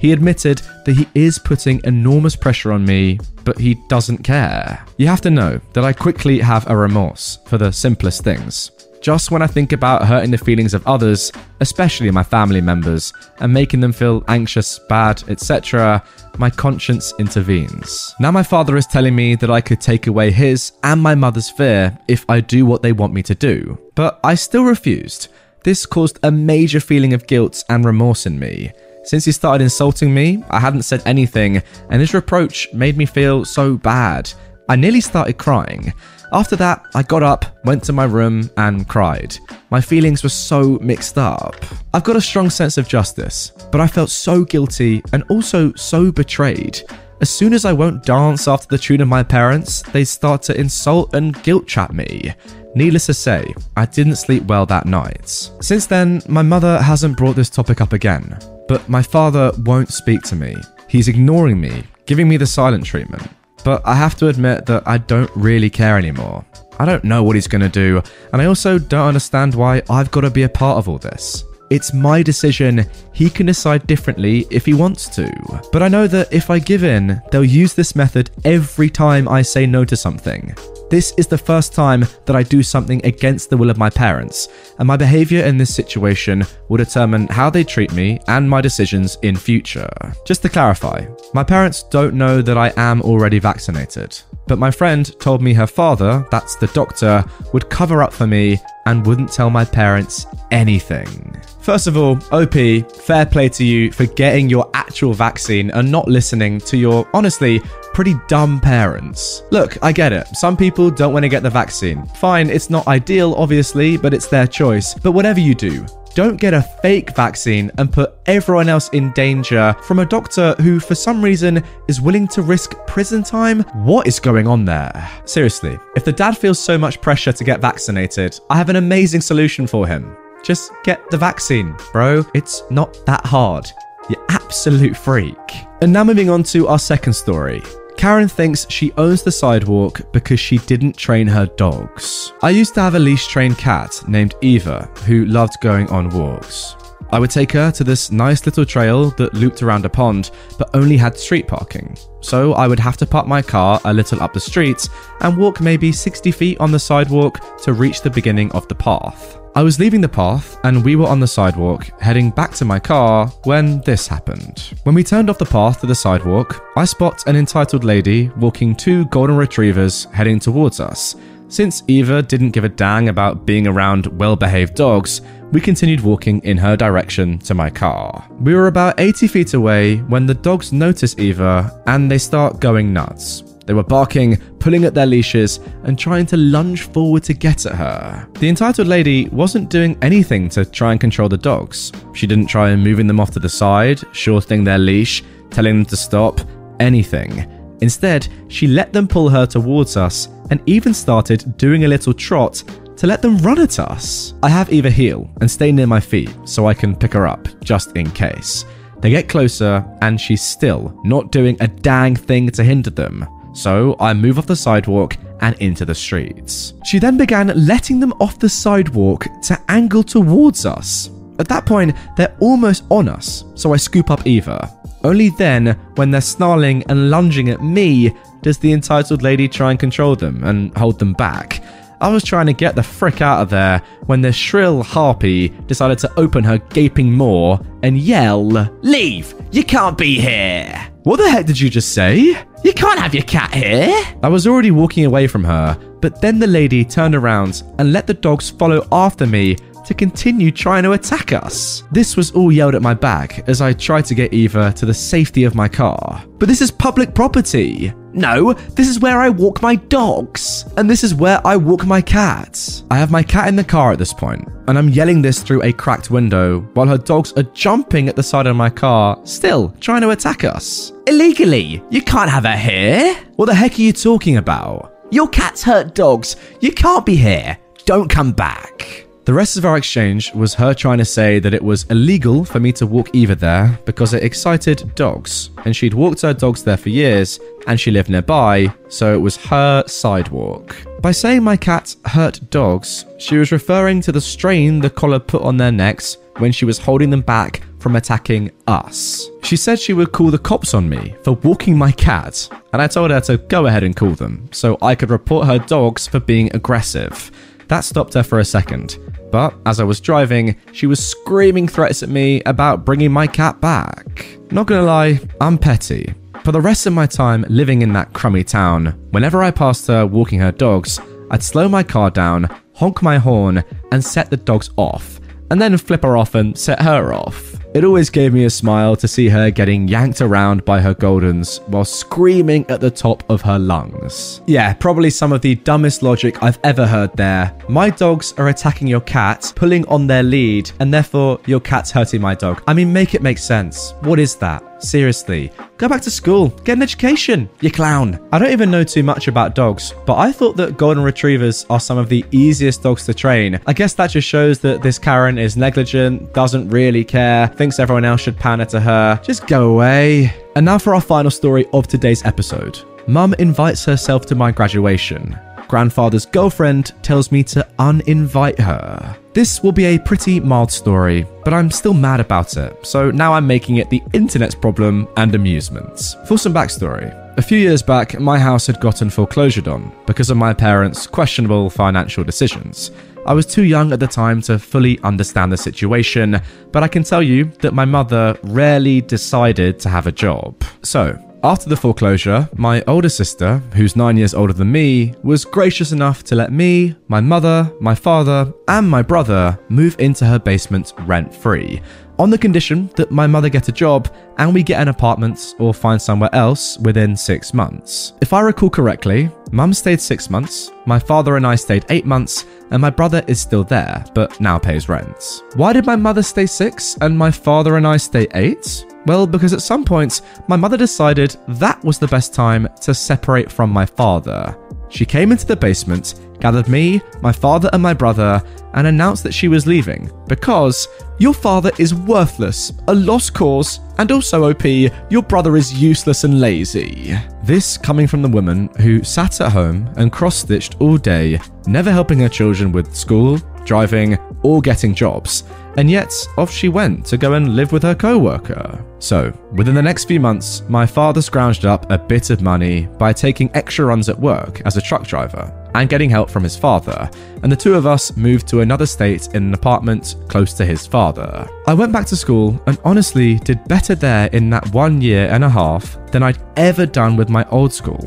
He admitted that he is putting enormous pressure on me, but he doesn't care. You have to know that I quickly have a remorse for the simplest things. Just when I think about hurting the feelings of others, especially my family members, and making them feel anxious, bad, etc., my conscience intervenes. Now my father is telling me that I could take away his and my mother's fear if I do what they want me to do. But I still refused. This caused a major feeling of guilt and remorse in me. Since he started insulting me, I hadn't said anything, and his reproach made me feel so bad. I nearly started crying. After that, I got up, went to my room, and cried. My feelings were so mixed up. I've got a strong sense of justice, but I felt so guilty and also so betrayed. As soon as I won't dance after the tune of my parents, they start to insult and guilt trap me. Needless to say, I didn't sleep well that night. Since then, my mother hasn't brought this topic up again, but my father won't speak to me. He's ignoring me, giving me the silent treatment. But I have to admit that I don't really care anymore. I don't know what he's going to do, and I also don't understand why I've got to be a part of all this. It's my decision. He can decide differently if he wants to. But I know that if I give in, they'll use this method every time I say no to something. This is the first time that I do something against the will of my parents, and my behavior in this situation will determine how they treat me and my decisions in future. Just to clarify, my parents don't know that I am already vaccinated, but my friend told me her father, that's the doctor, would cover up for me and wouldn't tell my parents anything. First of all, OP, fair play to you for getting your actual vaccine and not listening to your, honestly, pretty dumb parents. Look, I get it. Some people don't want to get the vaccine. Fine, it's not ideal, obviously, but it's their choice. But whatever you do, don't get a fake vaccine and put everyone else in danger from a doctor who, for some reason, is willing to risk prison time? What is going on there? Seriously, if the dad feels so much pressure to get vaccinated, I have an amazing solution for him. Just get the vaccine, bro. It's not that hard. You absolute freak. And now moving on to our second story. Karen thinks she owns the sidewalk because she didn't train her dogs. I used to have a leash trained cat named Eva who loved going on walks. I would take her to this nice little trail that looped around a pond but only had street parking. So I would have to park my car a little up the street and walk maybe 60 feet on the sidewalk to reach the beginning of the path. I was leaving the path and we were on the sidewalk heading back to my car when this happened. When we turned off the path to the sidewalk, I spot an entitled lady walking two golden retrievers heading towards us. Since Eva didn't give a dang about being around well behaved dogs, we continued walking in her direction to my car. We were about 80 feet away when the dogs notice Eva and they start going nuts. They were barking, pulling at their leashes, and trying to lunge forward to get at her. The entitled lady wasn't doing anything to try and control the dogs. She didn't try and moving them off to the side, shortening their leash, telling them to stop, anything. Instead, she let them pull her towards us and even started doing a little trot to let them run at us. I have Eva heel and stay near my feet so I can pick her up, just in case. They get closer, and she's still not doing a dang thing to hinder them so I move off the sidewalk and into the streets. She then began letting them off the sidewalk to angle towards us. At that point, they're almost on us, so I scoop up Eva. Only then, when they're snarling and lunging at me, does the entitled lady try and control them and hold them back. I was trying to get the frick out of there when the shrill harpy decided to open her gaping maw and yell, Leave! You can't be here! What the heck did you just say? You can't have your cat here! I was already walking away from her, but then the lady turned around and let the dogs follow after me to continue trying to attack us. This was all yelled at my back as I tried to get Eva to the safety of my car. But this is public property. No, this is where I walk my dogs. And this is where I walk my cats. I have my cat in the car at this point, and I'm yelling this through a cracked window while her dogs are jumping at the side of my car, still trying to attack us. Illegally! You can't have her here! What the heck are you talking about? Your cats hurt dogs. You can't be here. Don't come back. The rest of our exchange was her trying to say that it was illegal for me to walk Eva there because it excited dogs, and she'd walked her dogs there for years and she lived nearby, so it was her sidewalk. By saying my cat hurt dogs, she was referring to the strain the collar put on their necks when she was holding them back from attacking us. She said she would call the cops on me for walking my cat, and I told her to go ahead and call them so I could report her dogs for being aggressive. That stopped her for a second, but as I was driving, she was screaming threats at me about bringing my cat back. Not gonna lie, I'm petty. For the rest of my time living in that crummy town, whenever I passed her walking her dogs, I'd slow my car down, honk my horn, and set the dogs off, and then flip her off and set her off. It always gave me a smile to see her getting yanked around by her Goldens while screaming at the top of her lungs. Yeah, probably some of the dumbest logic I've ever heard there. My dogs are attacking your cat, pulling on their lead, and therefore your cat's hurting my dog. I mean, make it make sense. What is that? Seriously. Go back to school, get an education, you clown. I don't even know too much about dogs, but I thought that golden retrievers are some of the easiest dogs to train. I guess that just shows that this Karen is negligent, doesn't really care, thinks everyone else should pander to her. Just go away. And now for our final story of today's episode. Mum invites herself to my graduation. Grandfather's girlfriend tells me to uninvite her. This will be a pretty mild story, but I'm still mad about it, so now I'm making it the internet's problem and amusements. For some backstory, a few years back, my house had gotten foreclosured on because of my parents' questionable financial decisions. I was too young at the time to fully understand the situation, but I can tell you that my mother rarely decided to have a job. So, after the foreclosure, my older sister, who's nine years older than me, was gracious enough to let me, my mother, my father, and my brother move into her basement rent free, on the condition that my mother get a job and we get an apartment or find somewhere else within six months. If I recall correctly, mum stayed six months, my father and I stayed eight months, and my brother is still there, but now pays rent. Why did my mother stay six and my father and I stay eight? Well, because at some point, my mother decided that was the best time to separate from my father. She came into the basement, gathered me, my father, and my brother, and announced that she was leaving because your father is worthless, a lost cause, and also OP, your brother is useless and lazy. This coming from the woman who sat at home and cross stitched all day, never helping her children with school, driving, or getting jobs. And yet, off she went to go and live with her co worker. So, within the next few months, my father scrounged up a bit of money by taking extra runs at work as a truck driver and getting help from his father, and the two of us moved to another state in an apartment close to his father. I went back to school and honestly did better there in that one year and a half than I'd ever done with my old school.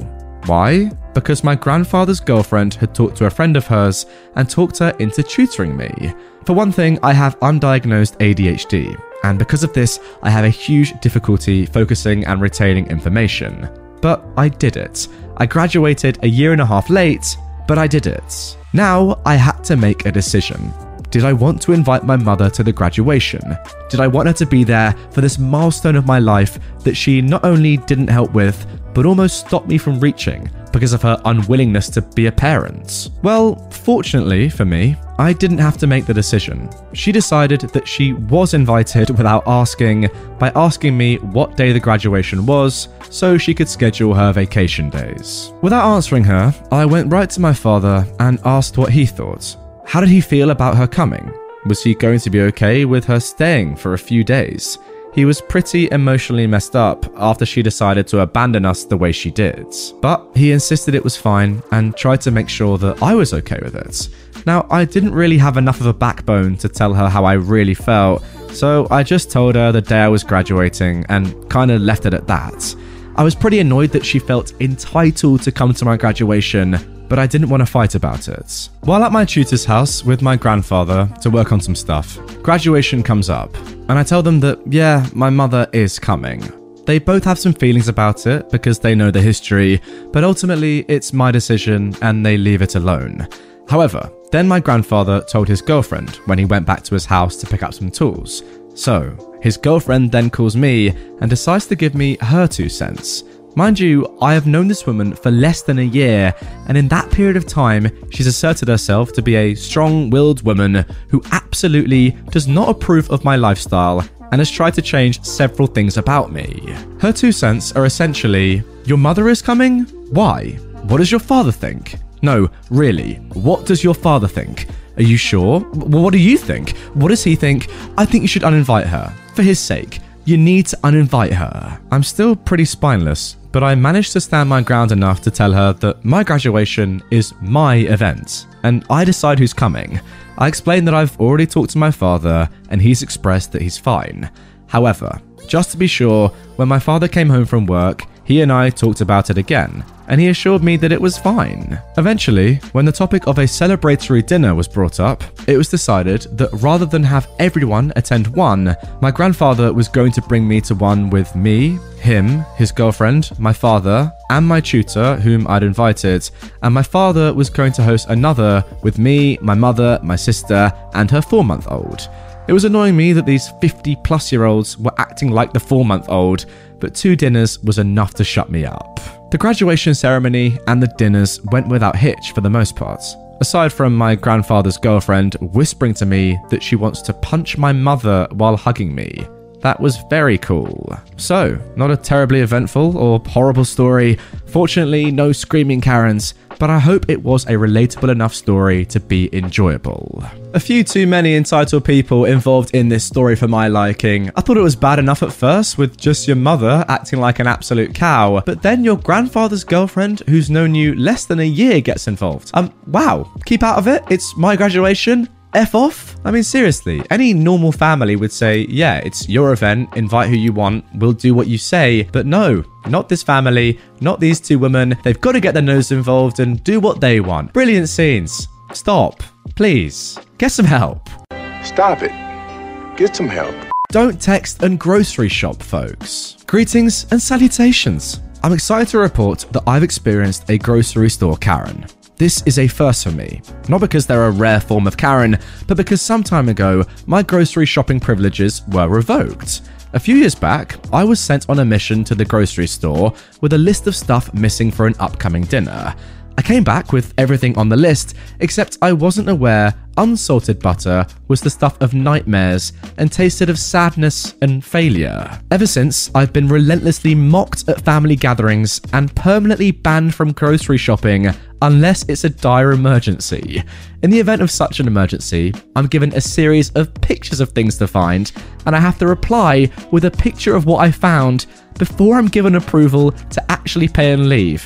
Why? Because my grandfather's girlfriend had talked to a friend of hers and talked her into tutoring me. For one thing, I have undiagnosed ADHD, and because of this, I have a huge difficulty focusing and retaining information. But I did it. I graduated a year and a half late, but I did it. Now I had to make a decision. Did I want to invite my mother to the graduation? Did I want her to be there for this milestone of my life that she not only didn't help with, but almost stopped me from reaching because of her unwillingness to be a parent? Well, fortunately for me, I didn't have to make the decision. She decided that she was invited without asking by asking me what day the graduation was so she could schedule her vacation days. Without answering her, I went right to my father and asked what he thought. How did he feel about her coming? Was he going to be okay with her staying for a few days? He was pretty emotionally messed up after she decided to abandon us the way she did. But he insisted it was fine and tried to make sure that I was okay with it. Now, I didn't really have enough of a backbone to tell her how I really felt, so I just told her the day I was graduating and kinda left it at that. I was pretty annoyed that she felt entitled to come to my graduation, but I didn't want to fight about it. While at my tutor's house with my grandfather to work on some stuff, graduation comes up, and I tell them that, yeah, my mother is coming. They both have some feelings about it because they know the history, but ultimately it's my decision and they leave it alone. However, then my grandfather told his girlfriend when he went back to his house to pick up some tools. So, his girlfriend then calls me and decides to give me her two cents. Mind you, I have known this woman for less than a year, and in that period of time, she's asserted herself to be a strong willed woman who absolutely does not approve of my lifestyle and has tried to change several things about me. Her two cents are essentially Your mother is coming? Why? What does your father think? No, really, what does your father think? Are you sure? What do you think? What does he think? I think you should uninvite her. For his sake. You need to uninvite her. I'm still pretty spineless, but I managed to stand my ground enough to tell her that my graduation is my event, and I decide who's coming. I explained that I've already talked to my father, and he's expressed that he's fine. However, just to be sure, when my father came home from work, he and I talked about it again, and he assured me that it was fine. Eventually, when the topic of a celebratory dinner was brought up, it was decided that rather than have everyone attend one, my grandfather was going to bring me to one with me, him, his girlfriend, my father, and my tutor, whom I'd invited, and my father was going to host another with me, my mother, my sister, and her four month old. It was annoying me that these 50 plus year olds were acting like the four month old, but two dinners was enough to shut me up. The graduation ceremony and the dinners went without hitch for the most part. Aside from my grandfather's girlfriend whispering to me that she wants to punch my mother while hugging me. That was very cool. So, not a terribly eventful or horrible story. Fortunately, no screaming Karens, but I hope it was a relatable enough story to be enjoyable. A few too many entitled people involved in this story for my liking. I thought it was bad enough at first with just your mother acting like an absolute cow, but then your grandfather's girlfriend, who's known you less than a year, gets involved. Um, wow, keep out of it. It's my graduation. F off? I mean, seriously, any normal family would say, yeah, it's your event, invite who you want, we'll do what you say. But no, not this family, not these two women. They've got to get their nose involved and do what they want. Brilliant scenes. Stop. Please. Get some help. Stop it. Get some help. Don't text and grocery shop, folks. Greetings and salutations. I'm excited to report that I've experienced a grocery store Karen. This is a first for me, not because they're a rare form of Karen, but because some time ago, my grocery shopping privileges were revoked. A few years back, I was sent on a mission to the grocery store with a list of stuff missing for an upcoming dinner. I came back with everything on the list, except I wasn't aware unsalted butter was the stuff of nightmares and tasted of sadness and failure. Ever since, I've been relentlessly mocked at family gatherings and permanently banned from grocery shopping unless it's a dire emergency. In the event of such an emergency, I'm given a series of pictures of things to find, and I have to reply with a picture of what I found before I'm given approval to actually pay and leave.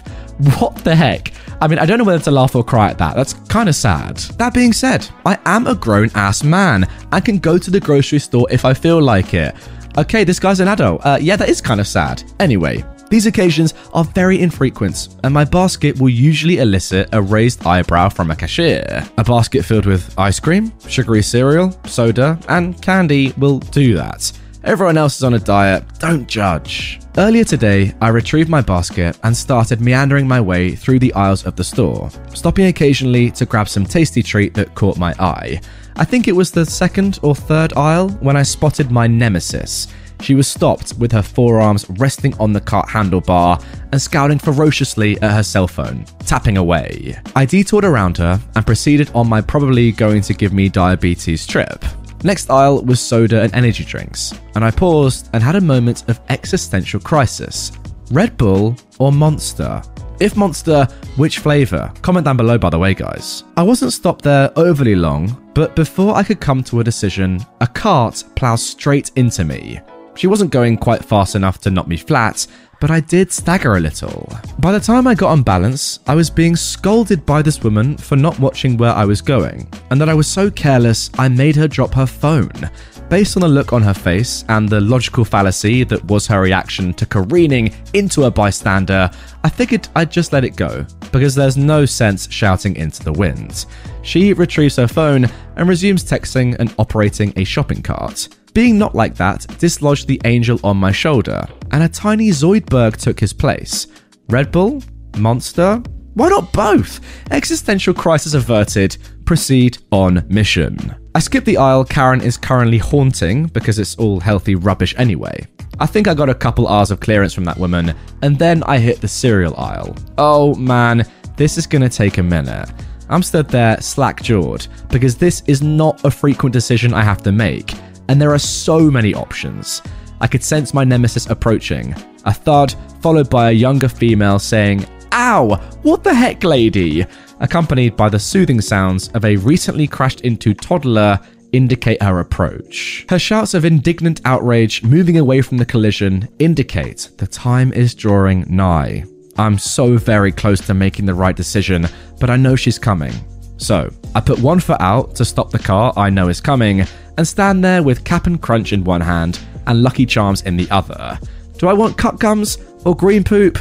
What the heck? I mean, I don't know whether to laugh or cry at that. That's kind of sad. That being said, I am a grown ass man and can go to the grocery store if I feel like it. Okay, this guy's an adult. Uh, yeah, that is kind of sad. Anyway, these occasions are very infrequent, and my basket will usually elicit a raised eyebrow from a cashier. A basket filled with ice cream, sugary cereal, soda, and candy will do that. Everyone else is on a diet, don't judge. Earlier today, I retrieved my basket and started meandering my way through the aisles of the store, stopping occasionally to grab some tasty treat that caught my eye. I think it was the second or third aisle when I spotted my nemesis. She was stopped with her forearms resting on the cart handlebar and scowling ferociously at her cell phone, tapping away. I detoured around her and proceeded on my probably going to give me diabetes trip. Next aisle was soda and energy drinks, and I paused and had a moment of existential crisis. Red Bull or Monster? If Monster, which flavour? Comment down below, by the way, guys. I wasn't stopped there overly long, but before I could come to a decision, a cart plows straight into me. She wasn't going quite fast enough to knock me flat, but I did stagger a little. By the time I got on balance, I was being scolded by this woman for not watching where I was going, and that I was so careless I made her drop her phone. Based on the look on her face and the logical fallacy that was her reaction to careening into a bystander, I figured I'd just let it go, because there's no sense shouting into the wind. She retrieves her phone and resumes texting and operating a shopping cart. Being not like that dislodged the angel on my shoulder, and a tiny Zoidberg took his place. Red Bull? Monster? Why not both? Existential crisis averted. Proceed on mission. I skip the aisle Karen is currently haunting because it's all healthy rubbish anyway. I think I got a couple hours of clearance from that woman, and then I hit the cereal aisle. Oh man, this is gonna take a minute. I'm stood there slack jawed because this is not a frequent decision I have to make and there are so many options. I could sense my nemesis approaching. A thud, followed by a younger female saying, Ow! What the heck, lady? Accompanied by the soothing sounds of a recently crashed into toddler indicate her approach. Her shouts of indignant outrage moving away from the collision indicate the time is drawing nigh. I'm so very close to making the right decision, but I know she's coming. So, I put one foot out to stop the car I know is coming, and stand there with Cap'n Crunch in one hand and Lucky Charms in the other. Do I want cut gums or green poop?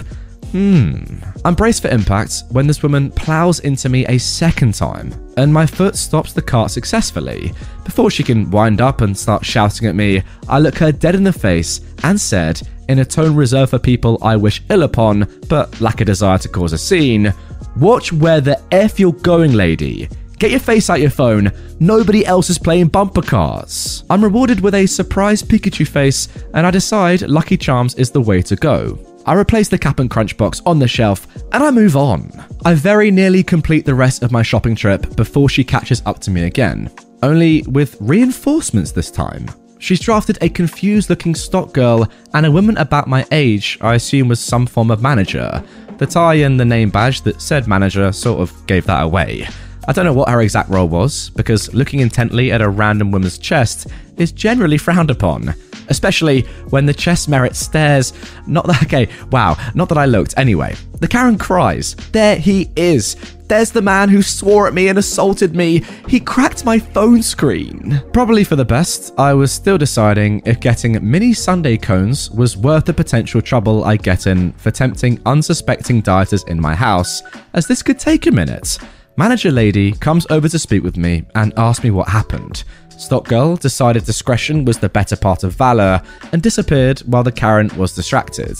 Hmm. I'm braced for impact when this woman plows into me a second time, and my foot stops the cart successfully. Before she can wind up and start shouting at me, I look her dead in the face and said, in a tone reserved for people I wish ill upon, but lack a desire to cause a scene, Watch where the F you're going, lady. Get your face out your phone. Nobody else is playing bumper cars. I'm rewarded with a surprise Pikachu face, and I decide Lucky Charms is the way to go. I replace the Cap'n Crunch box on the shelf and I move on. I very nearly complete the rest of my shopping trip before she catches up to me again, only with reinforcements this time. She's drafted a confused looking stock girl and a woman about my age, I assume was some form of manager. The tie and the name badge that said manager sort of gave that away. I don't know what her exact role was, because looking intently at a random woman's chest is generally frowned upon, especially when the chest merit stares. Not that, okay, wow, not that I looked. Anyway, the Karen cries, There he is! There's the man who swore at me and assaulted me. He cracked my phone screen. Probably for the best, I was still deciding if getting mini sundae cones was worth the potential trouble I'd get in for tempting unsuspecting dieters in my house, as this could take a minute. Manager lady comes over to speak with me and asks me what happened. Stock Girl decided discretion was the better part of valor and disappeared while the Karen was distracted.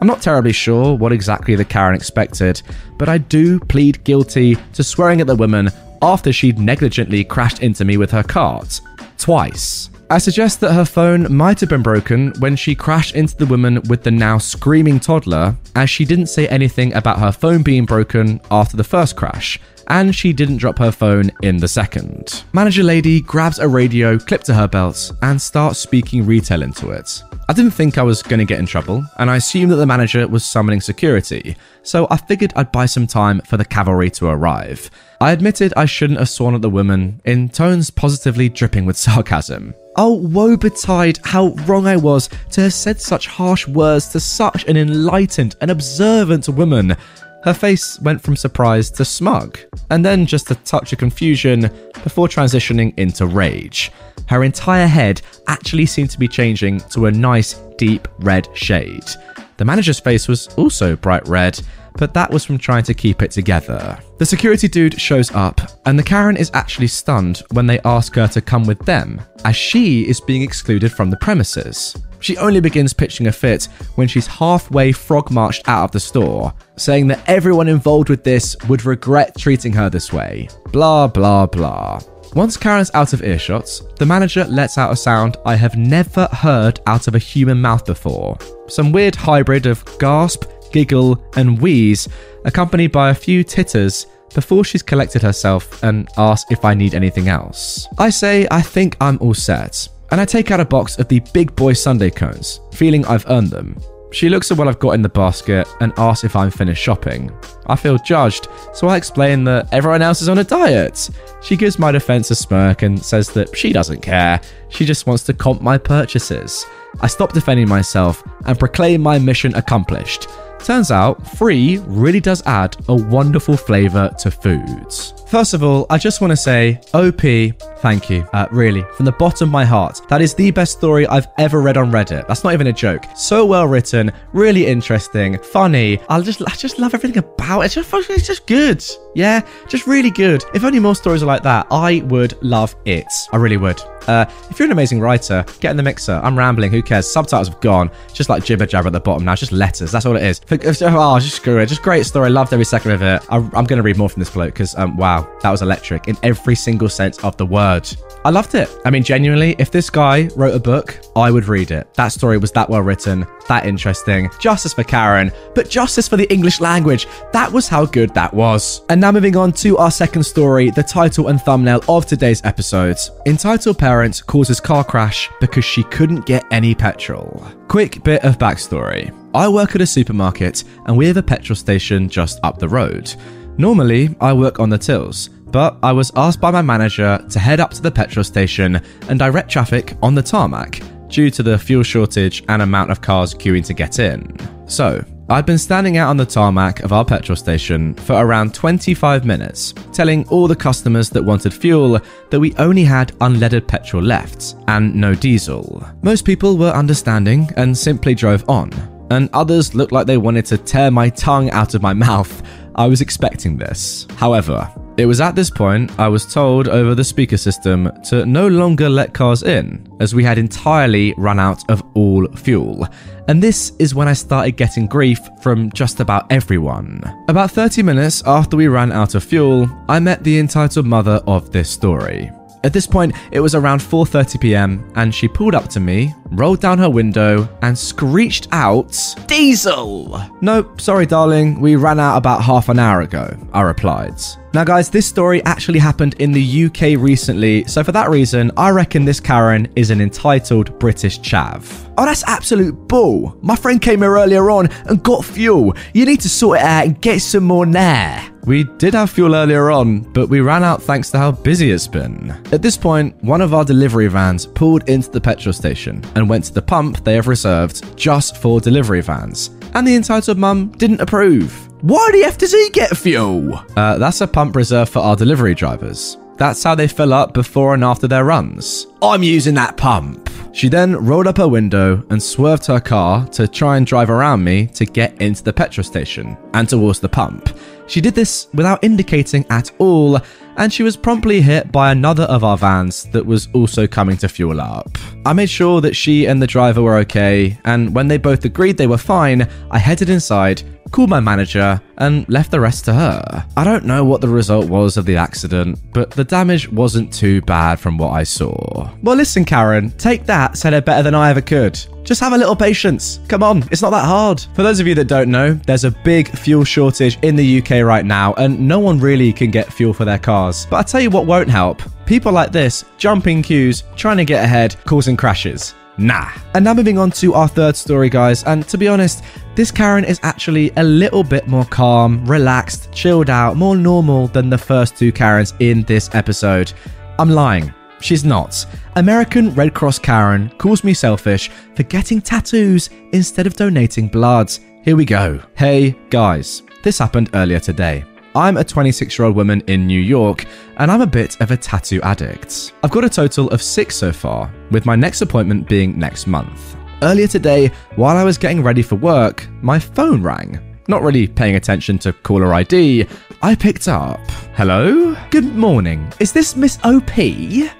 I'm not terribly sure what exactly the Karen expected, but I do plead guilty to swearing at the woman after she'd negligently crashed into me with her cart. Twice. I suggest that her phone might have been broken when she crashed into the woman with the now screaming toddler, as she didn't say anything about her phone being broken after the first crash, and she didn't drop her phone in the second. Manager Lady grabs a radio clipped to her belt and starts speaking retail into it. I didn't think I was going to get in trouble, and I assumed that the manager was summoning security, so I figured I'd buy some time for the cavalry to arrive. I admitted I shouldn't have sworn at the woman, in tones positively dripping with sarcasm. Oh, woe betide how wrong I was to have said such harsh words to such an enlightened and observant woman. Her face went from surprise to smug, and then just a touch of confusion before transitioning into rage. Her entire head actually seemed to be changing to a nice, deep red shade. The manager's face was also bright red, but that was from trying to keep it together. The security dude shows up, and the Karen is actually stunned when they ask her to come with them, as she is being excluded from the premises. She only begins pitching a fit when she's halfway frog marched out of the store, saying that everyone involved with this would regret treating her this way. Blah, blah, blah. Once Karen's out of earshot, the manager lets out a sound I have never heard out of a human mouth before. Some weird hybrid of gasp, giggle, and wheeze, accompanied by a few titters before she's collected herself and asks if I need anything else. I say I think I'm all set, and I take out a box of the big boy sundae cones, feeling I've earned them. She looks at what I've got in the basket and asks if I'm finished shopping. I feel judged, so I explain that everyone else is on a diet. She gives my defense a smirk and says that she doesn't care. She just wants to comp my purchases. I stop defending myself and proclaim my mission accomplished. Turns out, free really does add a wonderful flavour to foods. First of all, I just want to say, OP, thank you. Uh, really, from the bottom of my heart. That is the best story I've ever read on Reddit. That's not even a joke. So well written, really interesting, funny. I just, I just love everything about it. It's just, it's just good. Yeah, just really good. If only more stories are like that, I would love it. I really would. Uh, if you're an amazing writer, get in the mixer. I'm rambling. Who cares? Subtitles have gone. It's just like jibber jabber at the bottom now. It's just letters. That's all it is. Oh, just screw it. Just great story. Loved every second of it. I, am going to read more from this bloke because, um, wow, that was electric in every single sense of the word. I loved it. I mean, genuinely, if this guy wrote a book, I would read it. That story was that well written, that interesting. Justice for Karen, but justice for the English language. That was how good that was. And now moving on to our second story, the title and thumbnail of today's episode. Entitled Parent causes car crash because she couldn't get any petrol. Quick bit of backstory. I work at a supermarket and we have a petrol station just up the road. Normally, I work on the tills but I was asked by my manager to head up to the petrol station and direct traffic on the tarmac due to the fuel shortage and amount of cars queuing to get in. So, I'd been standing out on the tarmac of our petrol station for around 25 minutes, telling all the customers that wanted fuel that we only had unleaded petrol left and no diesel. Most people were understanding and simply drove on, and others looked like they wanted to tear my tongue out of my mouth. I was expecting this. However, it was at this point I was told over the speaker system to no longer let cars in, as we had entirely run out of all fuel. And this is when I started getting grief from just about everyone. About 30 minutes after we ran out of fuel, I met the entitled mother of this story. At this point, it was around 4:30 p.m. and she pulled up to me, rolled down her window, and screeched out, "Diesel!" "No, sorry darling, we ran out about half an hour ago," I replied. Now, guys, this story actually happened in the UK recently, so for that reason, I reckon this Karen is an entitled British chav. Oh, that's absolute bull. My friend came here earlier on and got fuel. You need to sort it out and get some more now. We did have fuel earlier on, but we ran out thanks to how busy it's been. At this point, one of our delivery vans pulled into the petrol station and went to the pump they have reserved just for delivery vans. And the entitled mum didn't approve. Why the F does he get fuel? Uh, that's a pump reserved for our delivery drivers. That's how they fill up before and after their runs. I'm using that pump. She then rolled up her window and swerved her car to try and drive around me to get into the petrol station and towards the pump. She did this without indicating at all, and she was promptly hit by another of our vans that was also coming to fuel up. I made sure that she and the driver were okay, and when they both agreed they were fine, I headed inside called my manager, and left the rest to her. I don't know what the result was of the accident, but the damage wasn't too bad from what I saw. Well, listen, Karen, take that, said it better than I ever could. Just have a little patience. Come on, it's not that hard. For those of you that don't know, there's a big fuel shortage in the UK right now, and no one really can get fuel for their cars. But I tell you what won't help people like this jumping queues, trying to get ahead, causing crashes. Nah. And now moving on to our third story, guys. And to be honest, this Karen is actually a little bit more calm, relaxed, chilled out, more normal than the first two Karens in this episode. I'm lying. She's not. American Red Cross Karen calls me selfish for getting tattoos instead of donating blood. Here we go. Hey, guys. This happened earlier today. I'm a 26 year old woman in New York, and I'm a bit of a tattoo addict. I've got a total of six so far, with my next appointment being next month. Earlier today, while I was getting ready for work, my phone rang. Not really paying attention to caller ID, I picked up. Hello? Good morning. Is this Miss OP?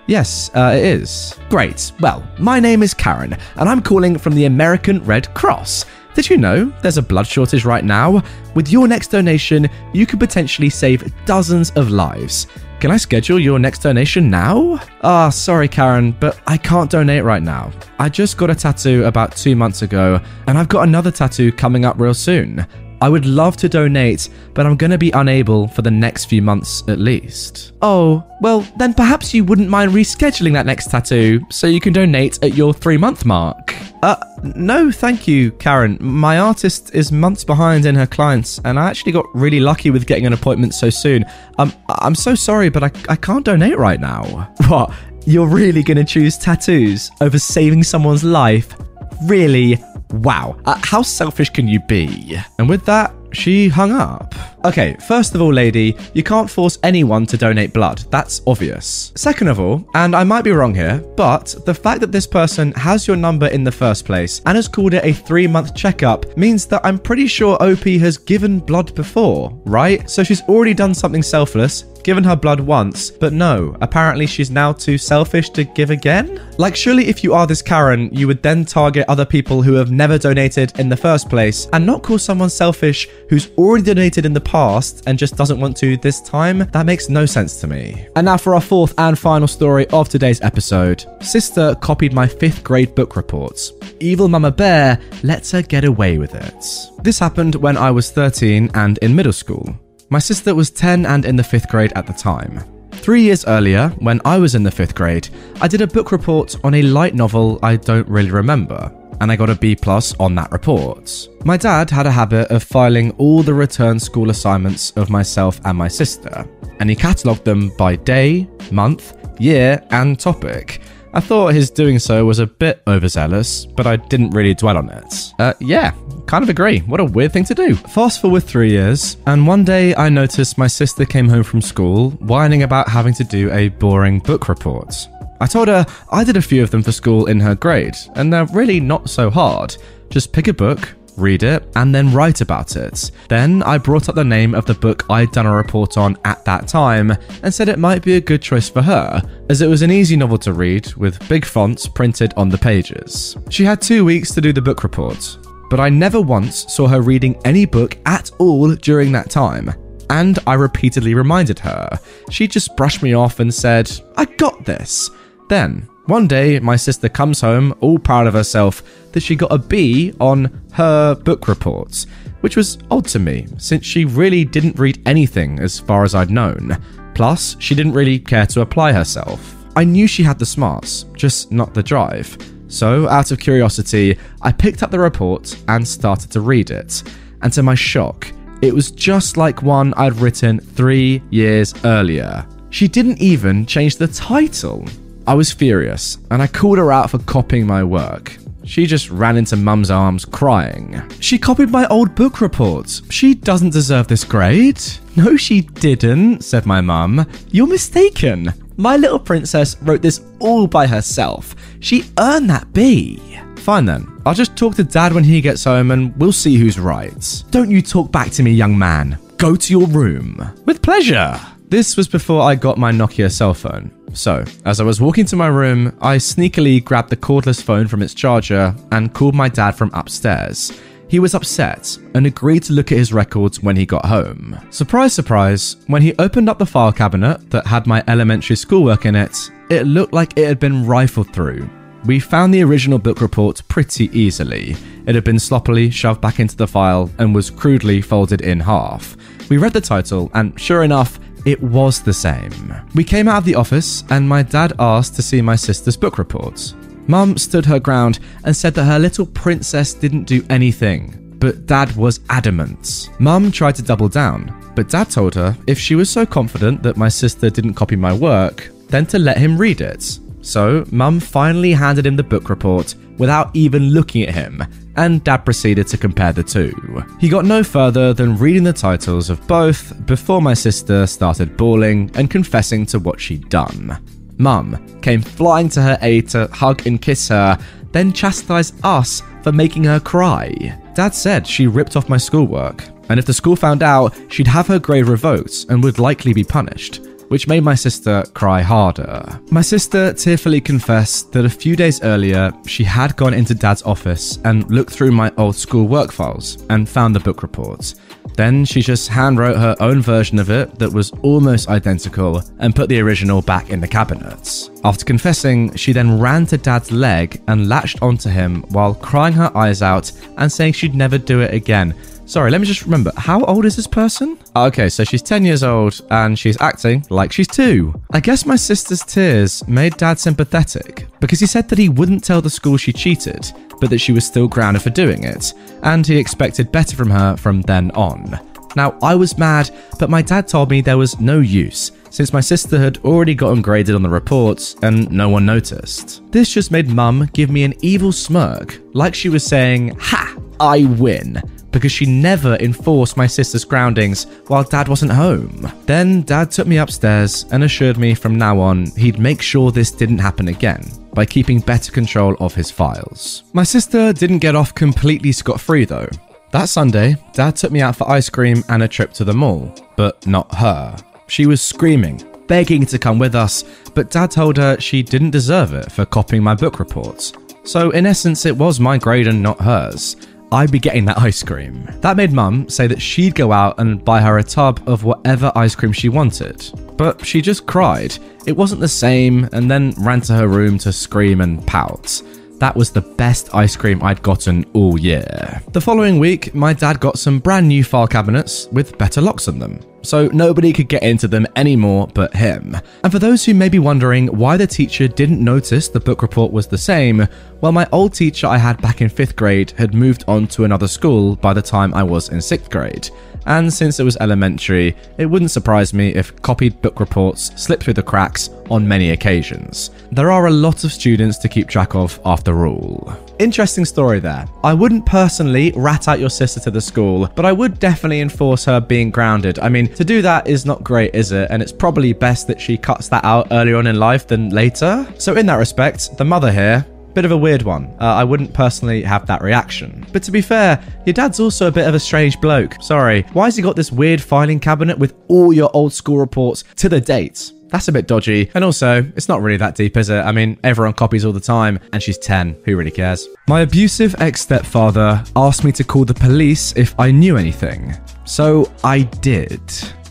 Yes, uh, it is. Great. Well, my name is Karen, and I'm calling from the American Red Cross. Did you know there's a blood shortage right now? With your next donation, you could potentially save dozens of lives. Can I schedule your next donation now? Ah, oh, sorry, Karen, but I can't donate right now. I just got a tattoo about two months ago, and I've got another tattoo coming up real soon. I would love to donate, but I'm gonna be unable for the next few months at least. Oh, well, then perhaps you wouldn't mind rescheduling that next tattoo so you can donate at your three month mark. Uh, no, thank you, Karen. My artist is months behind in her clients, and I actually got really lucky with getting an appointment so soon. Um, I'm so sorry, but I, I can't donate right now. What? You're really gonna choose tattoos over saving someone's life? Really? Wow. Uh, how selfish can you be? And with that, she hung up. Okay, first of all, lady, you can't force anyone to donate blood. That's obvious. Second of all, and I might be wrong here, but the fact that this person has your number in the first place and has called it a three month checkup means that I'm pretty sure OP has given blood before, right? So she's already done something selfless, given her blood once, but no, apparently she's now too selfish to give again? Like, surely if you are this Karen, you would then target other people who have never donated in the first place and not call someone selfish who's already donated in the past and just doesn't want to this time? That makes no sense to me. And now for our fourth and final story of today's episode. Sister copied my fifth grade book reports. Evil Mama Bear lets her get away with it. This happened when I was 13 and in middle school. My sister was 10 and in the 5th grade at the time. Three years earlier, when I was in the 5th grade, I did a book report on a light novel I don't really remember, and I got a B plus on that report. My dad had a habit of filing all the return school assignments of myself and my sister, and he catalogued them by day, month, year, and topic. I thought his doing so was a bit overzealous, but I didn't really dwell on it. Uh, yeah, kind of agree. What a weird thing to do. Fast forward three years, and one day I noticed my sister came home from school whining about having to do a boring book report. I told her I did a few of them for school in her grade, and they're really not so hard. Just pick a book, read it, and then write about it. Then I brought up the name of the book I'd done a report on at that time and said it might be a good choice for her, as it was an easy novel to read with big fonts printed on the pages. She had two weeks to do the book report, but I never once saw her reading any book at all during that time. And I repeatedly reminded her. She just brushed me off and said, I got this. Then, one day, my sister comes home, all proud of herself, that she got a B on her book reports, which was odd to me, since she really didn't read anything as far as I'd known. Plus, she didn't really care to apply herself. I knew she had the smarts, just not the drive. So, out of curiosity, I picked up the report and started to read it. And to my shock, it was just like one I'd written three years earlier. She didn't even change the title. I was furious, and I called her out for copying my work. She just ran into mum's arms crying. She copied my old book reports. She doesn't deserve this grade. No, she didn't, said my mum. You're mistaken. My little princess wrote this all by herself. She earned that B. Fine then. I'll just talk to dad when he gets home and we'll see who's right. Don't you talk back to me, young man. Go to your room. With pleasure. This was before I got my Nokia cell phone. So, as I was walking to my room, I sneakily grabbed the cordless phone from its charger and called my dad from upstairs. He was upset and agreed to look at his records when he got home. Surprise, surprise, when he opened up the file cabinet that had my elementary schoolwork in it, it looked like it had been rifled through. We found the original book report pretty easily. It had been sloppily shoved back into the file and was crudely folded in half. We read the title, and sure enough, it was the same. We came out of the office, and my dad asked to see my sister's book report. Mum stood her ground and said that her little princess didn't do anything, but dad was adamant. Mum tried to double down, but dad told her if she was so confident that my sister didn't copy my work, then to let him read it. So, Mum finally handed him the book report without even looking at him, and Dad proceeded to compare the two. He got no further than reading the titles of both before my sister started bawling and confessing to what she'd done. Mum came flying to her aid to hug and kiss her, then chastised us for making her cry. Dad said she ripped off my schoolwork, and if the school found out, she'd have her grade revoked and would likely be punished which made my sister cry harder. My sister tearfully confessed that a few days earlier, she had gone into dad's office and looked through my old school work files and found the book reports. Then she just handwrote her own version of it that was almost identical and put the original back in the cabinets. After confessing, she then ran to dad's leg and latched onto him while crying her eyes out and saying she'd never do it again Sorry, let me just remember. How old is this person? Ah, okay, so she's 10 years old and she's acting like she's two. I guess my sister's tears made dad sympathetic because he said that he wouldn't tell the school she cheated, but that she was still grounded for doing it, and he expected better from her from then on. Now, I was mad, but my dad told me there was no use, since my sister had already gotten graded on the reports and no one noticed. This just made mum give me an evil smirk, like she was saying, Ha! I win! Because she never enforced my sister's groundings while dad wasn't home. Then dad took me upstairs and assured me from now on he'd make sure this didn't happen again by keeping better control of his files. My sister didn't get off completely scot free though. That Sunday, Dad took me out for ice cream and a trip to the mall, but not her. She was screaming, begging to come with us, but Dad told her she didn't deserve it for copying my book reports. So, in essence, it was my grade and not hers. I'd be getting that ice cream. That made Mum say that she'd go out and buy her a tub of whatever ice cream she wanted. But she just cried. It wasn't the same, and then ran to her room to scream and pout. That was the best ice cream I'd gotten all year. The following week, my dad got some brand new file cabinets with better locks on them, so nobody could get into them anymore but him. And for those who may be wondering why the teacher didn't notice the book report was the same, well, my old teacher I had back in 5th grade had moved on to another school by the time I was in 6th grade and since it was elementary, it wouldn't surprise me if copied book reports slipped through the cracks on many occasions. There are a lot of students to keep track of after all. Interesting story there. I wouldn't personally rat out your sister to the school, but I would definitely enforce her being grounded. I mean, to do that is not great, is it? And it's probably best that she cuts that out earlier on in life than later. So, in that respect, the mother here Bit of a weird one. Uh, I wouldn't personally have that reaction. But to be fair, your dad's also a bit of a strange bloke. Sorry. Why has he got this weird filing cabinet with all your old school reports to the date? That's a bit dodgy. And also, it's not really that deep, is it? I mean, everyone copies all the time, and she's 10. Who really cares? My abusive ex stepfather asked me to call the police if I knew anything. So I did.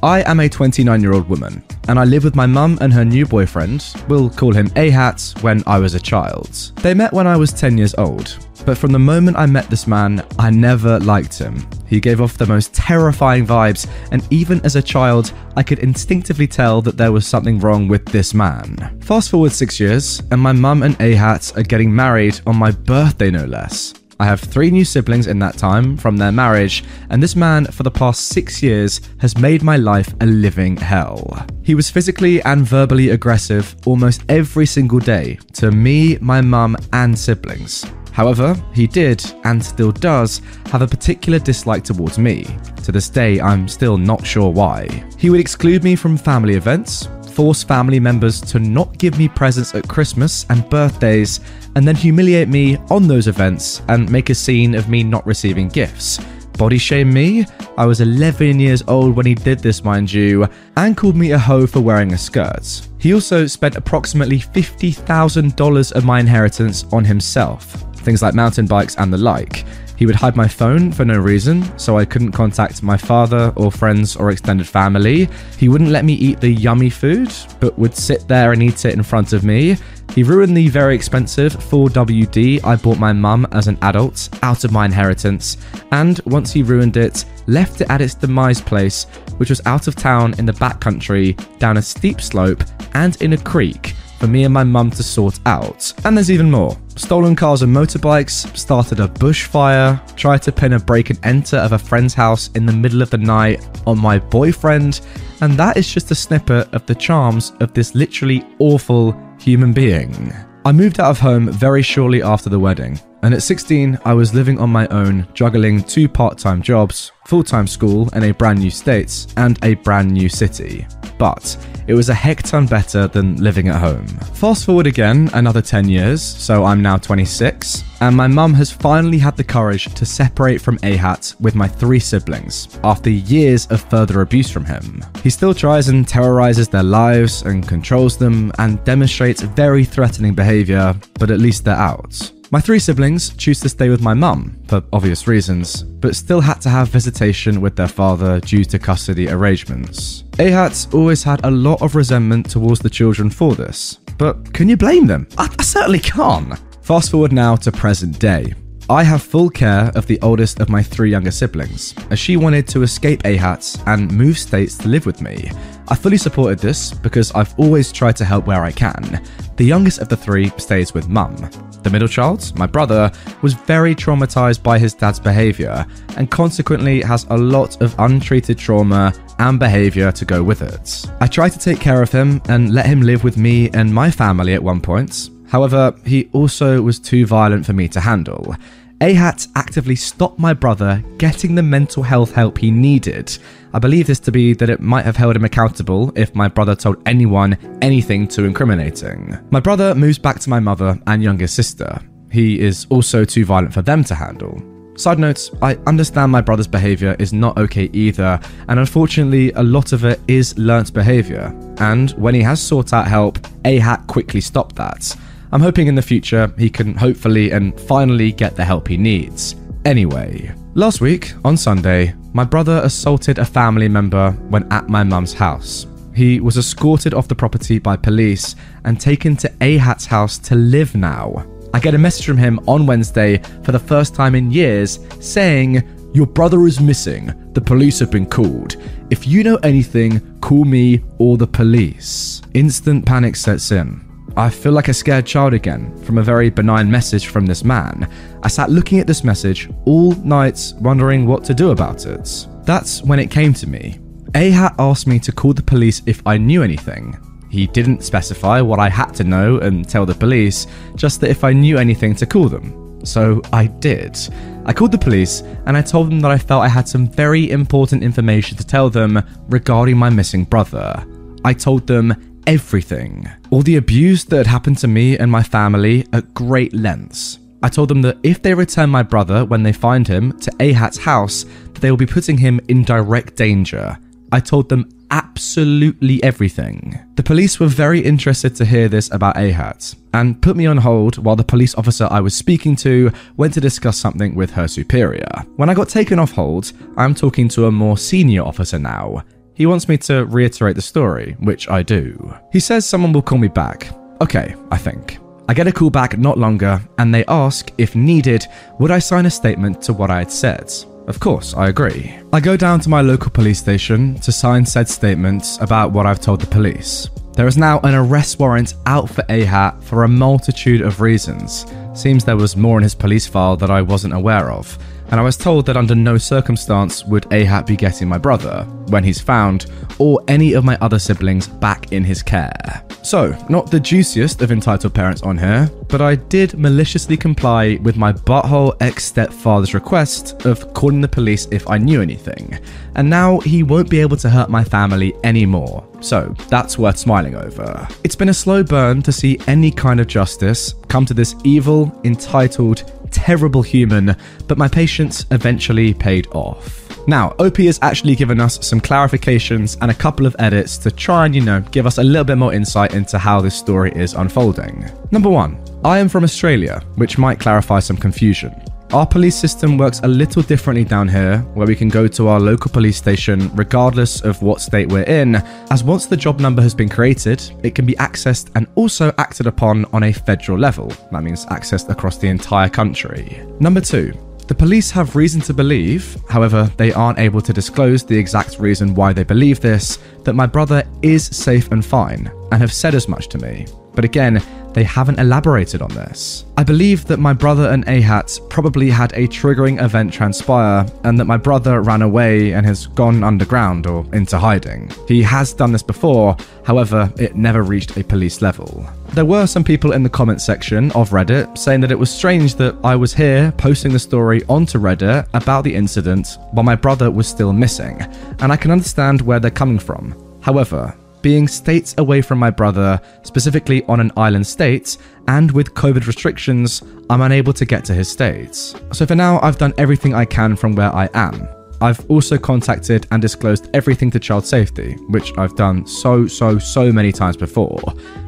I am a 29 year old woman, and I live with my mum and her new boyfriend, we'll call him Ahat, when I was a child. They met when I was 10 years old, but from the moment I met this man, I never liked him. He gave off the most terrifying vibes, and even as a child, I could instinctively tell that there was something wrong with this man. Fast forward six years, and my mum and Ahat are getting married on my birthday, no less. I have three new siblings in that time from their marriage, and this man, for the past six years, has made my life a living hell. He was physically and verbally aggressive almost every single day to me, my mum, and siblings. However, he did, and still does, have a particular dislike towards me. To this day, I'm still not sure why. He would exclude me from family events, force family members to not give me presents at Christmas and birthdays, and then humiliate me on those events and make a scene of me not receiving gifts. Body shame me? I was 11 years old when he did this, mind you, and called me a hoe for wearing a skirt. He also spent approximately $50,000 of my inheritance on himself, things like mountain bikes and the like. He would hide my phone for no reason, so I couldn't contact my father or friends or extended family. He wouldn't let me eat the yummy food, but would sit there and eat it in front of me. He ruined the very expensive 4WD I bought my mum as an adult out of my inheritance, and once he ruined it, left it at its demise place, which was out of town in the backcountry, down a steep slope, and in a creek for me and my mum to sort out. And there's even more. Stolen cars and motorbikes, started a bushfire, tried to pin a break and enter of a friend's house in the middle of the night on my boyfriend, and that is just a snippet of the charms of this literally awful human being. I moved out of home very shortly after the wedding, and at 16, I was living on my own, juggling two part time jobs, full time school in a brand new state, and a brand new city. But it was a heck ton better than living at home. Fast forward again another 10 years, so I'm now 26, and my mum has finally had the courage to separate from Ahat with my three siblings after years of further abuse from him. He still tries and terrorizes their lives and controls them and demonstrates very threatening behavior, but at least they're out. My three siblings choose to stay with my mum, for obvious reasons, but still had to have visitation with their father due to custody arrangements. Ahat's always had a lot of resentment towards the children for this, but can you blame them? I, I certainly can't. Fast forward now to present day. I have full care of the oldest of my three younger siblings, as she wanted to escape AHAT and move states to live with me. I fully supported this because I've always tried to help where I can. The youngest of the three stays with mum. The middle child, my brother, was very traumatized by his dad's behavior and consequently has a lot of untreated trauma and behavior to go with it. I tried to take care of him and let him live with me and my family at one point. However, he also was too violent for me to handle. AHAT actively stopped my brother getting the mental health help he needed. I believe this to be that it might have held him accountable if my brother told anyone anything too incriminating. My brother moves back to my mother and younger sister. He is also too violent for them to handle. Side notes, I understand my brother's behaviour is not okay either, and unfortunately, a lot of it is learnt behaviour. And when he has sought out help, AHAT quickly stopped that. I'm hoping in the future he can hopefully and finally get the help he needs. Anyway, last week, on Sunday, my brother assaulted a family member when at my mum's house. He was escorted off the property by police and taken to AHAT's house to live now. I get a message from him on Wednesday for the first time in years saying, Your brother is missing. The police have been called. If you know anything, call me or the police. Instant panic sets in. I feel like a scared child again from a very benign message from this man. I sat looking at this message all night, wondering what to do about it. That's when it came to me. AHAT asked me to call the police if I knew anything. He didn't specify what I had to know and tell the police, just that if I knew anything to call them. So I did. I called the police and I told them that I felt I had some very important information to tell them regarding my missing brother. I told them everything. All the abuse that had happened to me and my family at great lengths. I told them that if they return my brother when they find him to AHAT's house, that they will be putting him in direct danger. I told them absolutely everything. The police were very interested to hear this about AHAT and put me on hold while the police officer I was speaking to went to discuss something with her superior. When I got taken off hold, I'm talking to a more senior officer now. He wants me to reiterate the story, which I do. He says someone will call me back. Okay, I think. I get a call back not longer, and they ask, if needed, would I sign a statement to what I had said. Of course, I agree. I go down to my local police station to sign said statements about what I've told the police. There is now an arrest warrant out for AHAT for a multitude of reasons. Seems there was more in his police file that I wasn't aware of, and I was told that under no circumstance would AHAT be getting my brother, when he's found, or any of my other siblings back in his care. So, not the juiciest of entitled parents on here, but I did maliciously comply with my butthole ex stepfather's request of calling the police if I knew anything, and now he won't be able to hurt my family anymore. So, that's worth smiling over. It's been a slow burn to see any kind of justice come to this evil, entitled, terrible human, but my patience eventually paid off. Now, OP has actually given us some clarifications and a couple of edits to try and, you know, give us a little bit more insight into how this story is unfolding. Number one, I am from Australia, which might clarify some confusion. Our police system works a little differently down here, where we can go to our local police station regardless of what state we're in, as once the job number has been created, it can be accessed and also acted upon on a federal level. That means accessed across the entire country. Number two, the police have reason to believe, however, they aren't able to disclose the exact reason why they believe this, that my brother is safe and fine, and have said as much to me. But again, they haven't elaborated on this. I believe that my brother and AHAT probably had a triggering event transpire, and that my brother ran away and has gone underground or into hiding. He has done this before, however, it never reached a police level. There were some people in the comment section of Reddit saying that it was strange that I was here posting the story onto Reddit about the incident while my brother was still missing, and I can understand where they're coming from. However, being states away from my brother, specifically on an island state, and with COVID restrictions, I'm unable to get to his states. So for now, I've done everything I can from where I am. I've also contacted and disclosed everything to child safety, which I've done so, so, so many times before.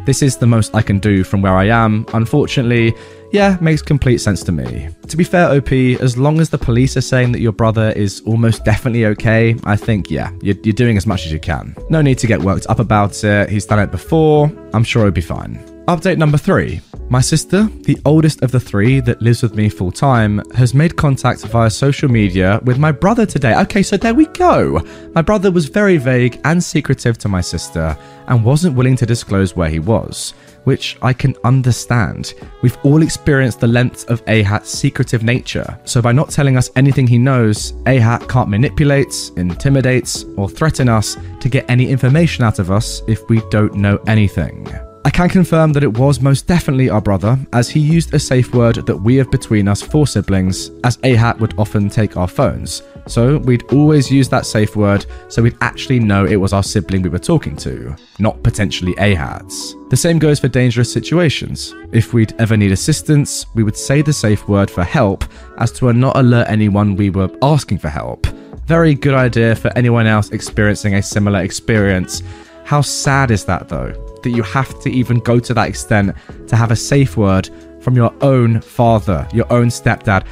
This is the most I can do from where I am. Unfortunately, yeah, makes complete sense to me. To be fair, OP, as long as the police are saying that your brother is almost definitely okay, I think, yeah, you're, you're doing as much as you can. No need to get worked up about it. He's done it before. I'm sure he'll be fine. Update number three. My sister, the oldest of the three that lives with me full time, has made contact via social media with my brother today. Okay, so there we go. My brother was very vague and secretive to my sister and wasn't willing to disclose where he was, which I can understand. We've all experienced the length of Ahat's secretive nature, so by not telling us anything he knows, Ahat can't manipulate, intimidate, or threaten us to get any information out of us if we don't know anything. I can confirm that it was most definitely our brother, as he used a safe word that we have between us four siblings, as Ahat would often take our phones. So we'd always use that safe word so we'd actually know it was our sibling we were talking to, not potentially Ahat's. The same goes for dangerous situations. If we'd ever need assistance, we would say the safe word for help as to not alert anyone we were asking for help. Very good idea for anyone else experiencing a similar experience. How sad is that though? That you have to even go to that extent to have a safe word from your own father, your own stepdad.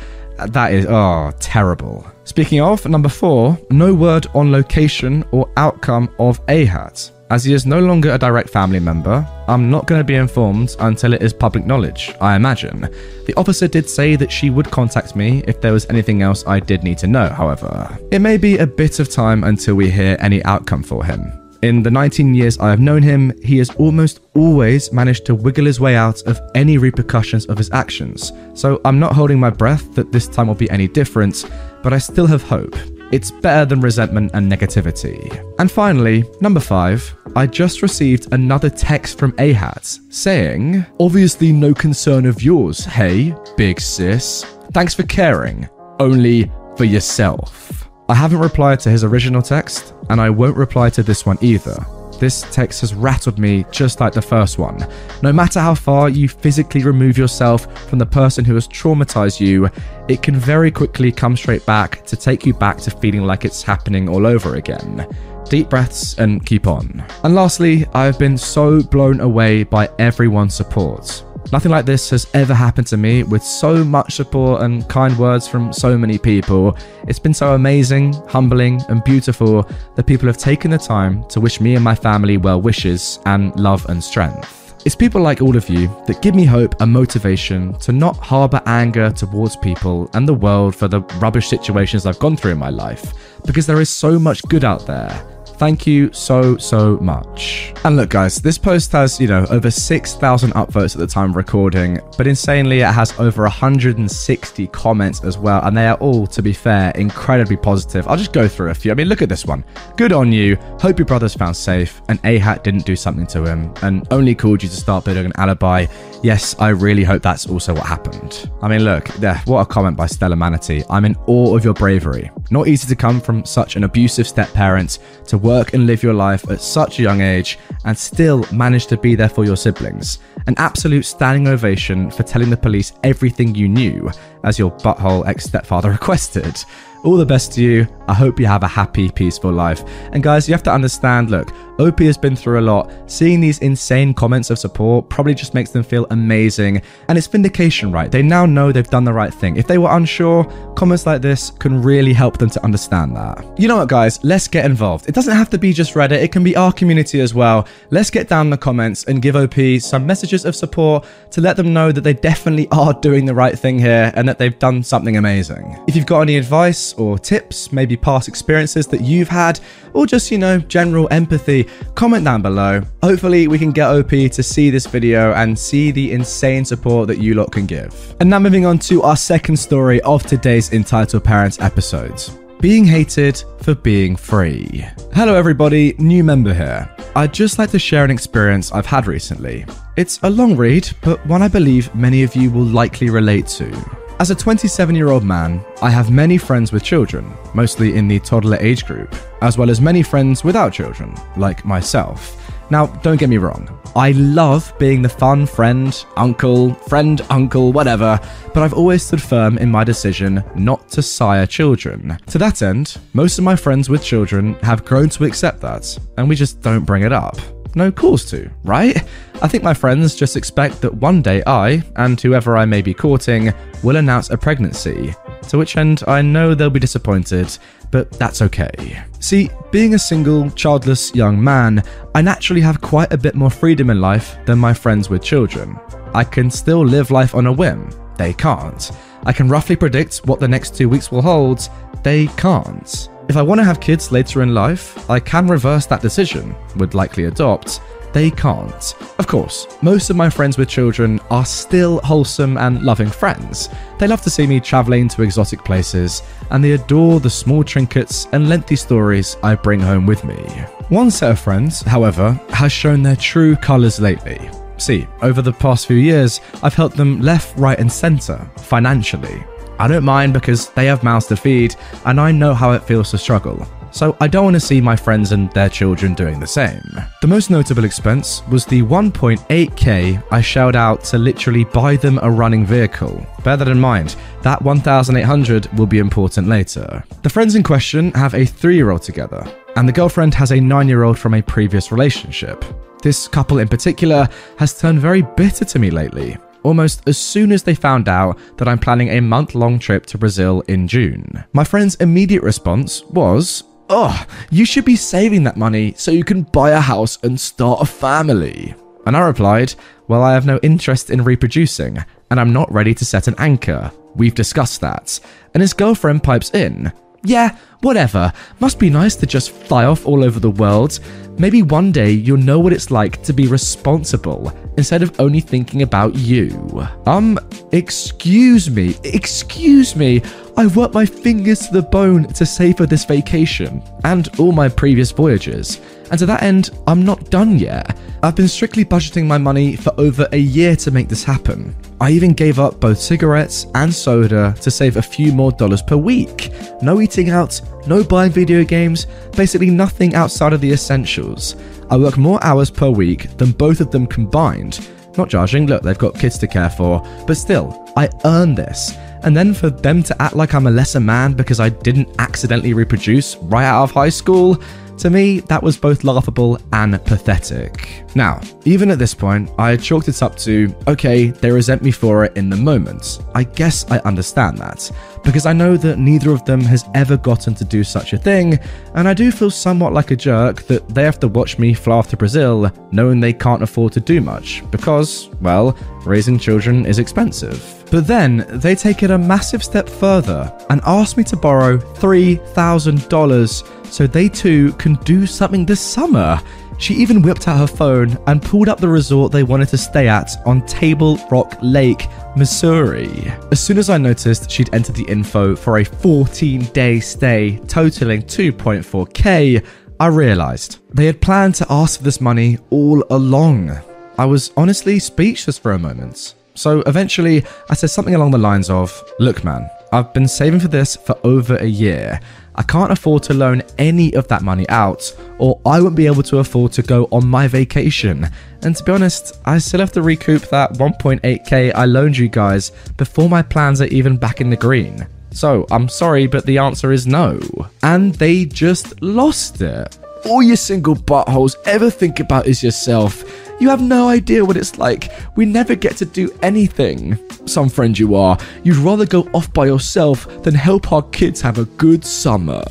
That is, oh, terrible. Speaking of, number four, no word on location or outcome of Ahat. As he is no longer a direct family member, I'm not going to be informed until it is public knowledge, I imagine. The officer did say that she would contact me if there was anything else I did need to know, however. It may be a bit of time until we hear any outcome for him. In the 19 years I have known him, he has almost always managed to wiggle his way out of any repercussions of his actions. So I'm not holding my breath that this time will be any different, but I still have hope. It's better than resentment and negativity. And finally, number five, I just received another text from Ahat saying, Obviously, no concern of yours, hey, big sis. Thanks for caring. Only for yourself. I haven't replied to his original text, and I won't reply to this one either. This text has rattled me just like the first one. No matter how far you physically remove yourself from the person who has traumatized you, it can very quickly come straight back to take you back to feeling like it's happening all over again. Deep breaths and keep on. And lastly, I have been so blown away by everyone's support. Nothing like this has ever happened to me with so much support and kind words from so many people. It's been so amazing, humbling, and beautiful that people have taken the time to wish me and my family well wishes and love and strength. It's people like all of you that give me hope and motivation to not harbour anger towards people and the world for the rubbish situations I've gone through in my life, because there is so much good out there Thank you so, so much. And look, guys, this post has, you know, over 6,000 upvotes at the time of recording, but insanely, it has over 160 comments as well. And they are all, to be fair, incredibly positive. I'll just go through a few. I mean, look at this one. Good on you. Hope your brother's found safe, and Ahat didn't do something to him and only called you to start building an alibi. Yes, I really hope that's also what happened. I mean, look, there, what a comment by Stella Manatee. I'm in awe of your bravery. Not easy to come from such an abusive step parent to work and live your life at such a young age and still manage to be there for your siblings. An absolute standing ovation for telling the police everything you knew, as your butthole ex stepfather requested. All the best to you. I hope you have a happy, peaceful life. And guys, you have to understand look, OP has been through a lot. Seeing these insane comments of support probably just makes them feel amazing. And it's vindication, right? They now know they've done the right thing. If they were unsure, comments like this can really help them to understand that. You know what, guys? Let's get involved. It doesn't have to be just Reddit, it can be our community as well. Let's get down in the comments and give OP some messages of support to let them know that they definitely are doing the right thing here and that they've done something amazing. If you've got any advice or tips, maybe past experiences that you've had, or just, you know, general empathy, comment down below. Hopefully, we can get OP to see this video and see the insane support that you lot can give. And now, moving on to our second story of today's Entitled Parents episodes. Being hated for being free. Hello, everybody, new member here. I'd just like to share an experience I've had recently. It's a long read, but one I believe many of you will likely relate to. As a 27 year old man, I have many friends with children, mostly in the toddler age group, as well as many friends without children, like myself. Now, don't get me wrong, I love being the fun friend, uncle, friend, uncle, whatever, but I've always stood firm in my decision not to sire children. To that end, most of my friends with children have grown to accept that, and we just don't bring it up no cause to, right? I think my friends just expect that one day I, and whoever I may be courting, will announce a pregnancy. To which end, I know they'll be disappointed, but that's okay. See, being a single, childless young man, I naturally have quite a bit more freedom in life than my friends with children. I can still live life on a whim. They can't. I can roughly predict what the next two weeks will hold. They can't. If I want to have kids later in life, I can reverse that decision, would likely adopt. They can't. Of course, most of my friends with children are still wholesome and loving friends. They love to see me traveling to exotic places, and they adore the small trinkets and lengthy stories I bring home with me. One set of friends, however, has shown their true colours lately. See, over the past few years, I've helped them left, right, and centre financially. I don't mind because they have mouths to feed, and I know how it feels to struggle. So I don't want to see my friends and their children doing the same. The most notable expense was the 1.8k I shelled out to literally buy them a running vehicle. Bear that in mind, that 1800 will be important later. The friends in question have a 3 year old together, and the girlfriend has a 9 year old from a previous relationship. This couple in particular has turned very bitter to me lately, almost as soon as they found out that I'm planning a month long trip to Brazil in June. My friend's immediate response was, Oh, you should be saving that money so you can buy a house and start a family. And I replied, Well, I have no interest in reproducing, and I'm not ready to set an anchor. We've discussed that. And his girlfriend pipes in, Yeah, whatever. Must be nice to just fly off all over the world. Maybe one day you'll know what it's like to be responsible instead of only thinking about you. Um, excuse me, excuse me. I worked my fingers to the bone to save for this vacation and all my previous voyages. And to that end, I'm not done yet. I've been strictly budgeting my money for over a year to make this happen. I even gave up both cigarettes and soda to save a few more dollars per week. No eating out, no buying video games, basically nothing outside of the essentials. I work more hours per week than both of them combined. Not judging, look, they've got kids to care for, but still, I earn this. And then for them to act like I'm a lesser man because I didn't accidentally reproduce right out of high school, to me, that was both laughable and pathetic. Now, even at this point, I chalked it up to okay, they resent me for it in the moment. I guess I understand that, because I know that neither of them has ever gotten to do such a thing, and I do feel somewhat like a jerk that they have to watch me fly off to Brazil knowing they can't afford to do much, because, well, raising children is expensive. But then they take it a massive step further and ask me to borrow $3,000 so they too can do something this summer. She even whipped out her phone and pulled up the resort they wanted to stay at on Table Rock Lake, Missouri. As soon as I noticed she'd entered the info for a 14 day stay totaling 2.4k, I realised they had planned to ask for this money all along. I was honestly speechless for a moment. So eventually, I said something along the lines of Look, man, I've been saving for this for over a year. I can't afford to loan any of that money out, or I won't be able to afford to go on my vacation. And to be honest, I still have to recoup that 1.8k I loaned you guys before my plans are even back in the green. So I'm sorry, but the answer is no. And they just lost it. All you single buttholes ever think about is yourself. You have no idea what it's like. We never get to do anything. Some friend you are, you'd rather go off by yourself than help our kids have a good summer.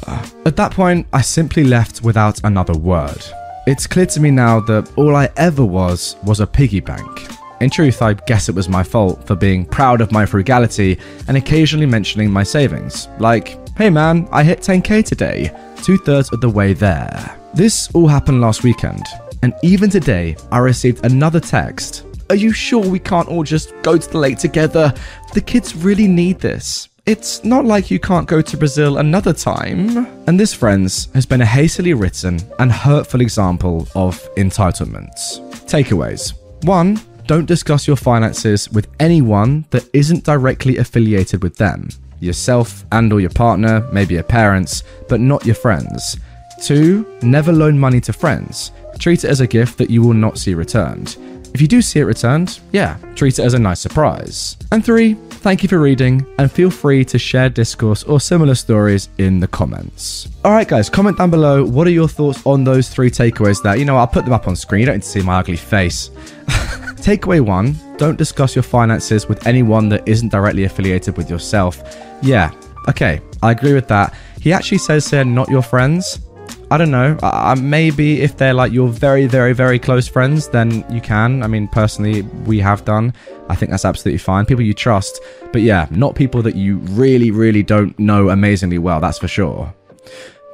At that point, I simply left without another word. It's clear to me now that all I ever was was a piggy bank. In truth, I guess it was my fault for being proud of my frugality and occasionally mentioning my savings. Like, hey man, I hit 10k today, two thirds of the way there. This all happened last weekend, and even today, I received another text. Are you sure we can't all just go to the lake together? The kids really need this. It's not like you can't go to Brazil another time. And this, friends, has been a hastily written and hurtful example of entitlements. Takeaways 1. Don't discuss your finances with anyone that isn't directly affiliated with them. Yourself and or your partner, maybe your parents, but not your friends. 2. Never loan money to friends. Treat it as a gift that you will not see returned. If you do see it returned, yeah, treat it as a nice surprise. And three, thank you for reading, and feel free to share discourse or similar stories in the comments. Alright, guys, comment down below what are your thoughts on those three takeaways there. You know, I'll put them up on screen, you don't need to see my ugly face. Takeaway one don't discuss your finances with anyone that isn't directly affiliated with yourself. Yeah, Okay, I agree with that. He actually says they're not your friends. I don't know. Uh, maybe if they're like your very, very, very close friends, then you can. I mean, personally, we have done. I think that's absolutely fine. People you trust. But yeah, not people that you really, really don't know amazingly well, that's for sure.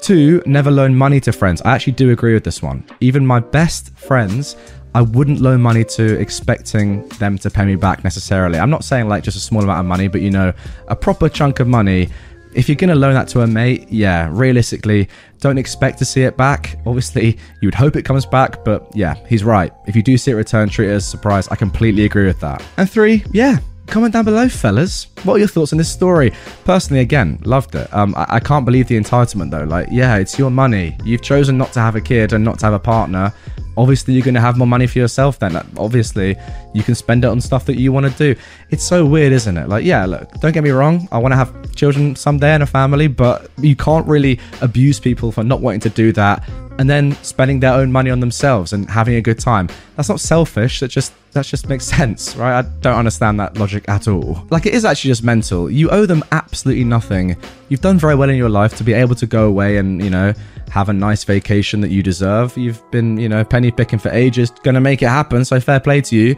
Two, never loan money to friends. I actually do agree with this one. Even my best friends, I wouldn't loan money to expecting them to pay me back necessarily. I'm not saying like just a small amount of money, but you know, a proper chunk of money. If you're going to loan that to a mate, yeah, realistically, don't expect to see it back. Obviously, you would hope it comes back, but yeah, he's right. If you do see it return, treat it as a surprise. I completely agree with that. And three, yeah, comment down below, fellas. What are your thoughts on this story? Personally, again, loved it. Um, I-, I can't believe the entitlement though. Like, yeah, it's your money. You've chosen not to have a kid and not to have a partner. Obviously, you're going to have more money for yourself then. Obviously, you can spend it on stuff that you want to do. It's so weird, isn't it? Like, yeah, look, don't get me wrong. I want to have children someday and a family, but you can't really abuse people for not wanting to do that and then spending their own money on themselves and having a good time. That's not selfish. That just that just makes sense, right? I don't understand that logic at all. Like it is actually just mental. You owe them absolutely nothing. You've done very well in your life to be able to go away and, you know, have a nice vacation that you deserve. You've been, you know, penny picking for ages, gonna make it happen, so fair play to you.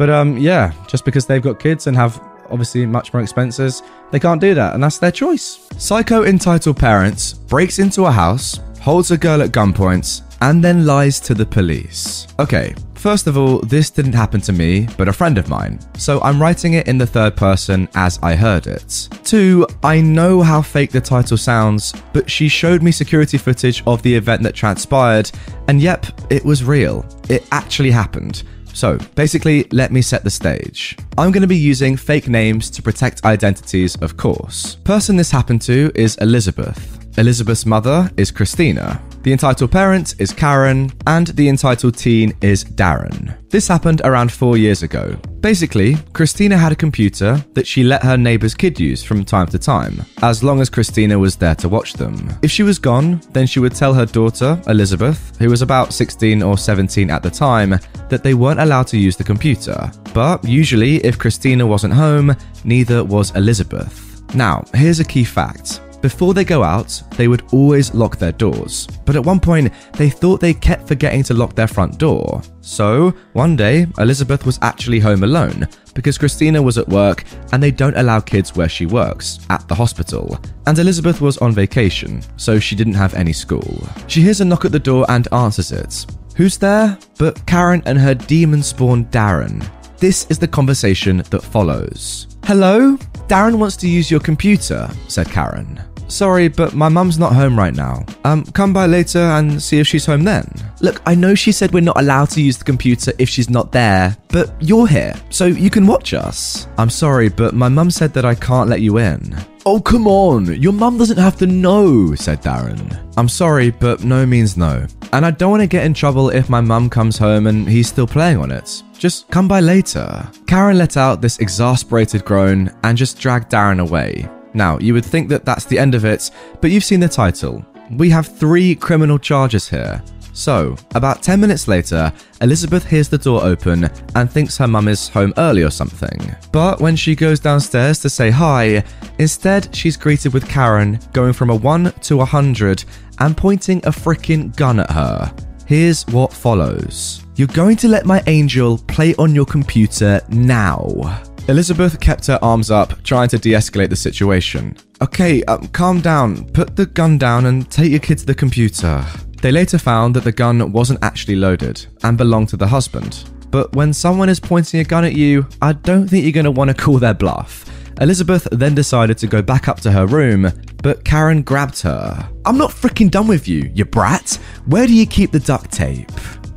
But um yeah, just because they've got kids and have obviously much more expenses, they can't do that, and that's their choice. Psycho entitled parents breaks into a house, holds a girl at gunpoint, and then lies to the police. Okay, first of all, this didn't happen to me, but a friend of mine, so I'm writing it in the third person as I heard it. Two, I know how fake the title sounds, but she showed me security footage of the event that transpired, and yep, it was real. It actually happened. So, basically, let me set the stage. I'm going to be using fake names to protect identities, of course. Person this happened to is Elizabeth. Elizabeth's mother is Christina. The entitled parent is Karen, and the entitled teen is Darren. This happened around four years ago. Basically, Christina had a computer that she let her neighbor's kid use from time to time, as long as Christina was there to watch them. If she was gone, then she would tell her daughter, Elizabeth, who was about 16 or 17 at the time, that they weren't allowed to use the computer. But usually, if Christina wasn't home, neither was Elizabeth. Now, here's a key fact. Before they go out, they would always lock their doors. But at one point, they thought they kept forgetting to lock their front door. So, one day, Elizabeth was actually home alone because Christina was at work and they don't allow kids where she works, at the hospital. And Elizabeth was on vacation, so she didn't have any school. She hears a knock at the door and answers it. Who's there? But Karen and her demon spawn Darren. This is the conversation that follows. Hello? Darren wants to use your computer, said Karen. Sorry, but my mum's not home right now. Um, come by later and see if she's home then. Look, I know she said we're not allowed to use the computer if she's not there, but you're here, so you can watch us. I'm sorry, but my mum said that I can't let you in. Oh, come on. Your mum doesn't have to know, said Darren. I'm sorry, but no means no. And I don't want to get in trouble if my mum comes home and he's still playing on it. Just come by later. Karen let out this exasperated groan and just dragged Darren away. Now, you would think that that's the end of it, but you've seen the title. We have three criminal charges here. So, about 10 minutes later, Elizabeth hears the door open and thinks her mum is home early or something. But when she goes downstairs to say hi, instead she's greeted with Karen going from a 1 to a 100 and pointing a freaking gun at her. Here's what follows You're going to let my angel play on your computer now. Elizabeth kept her arms up, trying to de escalate the situation. Okay, um, calm down, put the gun down and take your kid to the computer. They later found that the gun wasn't actually loaded and belonged to the husband. But when someone is pointing a gun at you, I don't think you're going to want to call their bluff. Elizabeth then decided to go back up to her room, but Karen grabbed her. I'm not freaking done with you, you brat. Where do you keep the duct tape?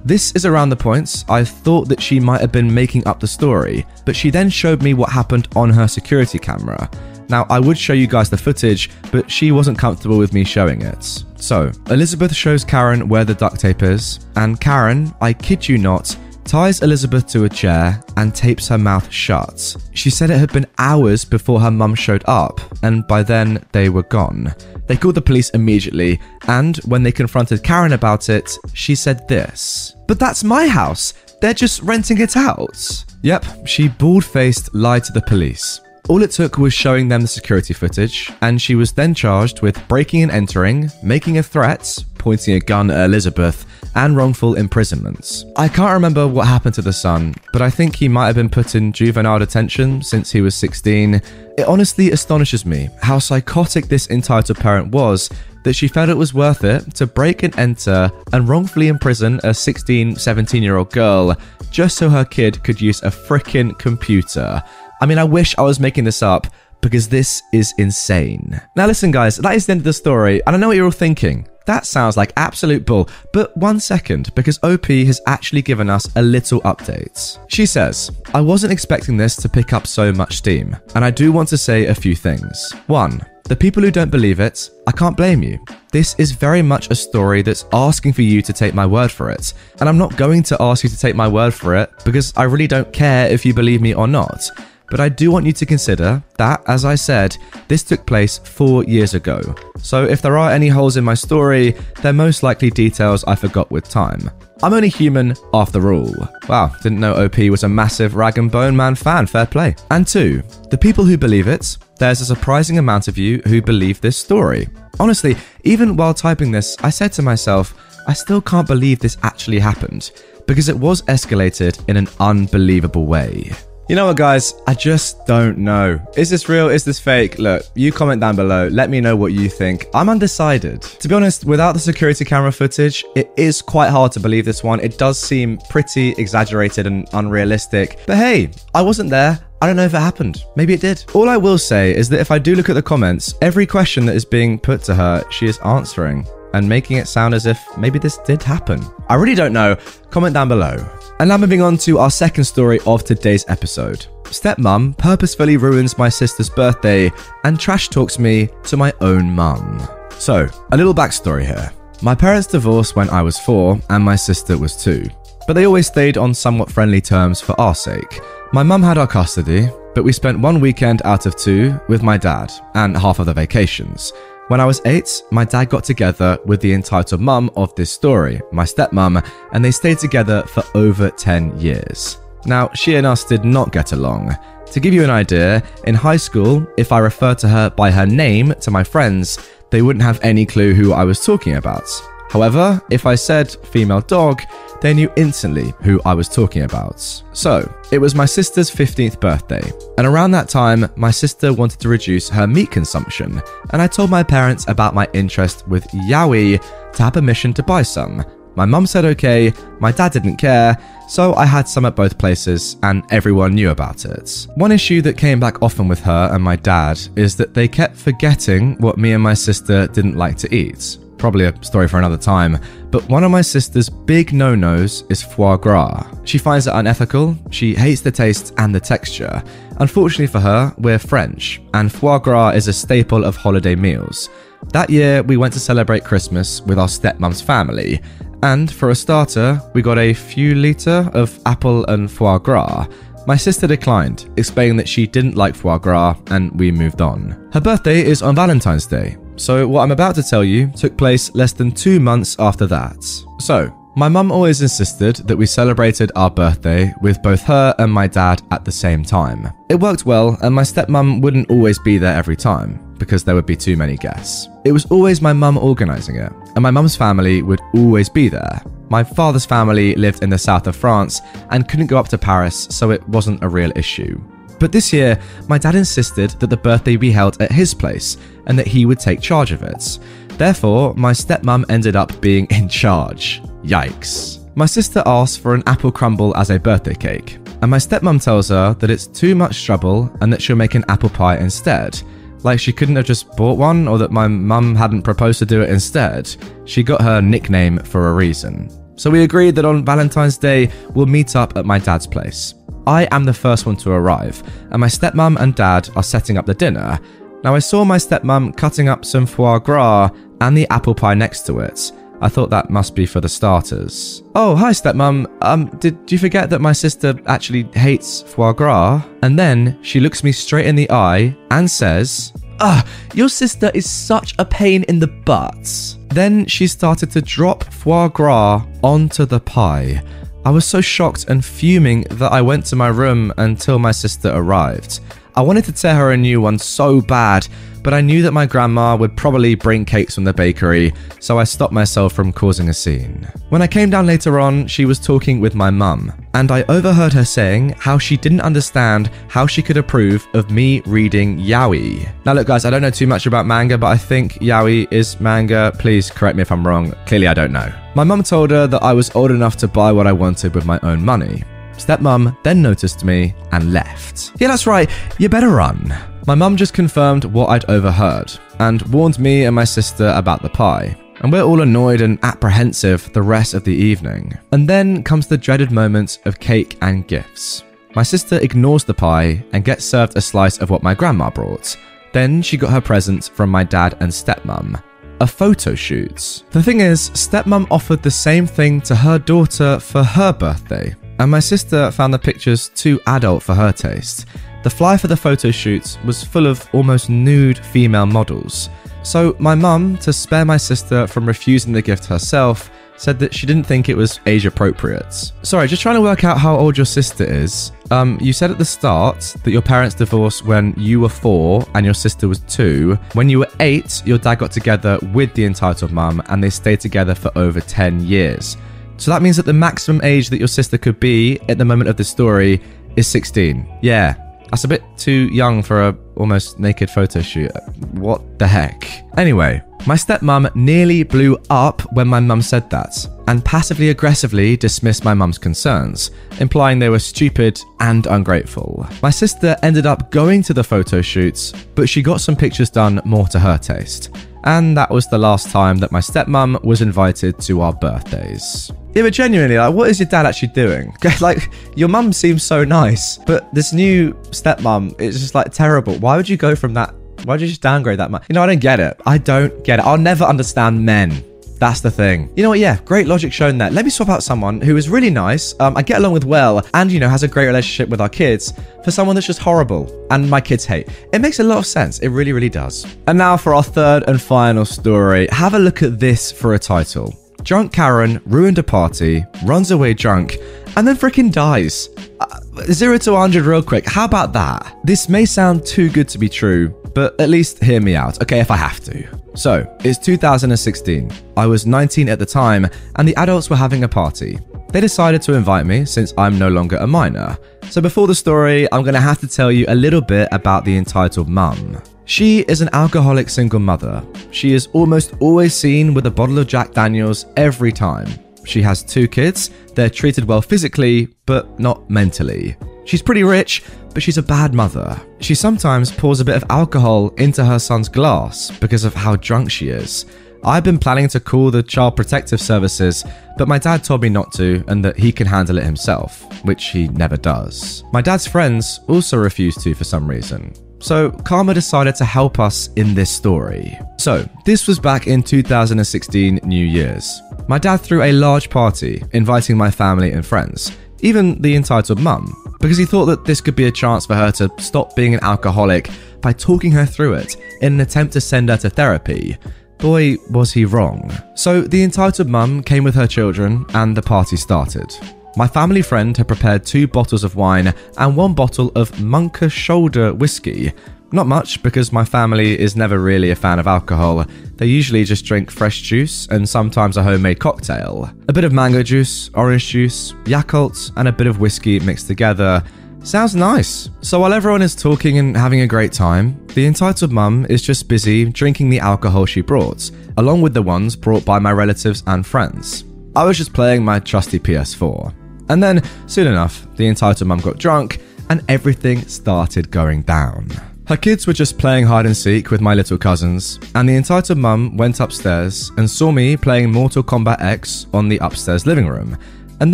This is around the points I thought that she might have been making up the story, but she then showed me what happened on her security camera. Now, I would show you guys the footage, but she wasn't comfortable with me showing it. So, Elizabeth shows Karen where the duct tape is, and Karen, I kid you not, ties Elizabeth to a chair and tapes her mouth shut. She said it had been hours before her mum showed up, and by then they were gone. They called the police immediately, and when they confronted Karen about it, she said this But that's my house! They're just renting it out! Yep, she bald faced lied to the police. All it took was showing them the security footage, and she was then charged with breaking and entering, making a threat, pointing a gun at Elizabeth, and wrongful imprisonments. I can't remember what happened to the son, but I think he might have been put in juvenile detention since he was 16. It honestly astonishes me how psychotic this entitled parent was that she felt it was worth it to break and enter and wrongfully imprison a 16, 17 year old girl just so her kid could use a frickin' computer. I mean, I wish I was making this up because this is insane. Now, listen, guys, that is the end of the story, and I know what you're all thinking. That sounds like absolute bull, but one second, because OP has actually given us a little update. She says, I wasn't expecting this to pick up so much steam, and I do want to say a few things. One, the people who don't believe it, I can't blame you. This is very much a story that's asking for you to take my word for it. And I'm not going to ask you to take my word for it because I really don't care if you believe me or not. But I do want you to consider that, as I said, this took place four years ago. So if there are any holes in my story, they're most likely details I forgot with time. I'm only human after all. Wow, didn't know OP was a massive Rag and Bone Man fan, fair play. And two, the people who believe it, there's a surprising amount of you who believe this story. Honestly, even while typing this, I said to myself, I still can't believe this actually happened, because it was escalated in an unbelievable way. You know what, guys? I just don't know. Is this real? Is this fake? Look, you comment down below. Let me know what you think. I'm undecided. To be honest, without the security camera footage, it is quite hard to believe this one. It does seem pretty exaggerated and unrealistic. But hey, I wasn't there. I don't know if it happened. Maybe it did. All I will say is that if I do look at the comments, every question that is being put to her, she is answering and making it sound as if maybe this did happen. I really don't know. Comment down below. And now moving on to our second story of today's episode. Stepmom purposefully ruins my sister's birthday and trash talks me to my own mum. So, a little backstory here. My parents divorced when I was four and my sister was two, but they always stayed on somewhat friendly terms for our sake. My mum had our custody, but we spent one weekend out of two with my dad and half of the vacations. When I was eight, my dad got together with the entitled mum of this story, my stepmom, and they stayed together for over 10 years. Now, she and us did not get along. To give you an idea, in high school, if I referred to her by her name to my friends, they wouldn't have any clue who I was talking about. However, if I said female dog, they knew instantly who I was talking about. So, it was my sister's 15th birthday, and around that time, my sister wanted to reduce her meat consumption, and I told my parents about my interest with yaoi to have permission to buy some. My mum said okay, my dad didn't care, so I had some at both places, and everyone knew about it. One issue that came back often with her and my dad is that they kept forgetting what me and my sister didn't like to eat probably a story for another time, but one of my sister's big no nos is foie gras. She finds it unethical, she hates the taste and the texture. Unfortunately for her, we're French, and foie gras is a staple of holiday meals. That year, we went to celebrate Christmas with our stepmom's family, and for a starter, we got a few litre of apple and foie gras. My sister declined, explaining that she didn't like foie gras, and we moved on. Her birthday is on Valentine's Day, so, what I'm about to tell you took place less than two months after that. So, my mum always insisted that we celebrated our birthday with both her and my dad at the same time. It worked well, and my stepmom wouldn't always be there every time because there would be too many guests. It was always my mum organising it, and my mum's family would always be there. My father's family lived in the south of France and couldn't go up to Paris, so it wasn't a real issue. But this year, my dad insisted that the birthday be held at his place and that he would take charge of it. Therefore, my stepmom ended up being in charge. Yikes. My sister asked for an apple crumble as a birthday cake, and my stepmom tells her that it's too much trouble and that she'll make an apple pie instead. Like she couldn't have just bought one, or that my mum hadn't proposed to do it instead. She got her nickname for a reason. So we agreed that on Valentine's Day, we'll meet up at my dad's place. I am the first one to arrive, and my stepmom and dad are setting up the dinner. Now, I saw my stepmom cutting up some foie gras and the apple pie next to it. I thought that must be for the starters. Oh, hi, stepmom. Um, did you forget that my sister actually hates foie gras? And then she looks me straight in the eye and says, Ah, your sister is such a pain in the butt. Then she started to drop foie gras onto the pie. I was so shocked and fuming that I went to my room until my sister arrived. I wanted to tear her a new one so bad, but I knew that my grandma would probably bring cakes from the bakery, so I stopped myself from causing a scene. When I came down later on, she was talking with my mum, and I overheard her saying how she didn't understand how she could approve of me reading yaoi. Now, look, guys, I don't know too much about manga, but I think yaoi is manga. Please correct me if I'm wrong. Clearly, I don't know. My mum told her that I was old enough to buy what I wanted with my own money. Stepmom then noticed me and left. Yeah, that's right, you better run. My mum just confirmed what I'd overheard and warned me and my sister about the pie. And we're all annoyed and apprehensive the rest of the evening. And then comes the dreaded moment of cake and gifts. My sister ignores the pie and gets served a slice of what my grandma brought. Then she got her present from my dad and stepmom a photo shoot. The thing is, stepmom offered the same thing to her daughter for her birthday, and my sister found the pictures too adult for her taste. The fly for the photo shoot was full of almost nude female models. So, my mum, to spare my sister from refusing the gift herself, said that she didn't think it was age appropriate. Sorry, just trying to work out how old your sister is. Um, you said at the start that your parents divorced when you were four and your sister was two. When you were eight, your dad got together with the entitled mum and they stayed together for over 10 years. So that means that the maximum age that your sister could be at the moment of the story is 16. Yeah, that's a bit too young for a almost naked photo shoot. What the heck? Anyway, my stepmom nearly blew up when my mum said that, and passively aggressively dismissed my mum's concerns, implying they were stupid and ungrateful. My sister ended up going to the photo shoots, but she got some pictures done more to her taste. And that was the last time that my stepmom was invited to our birthdays. Yeah, but genuinely, like, what is your dad actually doing? like, your mum seems so nice, but this new stepmom is just like terrible. Why would you go from that? Why would you just downgrade that much? You know, I don't get it. I don't get it. I'll never understand men. That's the thing. You know what? Yeah, great logic shown there. Let me swap out someone who is really nice, um, I get along with well, and, you know, has a great relationship with our kids for someone that's just horrible and my kids hate. It makes a lot of sense. It really, really does. And now for our third and final story. Have a look at this for a title. Drunk Karen ruined a party, runs away drunk, and then freaking dies. Uh, zero to 100 real quick. How about that? This may sound too good to be true, but at least hear me out, okay, if I have to. So, it's 2016. I was 19 at the time, and the adults were having a party. They decided to invite me since I'm no longer a minor. So, before the story, I'm gonna have to tell you a little bit about the entitled mum. She is an alcoholic single mother. She is almost always seen with a bottle of Jack Daniels every time. She has two kids, they're treated well physically, but not mentally. She's pretty rich, but she's a bad mother. She sometimes pours a bit of alcohol into her son's glass because of how drunk she is. I've been planning to call the Child Protective Services, but my dad told me not to and that he can handle it himself, which he never does. My dad's friends also refuse to for some reason. So, Karma decided to help us in this story. So, this was back in 2016 New Year's. My dad threw a large party, inviting my family and friends, even the entitled mum, because he thought that this could be a chance for her to stop being an alcoholic by talking her through it in an attempt to send her to therapy. Boy, was he wrong. So, the entitled mum came with her children, and the party started. My family friend had prepared two bottles of wine and one bottle of Monkey Shoulder whiskey. Not much, because my family is never really a fan of alcohol. They usually just drink fresh juice and sometimes a homemade cocktail. A bit of mango juice, orange juice, Yakult, and a bit of whiskey mixed together. Sounds nice. So while everyone is talking and having a great time, the entitled mum is just busy drinking the alcohol she brought, along with the ones brought by my relatives and friends. I was just playing my trusty PS4. And then, soon enough, the entitled mum got drunk and everything started going down. Her kids were just playing hide and seek with my little cousins, and the entitled mum went upstairs and saw me playing Mortal Kombat X on the upstairs living room. And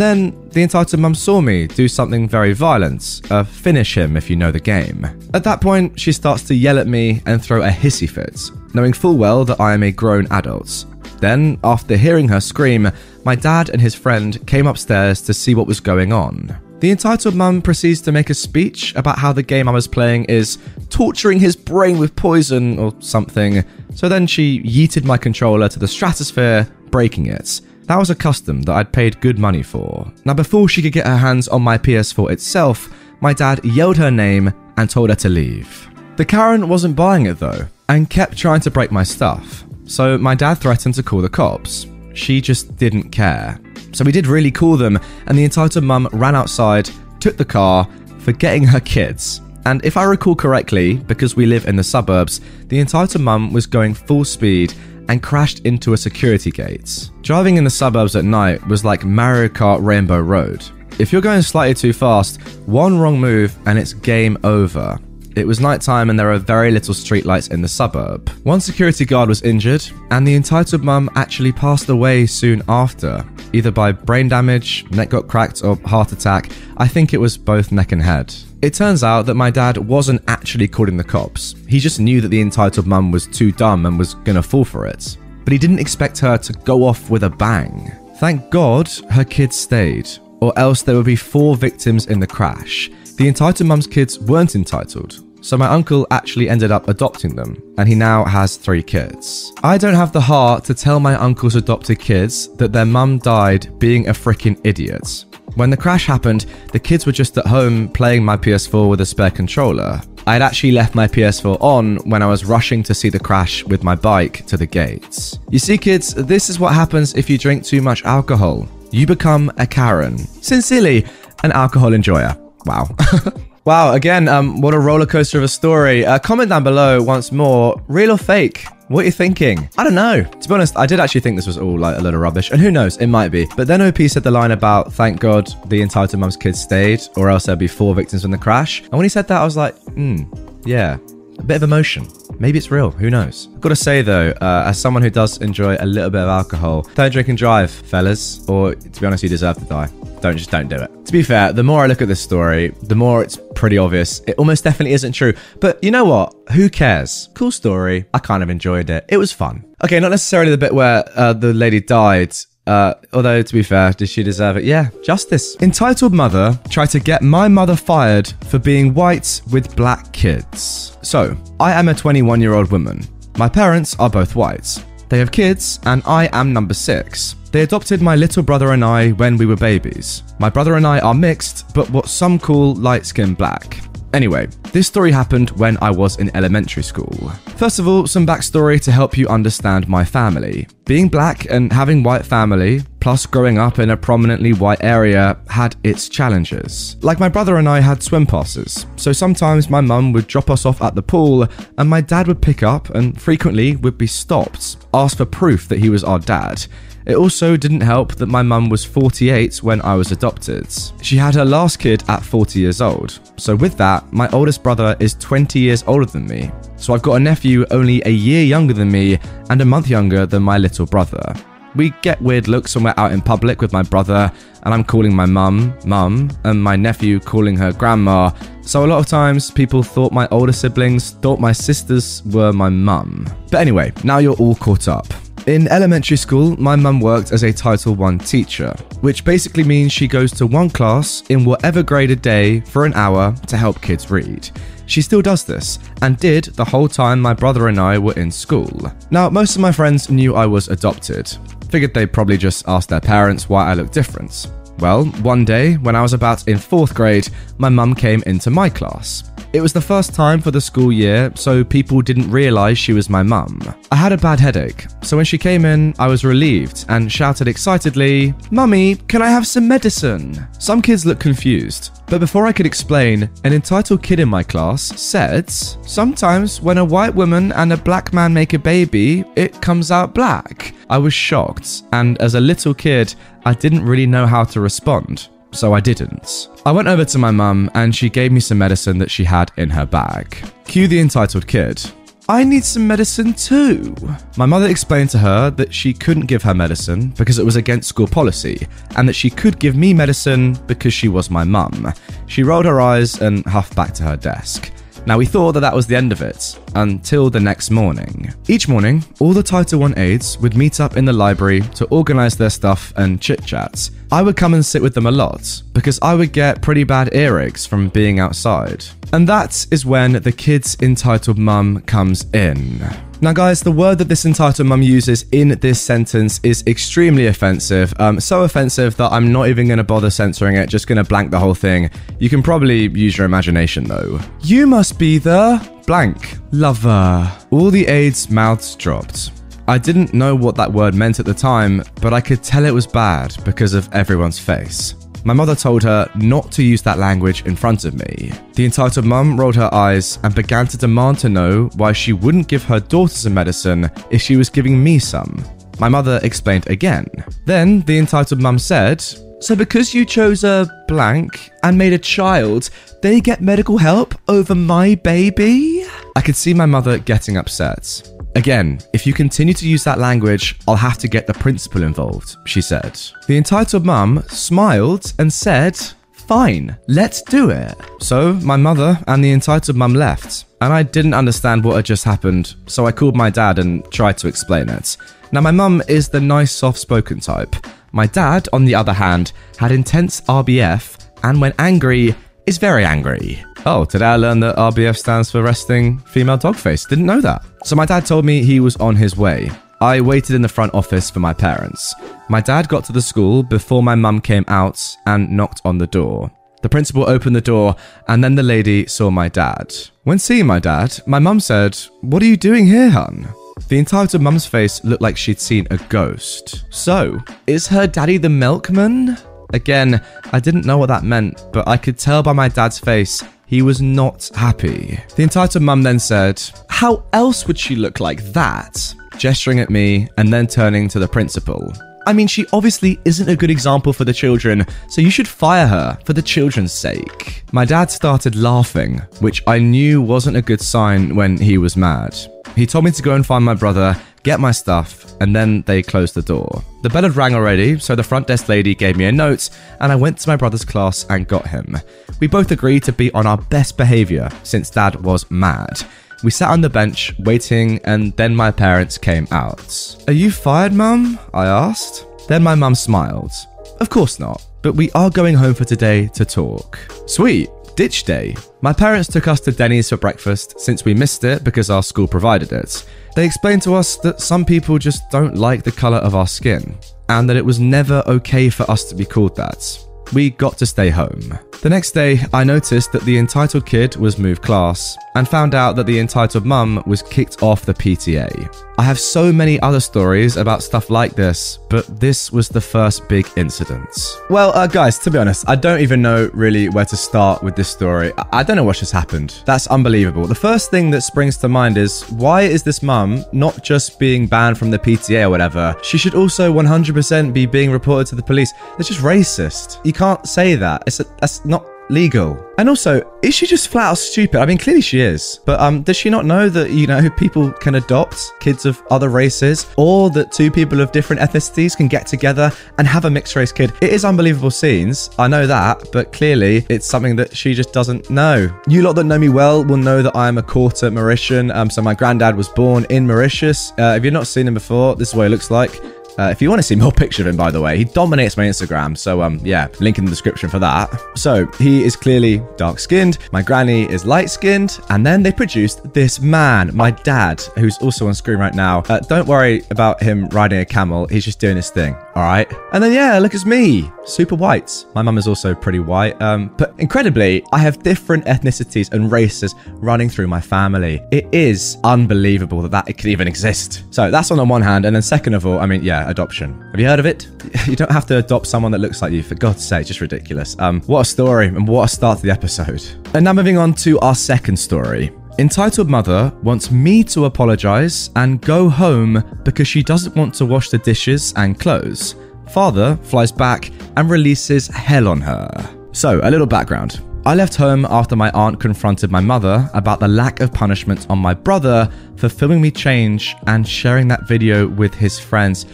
then the entitled mum saw me do something very violent, uh, finish him if you know the game. At that point, she starts to yell at me and throw a hissy fit, knowing full well that I am a grown adult. Then, after hearing her scream, my dad and his friend came upstairs to see what was going on. The entitled mum proceeds to make a speech about how the game I was playing is torturing his brain with poison or something. So then she yeeted my controller to the stratosphere, breaking it. That was a custom that I'd paid good money for. Now, before she could get her hands on my PS4 itself, my dad yelled her name and told her to leave. The Karen wasn't buying it though, and kept trying to break my stuff. So my dad threatened to call the cops. She just didn't care. So we did really call them, and the entitled mum ran outside, took the car, forgetting her kids. And if I recall correctly, because we live in the suburbs, the entitled mum was going full speed and crashed into a security gate. Driving in the suburbs at night was like Mario Kart Rainbow Road. If you're going slightly too fast, one wrong move and it's game over. It was nighttime and there are very little streetlights in the suburb. One security guard was injured, and the entitled mum actually passed away soon after, either by brain damage, neck got cracked, or heart attack. I think it was both neck and head. It turns out that my dad wasn't actually calling the cops. He just knew that the entitled mum was too dumb and was gonna fall for it. But he didn't expect her to go off with a bang. Thank God her kids stayed, or else there would be four victims in the crash. The entitled mum's kids weren't entitled, so my uncle actually ended up adopting them, and he now has three kids. I don't have the heart to tell my uncle's adopted kids that their mum died being a freaking idiot. When the crash happened, the kids were just at home playing my PS4 with a spare controller. I had actually left my PS4 on when I was rushing to see the crash with my bike to the gates. You see, kids, this is what happens if you drink too much alcohol. You become a Karen. Sincerely, an alcohol enjoyer. Wow. wow, again, um, what a roller coaster of a story. Uh, comment down below once more, real or fake? What are you thinking? I don't know. To be honest, I did actually think this was all like a of rubbish, and who knows, it might be. But then OP said the line about, thank God the entitled mum's kids stayed, or else there'd be four victims in the crash. And when he said that, I was like, hmm, yeah, a bit of emotion. Maybe it's real. Who knows? I've got to say though, uh, as someone who does enjoy a little bit of alcohol, don't drink and drive, fellas. Or to be honest, you deserve to die. Don't just don't do it. To be fair, the more I look at this story, the more it's pretty obvious. It almost definitely isn't true. But you know what? Who cares? Cool story. I kind of enjoyed it. It was fun. Okay, not necessarily the bit where uh, the lady died. Uh, although, to be fair, did she deserve it? Yeah, justice. Entitled Mother tried to get my mother fired for being white with black kids. So, I am a 21 year old woman. My parents are both white. They have kids, and I am number six. They adopted my little brother and I when we were babies. My brother and I are mixed, but what some call light skin black. Anyway, this story happened when I was in elementary school. First of all, some backstory to help you understand my family. Being black and having white family, plus growing up in a prominently white area, had its challenges. Like my brother and I had swim passes, so sometimes my mum would drop us off at the pool and my dad would pick up and frequently would be stopped, asked for proof that he was our dad. It also didn't help that my mum was 48 when I was adopted. She had her last kid at 40 years old. So, with that, my oldest brother is 20 years older than me. So, I've got a nephew only a year younger than me and a month younger than my little brother. We get weird looks when we're out in public with my brother, and I'm calling my mum, mum, and my nephew calling her grandma. So a lot of times people thought my older siblings thought my sisters were my mum. But anyway, now you're all caught up. In elementary school, my mum worked as a Title I teacher, which basically means she goes to one class in whatever grade a day for an hour to help kids read. She still does this, and did the whole time my brother and I were in school. Now, most of my friends knew I was adopted. Figured they'd probably just ask their parents why I looked different. Well, one day, when I was about in fourth grade, my mum came into my class. It was the first time for the school year, so people didn't realise she was my mum. I had a bad headache, so when she came in, I was relieved and shouted excitedly, Mummy, can I have some medicine? Some kids looked confused, but before I could explain, an entitled kid in my class said, Sometimes when a white woman and a black man make a baby, it comes out black. I was shocked, and as a little kid, I didn't really know how to respond so I didn't. I went over to my mum and she gave me some medicine that she had in her bag. Cue the entitled kid. I need some medicine too. My mother explained to her that she couldn't give her medicine because it was against school policy, and that she could give me medicine because she was my mum. She rolled her eyes and huffed back to her desk. Now, we thought that that was the end of it, until the next morning. Each morning, all the Title I aides would meet up in the library to organise their stuff and chit chats. I would come and sit with them a lot, because I would get pretty bad earaches from being outside. And that is when the kid's entitled mum comes in. Now, guys, the word that this entitled mum uses in this sentence is extremely offensive. Um, so offensive that I'm not even going to bother censoring it, just going to blank the whole thing. You can probably use your imagination, though. You must be the blank lover. All the aides' mouths dropped. I didn't know what that word meant at the time, but I could tell it was bad because of everyone's face. My mother told her not to use that language in front of me. The entitled mum rolled her eyes and began to demand to know why she wouldn't give her daughter some medicine if she was giving me some. My mother explained again. Then the entitled mum said, So because you chose a blank and made a child, they get medical help over my baby? I could see my mother getting upset. Again, if you continue to use that language, I'll have to get the principal involved, she said. The entitled mum smiled and said, Fine, let's do it. So my mother and the entitled mum left, and I didn't understand what had just happened, so I called my dad and tried to explain it. Now, my mum is the nice, soft spoken type. My dad, on the other hand, had intense RBF, and when angry, is very angry. Oh, today I learned that RBF stands for Resting Female dog face. Didn't know that. So my dad told me he was on his way. I waited in the front office for my parents. My dad got to the school before my mum came out and knocked on the door. The principal opened the door, and then the lady saw my dad. When seeing my dad, my mum said, What are you doing here, hun? The entitled mum's face looked like she'd seen a ghost. So, is her daddy the milkman? Again, I didn't know what that meant, but I could tell by my dad's face he was not happy. The entitled mum then said, How else would she look like that? Gesturing at me and then turning to the principal. I mean, she obviously isn't a good example for the children, so you should fire her for the children's sake. My dad started laughing, which I knew wasn't a good sign when he was mad. He told me to go and find my brother, get my stuff, and then they closed the door. The bell had rang already, so the front desk lady gave me a note, and I went to my brother's class and got him. We both agreed to be on our best behaviour since dad was mad. We sat on the bench, waiting, and then my parents came out. Are you fired, Mum? I asked. Then my mum smiled. Of course not, but we are going home for today to talk. Sweet, ditch day. My parents took us to Denny's for breakfast since we missed it because our school provided it. They explained to us that some people just don't like the colour of our skin, and that it was never okay for us to be called that. We got to stay home. The next day, I noticed that the entitled kid was moved class and found out that the entitled mum was kicked off the PTA. I have so many other stories about stuff like this, but this was the first big incident. Well, uh, guys, to be honest, I don't even know really where to start with this story. I-, I don't know what just happened. That's unbelievable. The first thing that springs to mind is why is this mum not just being banned from the PTA or whatever? She should also 100% be being reported to the police. It's just racist. You can't say that. It's a, that's legal. And also, is she just flat out stupid? I mean, clearly she is. But um, does she not know that, you know, people can adopt kids of other races or that two people of different ethnicities can get together and have a mixed race kid? It is unbelievable scenes. I know that, but clearly it's something that she just doesn't know. You lot that know me well will know that I am a quarter Mauritian. Um, so my granddad was born in Mauritius. Uh, if you've not seen him before, this is what he looks like. Uh, if you want to see more picture of him, by the way, he dominates my Instagram. So, um, yeah, link in the description for that. So, he is clearly dark skinned. My granny is light skinned. And then they produced this man, my dad, who's also on screen right now. Uh, don't worry about him riding a camel. He's just doing his thing. All right. And then, yeah, look, it's me, super white. My mum is also pretty white. Um, but incredibly, I have different ethnicities and races running through my family. It is unbelievable that that it could even exist. So that's on the one hand. And then, second of all, I mean, yeah, adoption. Have you heard of it? You don't have to adopt someone that looks like you, for God's sake, just ridiculous. Um, what a story and what a start to the episode. And now moving on to our second story. Entitled Mother wants me to apologize and go home because she doesn't want to wash the dishes and clothes. Father flies back and releases hell on her. So, a little background. I left home after my aunt confronted my mother about the lack of punishment on my brother for filming me change and sharing that video with his friends.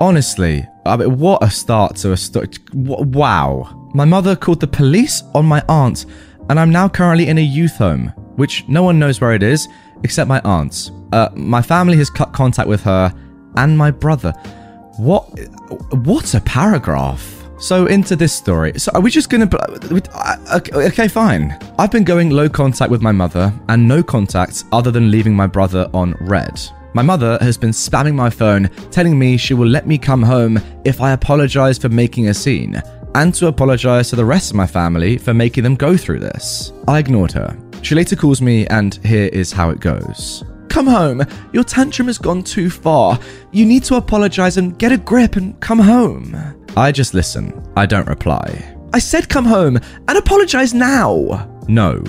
Honestly, I mean, what a start to a story. Wow. My mother called the police on my aunt, and I'm now currently in a youth home, which no one knows where it is except my aunt. Uh, my family has cut contact with her and my brother. What? What a paragraph. So into this story. So are we just gonna? Okay, fine. I've been going low contact with my mother and no contact other than leaving my brother on red. My mother has been spamming my phone, telling me she will let me come home if I apologize for making a scene, and to apologize to the rest of my family for making them go through this. I ignored her. She later calls me, and here is how it goes. Come home. Your tantrum has gone too far. You need to apologize and get a grip and come home. I just listen. I don't reply. I said come home and apologize now. No.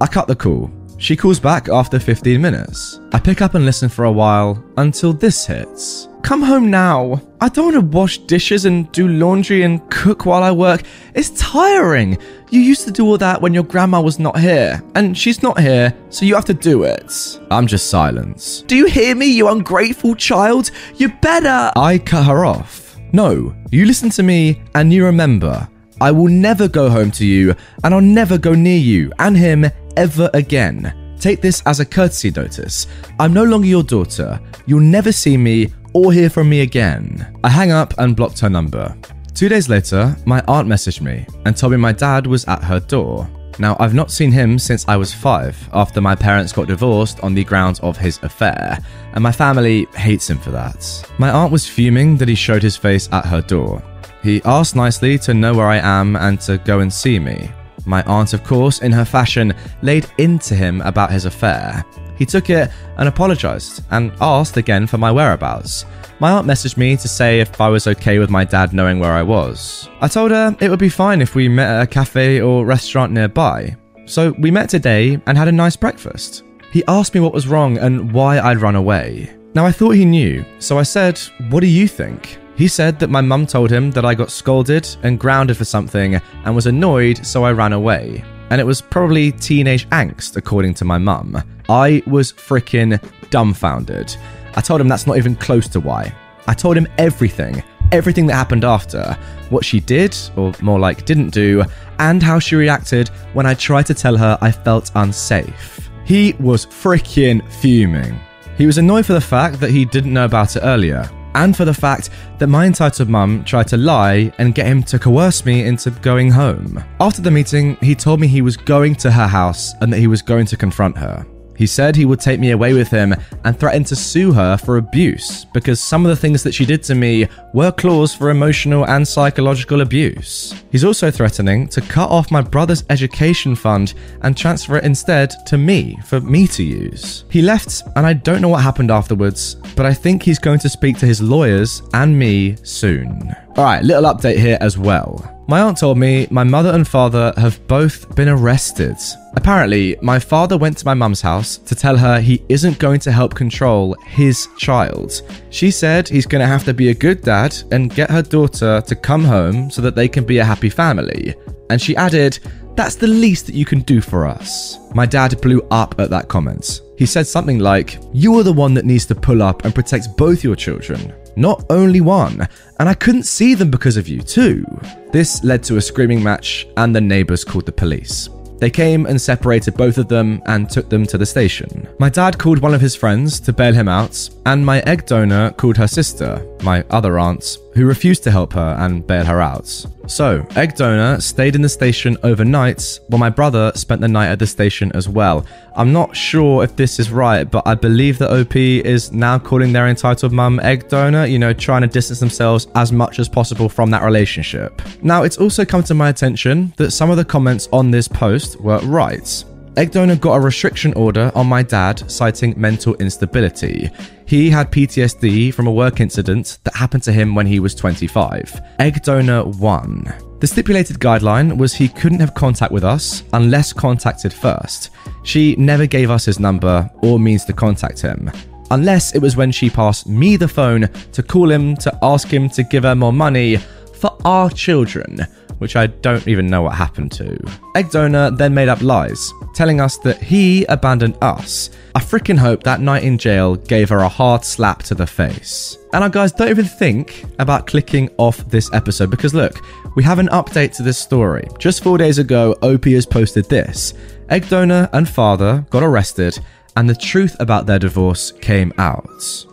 I cut the call. She calls back after 15 minutes. I pick up and listen for a while until this hits. Come home now. I don't want to wash dishes and do laundry and cook while I work. It's tiring. You used to do all that when your grandma was not here, and she's not here, so you have to do it. I'm just silence. Do you hear me, you ungrateful child? You better. I cut her off. No, you listen to me and you remember. I will never go home to you, and I'll never go near you and him ever again. Take this as a courtesy notice. I'm no longer your daughter. You'll never see me or hear from me again. I hang up and blocked her number. Two days later, my aunt messaged me and told me my dad was at her door. Now, I've not seen him since I was five, after my parents got divorced on the grounds of his affair, and my family hates him for that. My aunt was fuming that he showed his face at her door. He asked nicely to know where I am and to go and see me. My aunt, of course, in her fashion, laid into him about his affair. He took it and apologised and asked again for my whereabouts. My aunt messaged me to say if I was okay with my dad knowing where I was. I told her it would be fine if we met at a cafe or restaurant nearby. So we met today and had a nice breakfast. He asked me what was wrong and why I'd run away. Now I thought he knew, so I said, What do you think? He said that my mum told him that I got scolded and grounded for something and was annoyed, so I ran away. And it was probably teenage angst, according to my mum. I was freaking dumbfounded. I told him that's not even close to why. I told him everything, everything that happened after, what she did, or more like didn't do, and how she reacted when I tried to tell her I felt unsafe. He was freaking fuming. He was annoyed for the fact that he didn't know about it earlier, and for the fact that my entitled mum tried to lie and get him to coerce me into going home. After the meeting, he told me he was going to her house and that he was going to confront her. He said he would take me away with him and threatened to sue her for abuse because some of the things that she did to me were clause for emotional and psychological abuse. He's also threatening to cut off my brother's education fund and transfer it instead to me for me to use. He left and I don't know what happened afterwards, but I think he's going to speak to his lawyers and me soon. Alright, little update here as well. My aunt told me my mother and father have both been arrested. Apparently, my father went to my mum's house to tell her he isn't going to help control his child. She said he's going to have to be a good dad and get her daughter to come home so that they can be a happy family. And she added, That's the least that you can do for us. My dad blew up at that comment. He said something like, You are the one that needs to pull up and protect both your children not only one, and I couldn't see them because of you, too. This led to a screaming match, and the neighbours called the police. They came and separated both of them and took them to the station. My dad called one of his friends to bail him out, and my egg donor called her sister, my other aunt, who refused to help her and bail her out. So, Egg Donor stayed in the station overnight, while my brother spent the night at the station as well. I'm not sure if this is right, but I believe that OP is now calling their entitled mum Egg Donor, you know, trying to distance themselves as much as possible from that relationship. Now, it's also come to my attention that some of the comments on this post were right. Egg Donor got a restriction order on my dad citing mental instability. He had PTSD from a work incident that happened to him when he was 25. Egg Donor 1. The stipulated guideline was he couldn't have contact with us unless contacted first. She never gave us his number or means to contact him. Unless it was when she passed me the phone to call him to ask him to give her more money for our children which I don't even know what happened to. Egg Donor then made up lies, telling us that he abandoned us. I freaking hope that night in jail gave her a hard slap to the face. And now, guys, don't even think about clicking off this episode because look, we have an update to this story. Just four days ago, OP has posted this Egg Donor and father got arrested, and the truth about their divorce came out.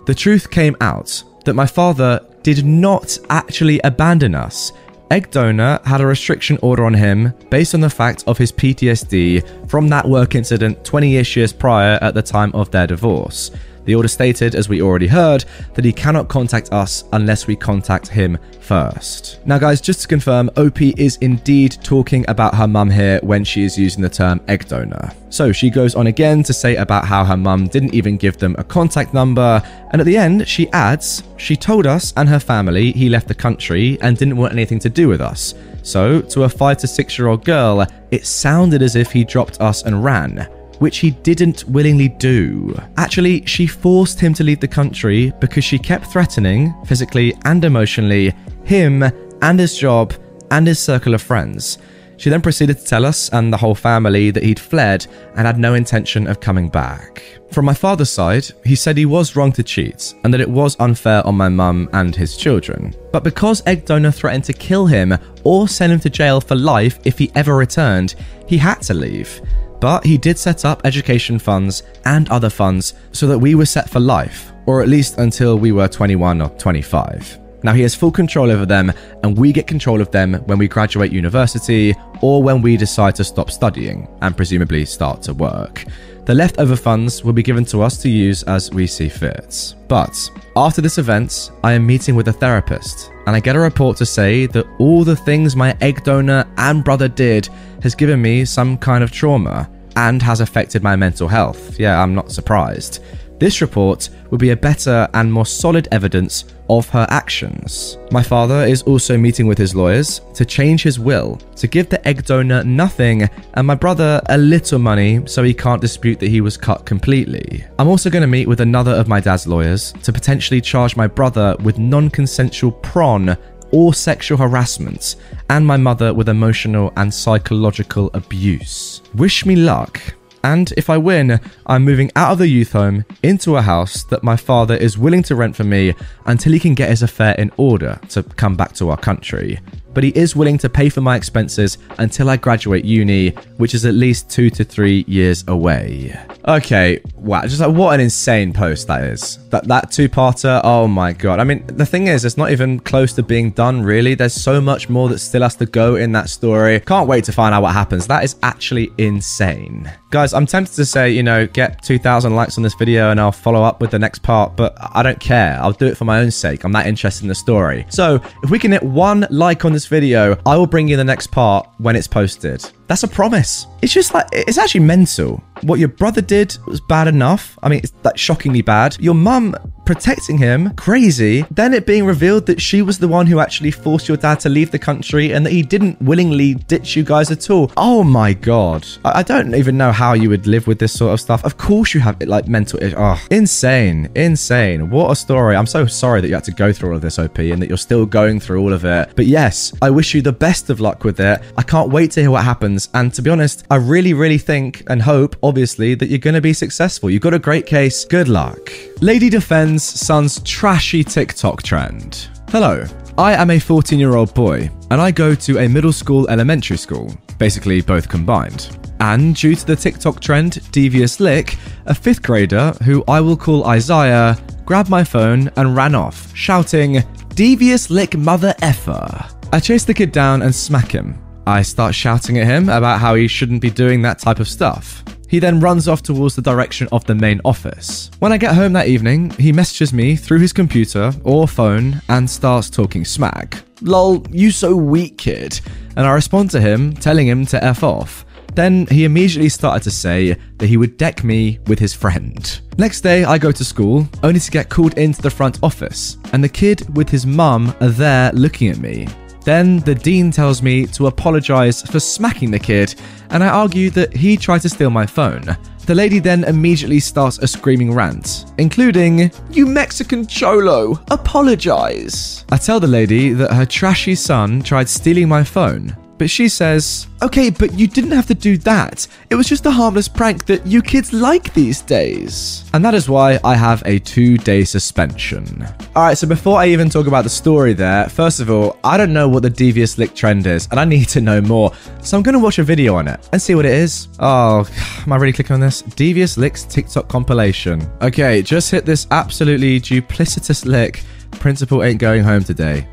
The truth came out that my father did not actually abandon us. Egg Donor had a restriction order on him based on the fact of his PTSD from that work incident 20 ish years prior at the time of their divorce. The order stated, as we already heard, that he cannot contact us unless we contact him first. Now, guys, just to confirm, OP is indeed talking about her mum here when she is using the term egg donor. So she goes on again to say about how her mum didn't even give them a contact number, and at the end, she adds, She told us and her family he left the country and didn't want anything to do with us. So, to a 5 to 6 year old girl, it sounded as if he dropped us and ran which he didn't willingly do. Actually, she forced him to leave the country because she kept threatening, physically and emotionally, him and his job and his circle of friends. She then proceeded to tell us and the whole family that he'd fled and had no intention of coming back. From my father's side, he said he was wrong to cheat and that it was unfair on my mum and his children. But because Egg Donor threatened to kill him or send him to jail for life if he ever returned, he had to leave. But he did set up education funds and other funds so that we were set for life, or at least until we were 21 or 25. Now he has full control over them, and we get control of them when we graduate university or when we decide to stop studying and presumably start to work. The leftover funds will be given to us to use as we see fit. But after this event, I am meeting with a therapist, and I get a report to say that all the things my egg donor and brother did has given me some kind of trauma and has affected my mental health. Yeah, I'm not surprised. This report would be a better and more solid evidence of her actions. My father is also meeting with his lawyers to change his will, to give the egg donor nothing and my brother a little money so he can't dispute that he was cut completely. I'm also going to meet with another of my dad's lawyers to potentially charge my brother with non consensual prawn or sexual harassment, and my mother with emotional and psychological abuse. Wish me luck. And if I win, I'm moving out of the youth home into a house that my father is willing to rent for me until he can get his affair in order to come back to our country. But he is willing to pay for my expenses until I graduate uni, which is at least two to three years away. Okay, wow, just like what an insane post that is. That that two-parter, oh my god. I mean, the thing is, it's not even close to being done, really. There's so much more that still has to go in that story. Can't wait to find out what happens. That is actually insane. Guys, I'm tempted to say, you know, get 2,000 likes on this video and I'll follow up with the next part, but I don't care. I'll do it for my own sake. I'm that interested in the story. So, if we can hit one like on this video, I will bring you the next part when it's posted. That's a promise. It's just like, it's actually mental. What your brother did was bad enough. I mean, it's like shockingly bad. Your mum protecting him, crazy. Then it being revealed that she was the one who actually forced your dad to leave the country and that he didn't willingly ditch you guys at all. Oh my god. I, I don't even know how you would live with this sort of stuff. Of course you have it like mental Oh, insane. Insane. What a story. I'm so sorry that you had to go through all of this, OP, and that you're still going through all of it. But yes, I wish you the best of luck with it. I can't wait to hear what happens. And to be honest, I really, really think and hope, obviously, that you're going to be successful. You've got a great case. Good luck. Lady defends son's trashy TikTok trend. Hello, I am a 14 year old boy, and I go to a middle school elementary school, basically both combined. And due to the TikTok trend Devious Lick, a fifth grader, who I will call Isaiah, grabbed my phone and ran off, shouting, Devious Lick mother effer. I chase the kid down and smack him. I start shouting at him about how he shouldn't be doing that type of stuff. He then runs off towards the direction of the main office. When I get home that evening, he messages me through his computer or phone and starts talking smack. Lol, you so weak, kid. And I respond to him, telling him to F off. Then he immediately started to say that he would deck me with his friend. Next day, I go to school, only to get called into the front office, and the kid with his mum are there looking at me. Then the dean tells me to apologise for smacking the kid, and I argue that he tried to steal my phone. The lady then immediately starts a screaming rant, including, You Mexican cholo, apologise. I tell the lady that her trashy son tried stealing my phone, but she says, Okay, but you didn't have to do that. It was just a harmless prank that you kids like these days. And that is why I have a two day suspension. Alright, so before I even talk about the story there, first of all, I don't know what the devious lick trend is, and I need to know more. So I'm gonna watch a video on it and see what it is. Oh, am I really clicking on this? Devious Licks TikTok compilation. Okay, just hit this absolutely duplicitous lick. Principal ain't going home today.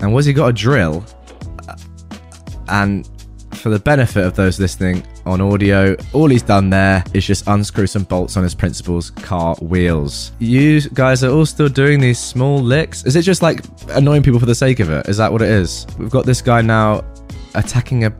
And was he got a drill? And for the benefit of those listening on audio. All he's done there is just unscrew some bolts on his principal's car wheels. You guys are all still doing these small licks. Is it just like annoying people for the sake of it? Is that what it is? We've got this guy now attacking a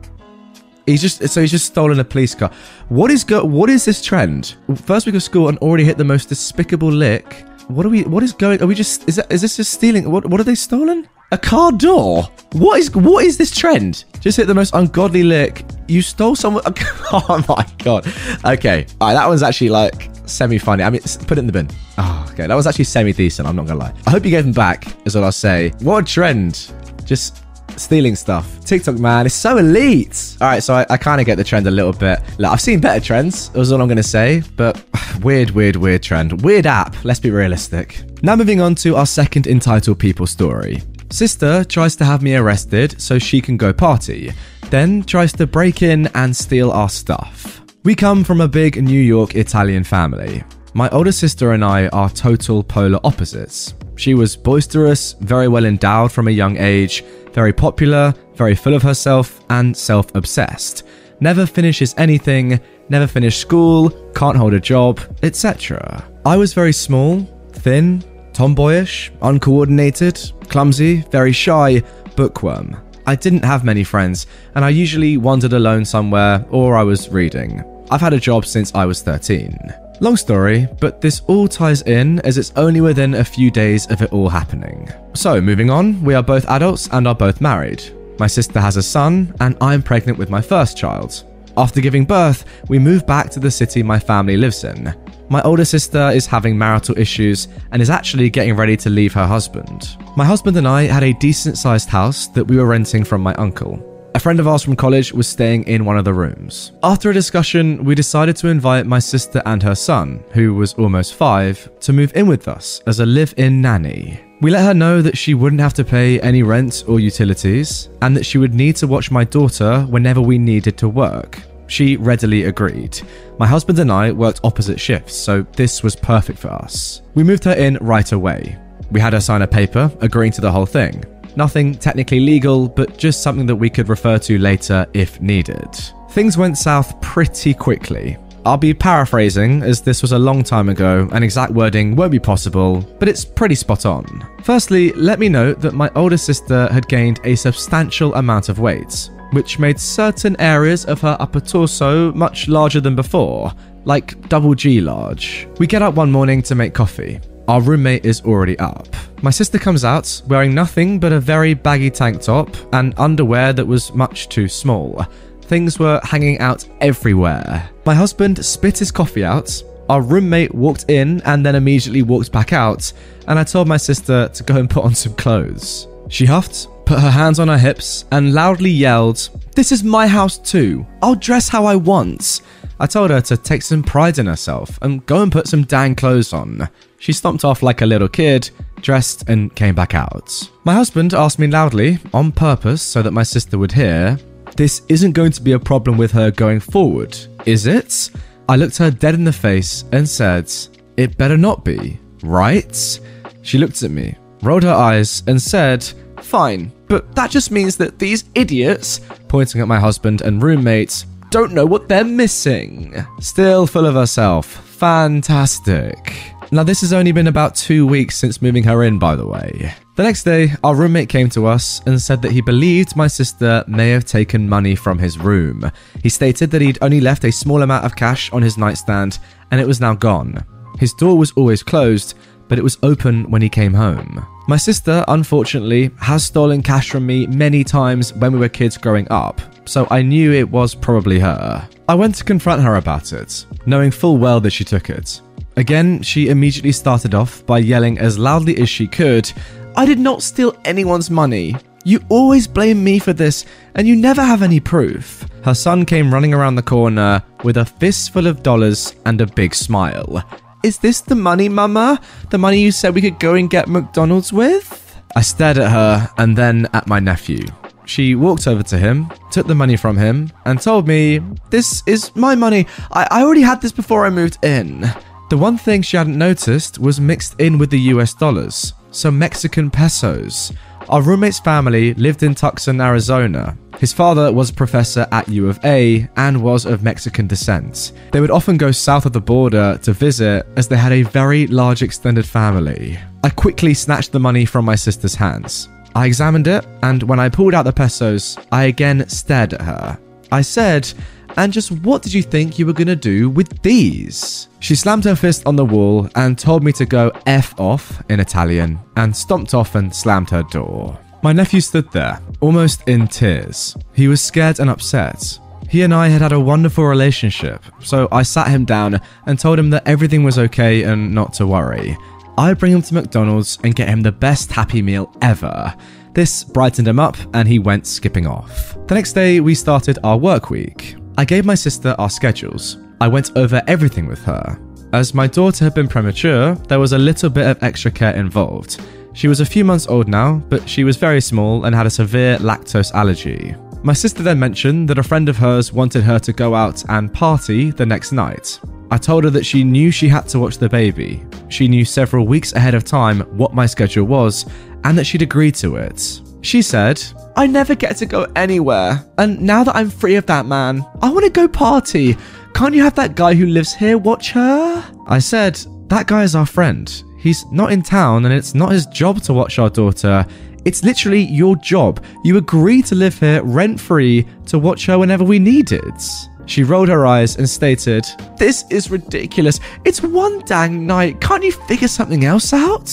He's just so he's just stolen a police car. What is go? What is this trend? First week of school and already hit the most despicable lick. What are we? What is going? Are we just? Is that? Is this just stealing? What? What are they stolen? A car door. What is? What is this trend? Just hit the most ungodly lick. You stole someone. Oh my god. Okay. All right. That one's actually like semi funny. I mean, put it in the bin. Oh, okay. That was actually semi decent. I'm not gonna lie. I hope you gave them back. Is what I'll say. What a trend. Just stealing stuff. TikTok, man, it's so elite. All right, so I, I kind of get the trend a little bit. Like, I've seen better trends, was all I'm going to say, but weird, weird, weird trend. Weird app, let's be realistic. Now, moving on to our second entitled people story. Sister tries to have me arrested so she can go party, then tries to break in and steal our stuff. We come from a big New York Italian family. My older sister and I are total polar opposites. She was boisterous, very well endowed from a young age, very popular, very full of herself, and self obsessed. Never finishes anything, never finished school, can't hold a job, etc. I was very small, thin, tomboyish, uncoordinated, clumsy, very shy, bookworm. I didn't have many friends, and I usually wandered alone somewhere or I was reading. I've had a job since I was 13. Long story, but this all ties in as it's only within a few days of it all happening. So, moving on, we are both adults and are both married. My sister has a son, and I'm pregnant with my first child. After giving birth, we move back to the city my family lives in. My older sister is having marital issues and is actually getting ready to leave her husband. My husband and I had a decent sized house that we were renting from my uncle. A friend of ours from college was staying in one of the rooms. After a discussion, we decided to invite my sister and her son, who was almost five, to move in with us as a live in nanny. We let her know that she wouldn't have to pay any rent or utilities, and that she would need to watch my daughter whenever we needed to work. She readily agreed. My husband and I worked opposite shifts, so this was perfect for us. We moved her in right away. We had her sign a paper agreeing to the whole thing. Nothing technically legal, but just something that we could refer to later if needed. Things went south pretty quickly. I'll be paraphrasing, as this was a long time ago and exact wording won't be possible, but it's pretty spot on. Firstly, let me note that my older sister had gained a substantial amount of weight, which made certain areas of her upper torso much larger than before, like double G large. We get up one morning to make coffee. Our roommate is already up. My sister comes out wearing nothing but a very baggy tank top and underwear that was much too small. Things were hanging out everywhere. My husband spit his coffee out. Our roommate walked in and then immediately walked back out, and I told my sister to go and put on some clothes. She huffed, put her hands on her hips, and loudly yelled, This is my house too. I'll dress how I want. I told her to take some pride in herself and go and put some dang clothes on. She stomped off like a little kid, dressed, and came back out. My husband asked me loudly, on purpose so that my sister would hear, This isn't going to be a problem with her going forward, is it? I looked her dead in the face and said, It better not be, right? She looked at me, rolled her eyes, and said, Fine, but that just means that these idiots, pointing at my husband and roommates, don't know what they're missing. Still full of herself. Fantastic. Now, this has only been about two weeks since moving her in, by the way. The next day, our roommate came to us and said that he believed my sister may have taken money from his room. He stated that he'd only left a small amount of cash on his nightstand and it was now gone. His door was always closed, but it was open when he came home. My sister, unfortunately, has stolen cash from me many times when we were kids growing up, so I knew it was probably her. I went to confront her about it, knowing full well that she took it. Again, she immediately started off by yelling as loudly as she could, I did not steal anyone's money. You always blame me for this, and you never have any proof. Her son came running around the corner with a fistful of dollars and a big smile. Is this the money, Mama? The money you said we could go and get McDonald's with? I stared at her and then at my nephew. She walked over to him, took the money from him, and told me, This is my money. I, I already had this before I moved in. The one thing she hadn't noticed was mixed in with the US dollars, some Mexican pesos. Our roommate's family lived in Tucson, Arizona. His father was a professor at U of A and was of Mexican descent. They would often go south of the border to visit as they had a very large extended family. I quickly snatched the money from my sister's hands. I examined it, and when I pulled out the pesos, I again stared at her. I said, and just what did you think you were gonna do with these? She slammed her fist on the wall and told me to go F off in Italian and stomped off and slammed her door. My nephew stood there, almost in tears. He was scared and upset. He and I had had a wonderful relationship, so I sat him down and told him that everything was okay and not to worry. I'd bring him to McDonald's and get him the best Happy Meal ever. This brightened him up and he went skipping off. The next day, we started our work week. I gave my sister our schedules. I went over everything with her. As my daughter had been premature, there was a little bit of extra care involved. She was a few months old now, but she was very small and had a severe lactose allergy. My sister then mentioned that a friend of hers wanted her to go out and party the next night. I told her that she knew she had to watch the baby. She knew several weeks ahead of time what my schedule was and that she'd agreed to it. She said, I never get to go anywhere, and now that I'm free of that man, I want to go party. Can't you have that guy who lives here watch her? I said, That guy is our friend. He's not in town and it's not his job to watch our daughter. It's literally your job. You agree to live here rent free to watch her whenever we need it. She rolled her eyes and stated, This is ridiculous. It's one dang night. Can't you figure something else out?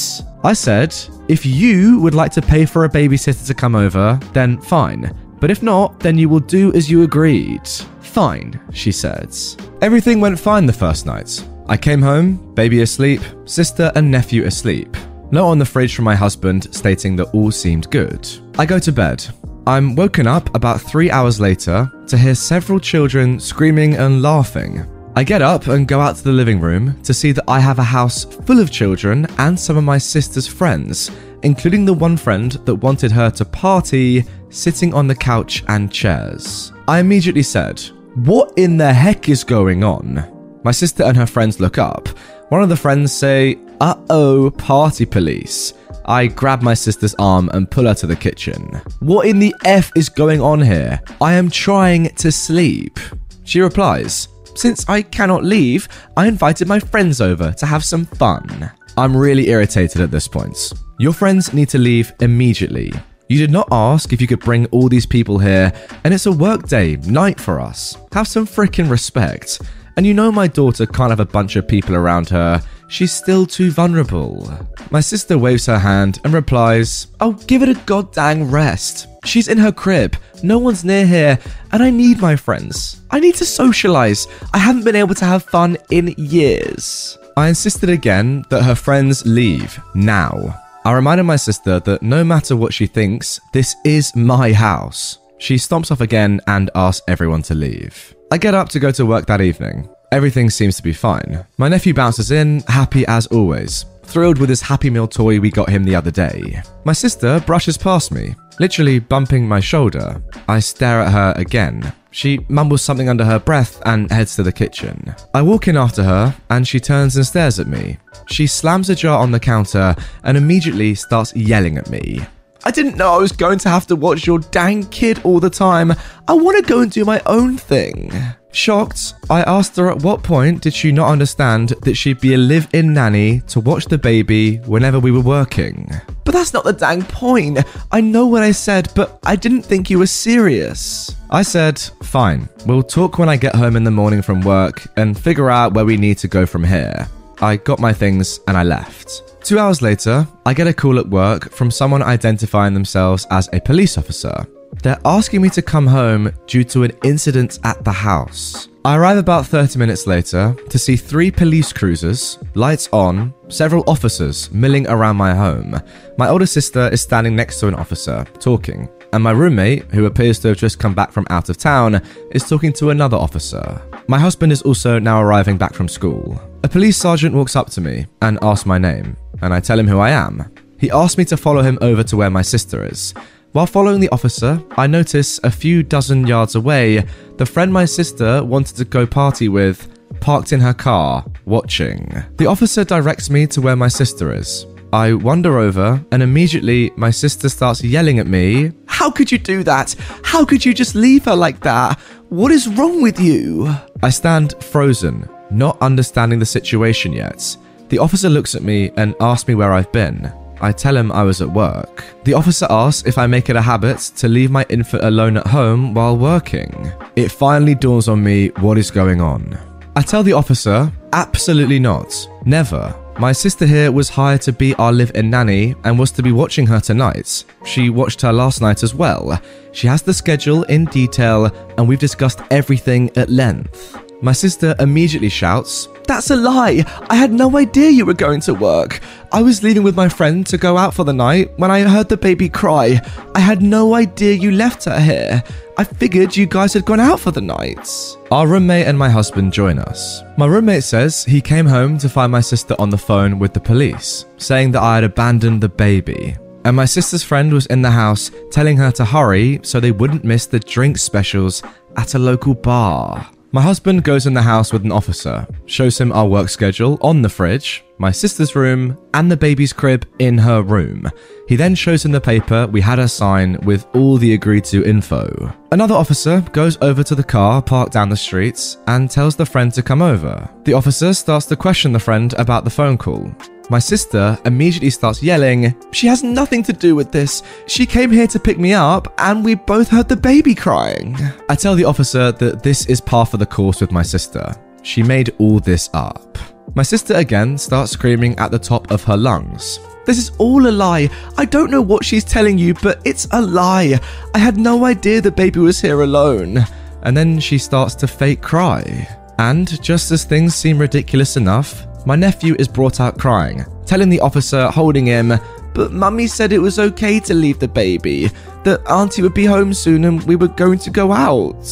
I said, If you would like to pay for a babysitter to come over, then fine. But if not, then you will do as you agreed. Fine, she said. Everything went fine the first night. I came home, baby asleep, sister and nephew asleep. Note on the fridge from my husband stating that all seemed good. I go to bed. I'm woken up about three hours later to hear several children screaming and laughing. I get up and go out to the living room to see that I have a house full of children and some of my sister's friends, including the one friend that wanted her to party sitting on the couch and chairs. I immediately said, What in the heck is going on? My sister and her friends look up. One of the friends say, Uh oh, party police. I grab my sister's arm and pull her to the kitchen. What in the F is going on here? I am trying to sleep. She replies, Since I cannot leave, I invited my friends over to have some fun. I'm really irritated at this point. Your friends need to leave immediately. You did not ask if you could bring all these people here, and it's a workday night for us. Have some freaking respect. And you know my daughter can't have a bunch of people around her. She's still too vulnerable. My sister waves her hand and replies, Oh, give it a goddamn rest. She's in her crib, no one's near here, and I need my friends. I need to socialize. I haven't been able to have fun in years. I insisted again that her friends leave now. I reminded my sister that no matter what she thinks, this is my house. She stomps off again and asks everyone to leave. I get up to go to work that evening. Everything seems to be fine. My nephew bounces in, happy as always, thrilled with his Happy Meal toy we got him the other day. My sister brushes past me, literally bumping my shoulder. I stare at her again. She mumbles something under her breath and heads to the kitchen. I walk in after her, and she turns and stares at me. She slams a jar on the counter and immediately starts yelling at me. I didn't know I was going to have to watch your dang kid all the time. I want to go and do my own thing. Shocked, I asked her at what point did she not understand that she'd be a live in nanny to watch the baby whenever we were working. But that's not the dang point. I know what I said, but I didn't think you were serious. I said, fine, we'll talk when I get home in the morning from work and figure out where we need to go from here. I got my things and I left. Two hours later, I get a call at work from someone identifying themselves as a police officer. They're asking me to come home due to an incident at the house. I arrive about 30 minutes later to see three police cruisers, lights on, several officers milling around my home. My older sister is standing next to an officer, talking, and my roommate, who appears to have just come back from out of town, is talking to another officer. My husband is also now arriving back from school. A police sergeant walks up to me and asks my name and I tell him who I am. He asks me to follow him over to where my sister is. While following the officer, I notice a few dozen yards away the friend my sister wanted to go party with parked in her car, watching. The officer directs me to where my sister is. I wander over, and immediately my sister starts yelling at me, How could you do that? How could you just leave her like that? What is wrong with you? I stand frozen, not understanding the situation yet. The officer looks at me and asks me where I've been. I tell him I was at work. The officer asks if I make it a habit to leave my infant alone at home while working. It finally dawns on me what is going on. I tell the officer, absolutely not. Never. My sister here was hired to be our live in nanny and was to be watching her tonight. She watched her last night as well. She has the schedule in detail and we've discussed everything at length. My sister immediately shouts, That's a lie! I had no idea you were going to work. I was leaving with my friend to go out for the night when I heard the baby cry. I had no idea you left her here. I figured you guys had gone out for the night. Our roommate and my husband join us. My roommate says he came home to find my sister on the phone with the police, saying that I had abandoned the baby. And my sister's friend was in the house telling her to hurry so they wouldn't miss the drink specials at a local bar. My husband goes in the house with an officer, shows him our work schedule on the fridge, my sister's room, and the baby's crib in her room. He then shows him the paper we had her sign with all the agreed to info. Another officer goes over to the car parked down the street and tells the friend to come over. The officer starts to question the friend about the phone call. My sister immediately starts yelling, She has nothing to do with this. She came here to pick me up, and we both heard the baby crying. I tell the officer that this is par for the course with my sister. She made all this up. My sister again starts screaming at the top of her lungs. This is all a lie. I don't know what she's telling you, but it's a lie. I had no idea the baby was here alone. And then she starts to fake cry. And just as things seem ridiculous enough, my nephew is brought out crying, telling the officer holding him, But mummy said it was okay to leave the baby, that auntie would be home soon and we were going to go out.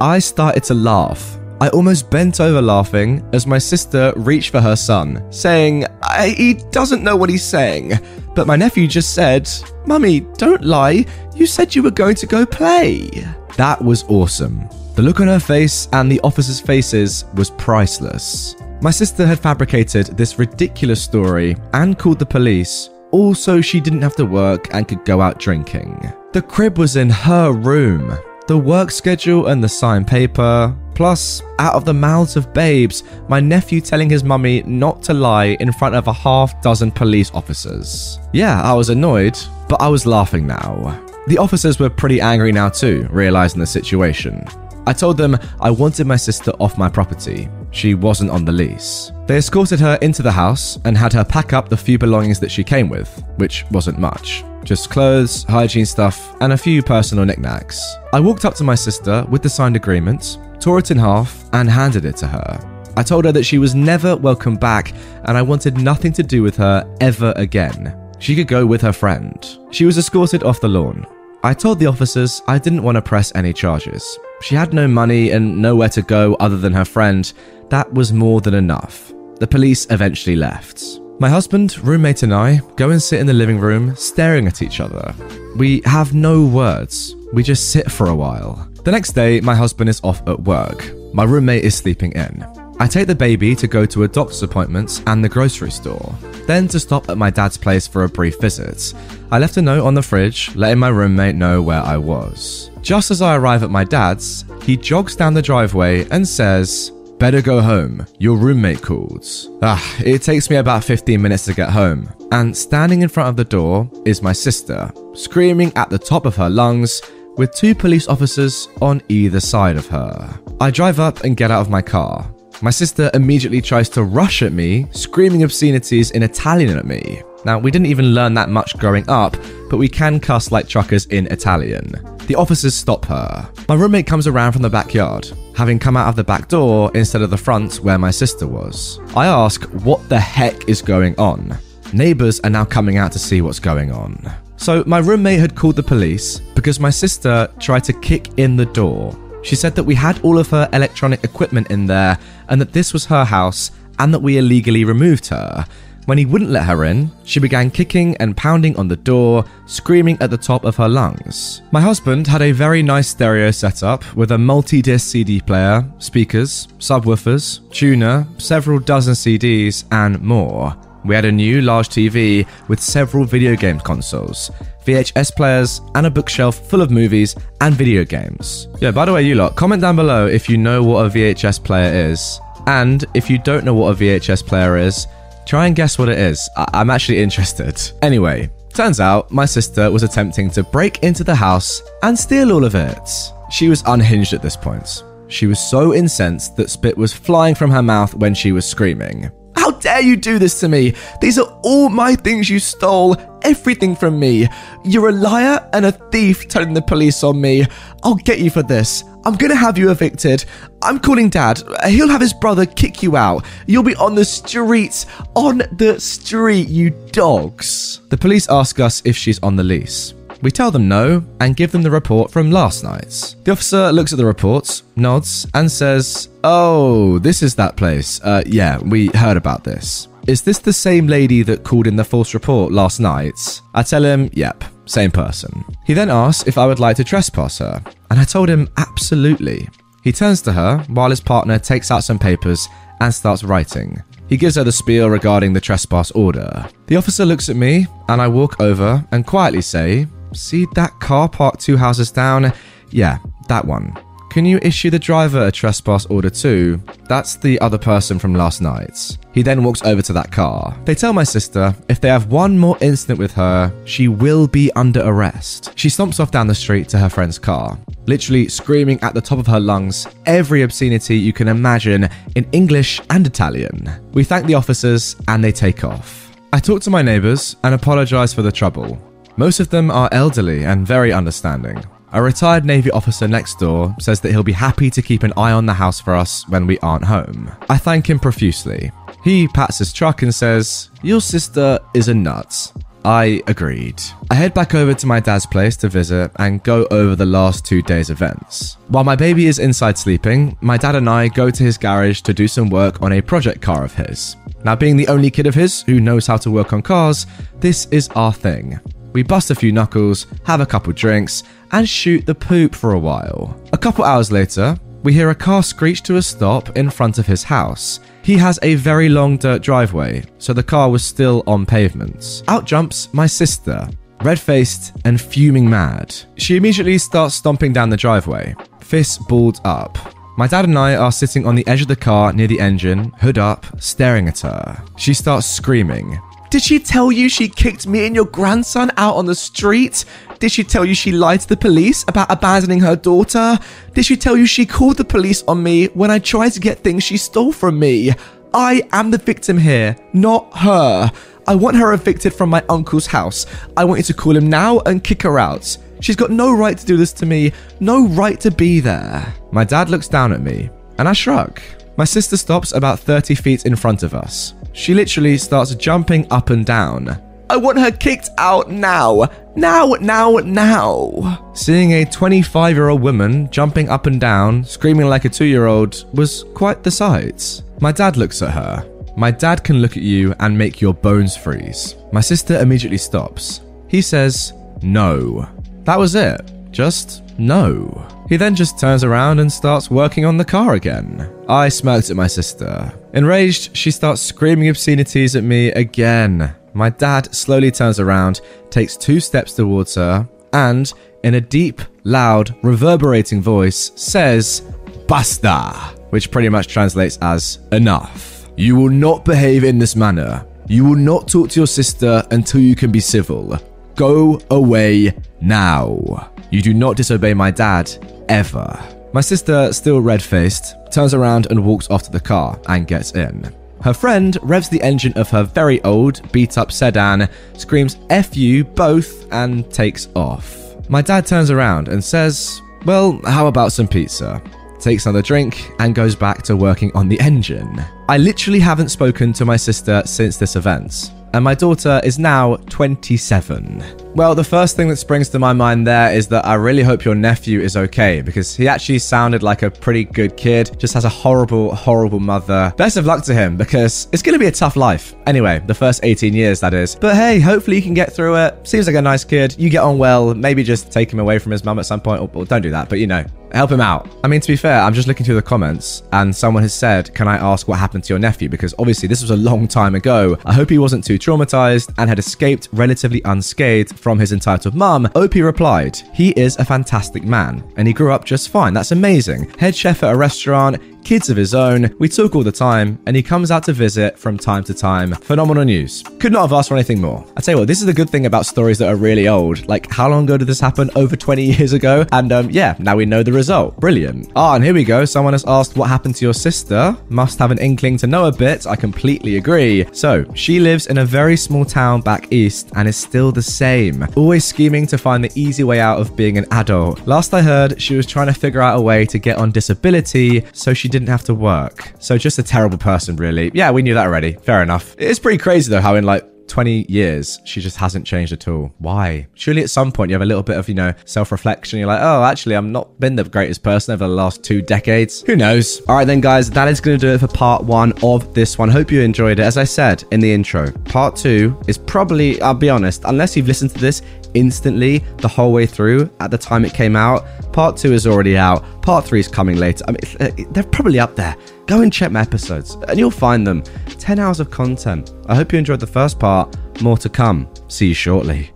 I started to laugh. I almost bent over laughing as my sister reached for her son, saying, He doesn't know what he's saying. But my nephew just said, Mummy, don't lie. You said you were going to go play. That was awesome. The look on her face and the officers' faces was priceless. My sister had fabricated this ridiculous story and called the police, also, she didn't have to work and could go out drinking. The crib was in her room. The work schedule and the signed paper, plus, out of the mouths of babes, my nephew telling his mummy not to lie in front of a half dozen police officers. Yeah, I was annoyed, but I was laughing now. The officers were pretty angry now too, realizing the situation. I told them I wanted my sister off my property. She wasn't on the lease. They escorted her into the house and had her pack up the few belongings that she came with, which wasn't much. Just clothes, hygiene stuff, and a few personal knickknacks. I walked up to my sister with the signed agreement, tore it in half, and handed it to her. I told her that she was never welcome back and I wanted nothing to do with her ever again. She could go with her friend. She was escorted off the lawn. I told the officers I didn't want to press any charges. She had no money and nowhere to go other than her friend. That was more than enough. The police eventually left. My husband, roommate, and I go and sit in the living room, staring at each other. We have no words. We just sit for a while. The next day, my husband is off at work. My roommate is sleeping in. I take the baby to go to a doctor's appointment and the grocery store, then to stop at my dad's place for a brief visit. I left a note on the fridge letting my roommate know where I was. Just as I arrive at my dad's, he jogs down the driveway and says, Better go home, your roommate calls. Ah, it takes me about 15 minutes to get home, and standing in front of the door is my sister, screaming at the top of her lungs with two police officers on either side of her. I drive up and get out of my car. My sister immediately tries to rush at me, screaming obscenities in Italian at me. Now, we didn't even learn that much growing up, but we can cuss like truckers in Italian. The officers stop her. My roommate comes around from the backyard, having come out of the back door instead of the front where my sister was. I ask what the heck is going on. Neighbours are now coming out to see what's going on. So, my roommate had called the police because my sister tried to kick in the door she said that we had all of her electronic equipment in there and that this was her house and that we illegally removed her. When he wouldn't let her in, she began kicking and pounding on the door, screaming at the top of her lungs. My husband had a very nice stereo setup with a multi disc CD player, speakers, subwoofers, tuner, several dozen CDs, and more. We had a new large TV with several video game consoles, VHS players, and a bookshelf full of movies and video games. Yeah, by the way, you lot, comment down below if you know what a VHS player is. And if you don't know what a VHS player is, try and guess what it is. I- I'm actually interested. Anyway, turns out my sister was attempting to break into the house and steal all of it. She was unhinged at this point. She was so incensed that spit was flying from her mouth when she was screaming. How dare you do this to me? These are all my things you stole, everything from me. You're a liar and a thief telling the police on me. I'll get you for this. I'm gonna have you evicted. I'm calling dad. He'll have his brother kick you out. You'll be on the streets. On the street, you dogs. The police ask us if she's on the lease. We tell them no and give them the report from last night. The officer looks at the reports, nods, and says, Oh, this is that place. Uh, yeah, we heard about this. Is this the same lady that called in the false report last night? I tell him, Yep, same person. He then asks if I would like to trespass her, and I told him absolutely. He turns to her while his partner takes out some papers and starts writing. He gives her the spiel regarding the trespass order. The officer looks at me, and I walk over and quietly say, See that car parked two houses down? Yeah, that one. Can you issue the driver a trespass order too? That's the other person from last night. He then walks over to that car. They tell my sister if they have one more incident with her, she will be under arrest. She stomps off down the street to her friend's car, literally screaming at the top of her lungs every obscenity you can imagine in English and Italian. We thank the officers and they take off. I talk to my neighbours and apologise for the trouble. Most of them are elderly and very understanding. A retired Navy officer next door says that he'll be happy to keep an eye on the house for us when we aren't home. I thank him profusely. He pats his truck and says, Your sister is a nut. I agreed. I head back over to my dad's place to visit and go over the last two days' events. While my baby is inside sleeping, my dad and I go to his garage to do some work on a project car of his. Now, being the only kid of his who knows how to work on cars, this is our thing. We bust a few knuckles, have a couple drinks, and shoot the poop for a while. A couple hours later, we hear a car screech to a stop in front of his house. He has a very long dirt driveway, so the car was still on pavement. Out jumps my sister, red faced and fuming mad. She immediately starts stomping down the driveway, fists balled up. My dad and I are sitting on the edge of the car near the engine, hood up, staring at her. She starts screaming. Did she tell you she kicked me and your grandson out on the street? Did she tell you she lied to the police about abandoning her daughter? Did she tell you she called the police on me when I tried to get things she stole from me? I am the victim here, not her. I want her evicted from my uncle's house. I want you to call him now and kick her out. She's got no right to do this to me, no right to be there. My dad looks down at me, and I shrug. My sister stops about 30 feet in front of us. She literally starts jumping up and down. I want her kicked out now! Now, now, now! Seeing a 25 year old woman jumping up and down, screaming like a two year old, was quite the sight. My dad looks at her. My dad can look at you and make your bones freeze. My sister immediately stops. He says, No. That was it. Just no. He then just turns around and starts working on the car again. I smirked at my sister. Enraged, she starts screaming obscenities at me again. My dad slowly turns around, takes two steps towards her, and, in a deep, loud, reverberating voice, says, Basta! Which pretty much translates as enough. You will not behave in this manner. You will not talk to your sister until you can be civil. Go away now. You do not disobey my dad, ever. My sister, still red faced, turns around and walks off to the car and gets in. Her friend revs the engine of her very old, beat up sedan, screams F you both, and takes off. My dad turns around and says, Well, how about some pizza? Takes another drink and goes back to working on the engine. I literally haven't spoken to my sister since this event, and my daughter is now 27. Well, the first thing that springs to my mind there is that I really hope your nephew is okay because he actually sounded like a pretty good kid, just has a horrible, horrible mother. Best of luck to him because it's going to be a tough life. Anyway, the first 18 years, that is. But hey, hopefully you can get through it. Seems like a nice kid. You get on well. Maybe just take him away from his mum at some point, or, or don't do that, but you know, help him out. I mean, to be fair, I'm just looking through the comments and someone has said, Can I ask what happened to your nephew? Because obviously this was a long time ago. I hope he wasn't too traumatized and had escaped relatively unscathed from his entitled mum. OP replied, He is a fantastic man and he grew up just fine. That's amazing. Head chef at a restaurant, kids of his own. We talk all the time, and he comes out to visit from time to time. Phenomenal news. Could not have asked for anything more. I tell you what, this is the good thing about stories that are really old. Like, how long ago did this happen? Over 20 years ago? And um, yeah, now we know the result. Brilliant. Ah, and here we go. Someone has asked what happened to your sister. Must have an inkling to know a bit. I completely agree. So, she lives in a very small town back east and is still the same. Always scheming to find the easy way out of being an adult. Last I heard, she was trying to figure out a way to get on disability so she didn't have to work. So just a terrible person, really. Yeah, we knew that already. Fair enough. It's pretty crazy though how in like 20 years, she just hasn't changed at all. Why? Surely at some point you have a little bit of, you know, self reflection. You're like, oh, actually, I'm not been the greatest person over the last two decades. Who knows? All right, then, guys, that is going to do it for part one of this one. Hope you enjoyed it. As I said in the intro, part two is probably, I'll be honest, unless you've listened to this instantly the whole way through at the time it came out, part two is already out. Part three is coming later. I mean, uh, they're probably up there. Go and check my episodes and you'll find them. 10 hours of content. I hope you enjoyed the first part. More to come. See you shortly.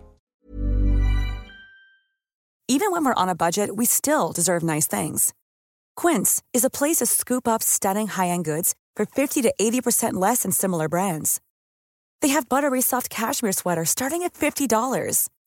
Even when we're on a budget, we still deserve nice things. Quince is a place to scoop up stunning high end goods for 50 to 80% less than similar brands. They have buttery soft cashmere sweaters starting at $50,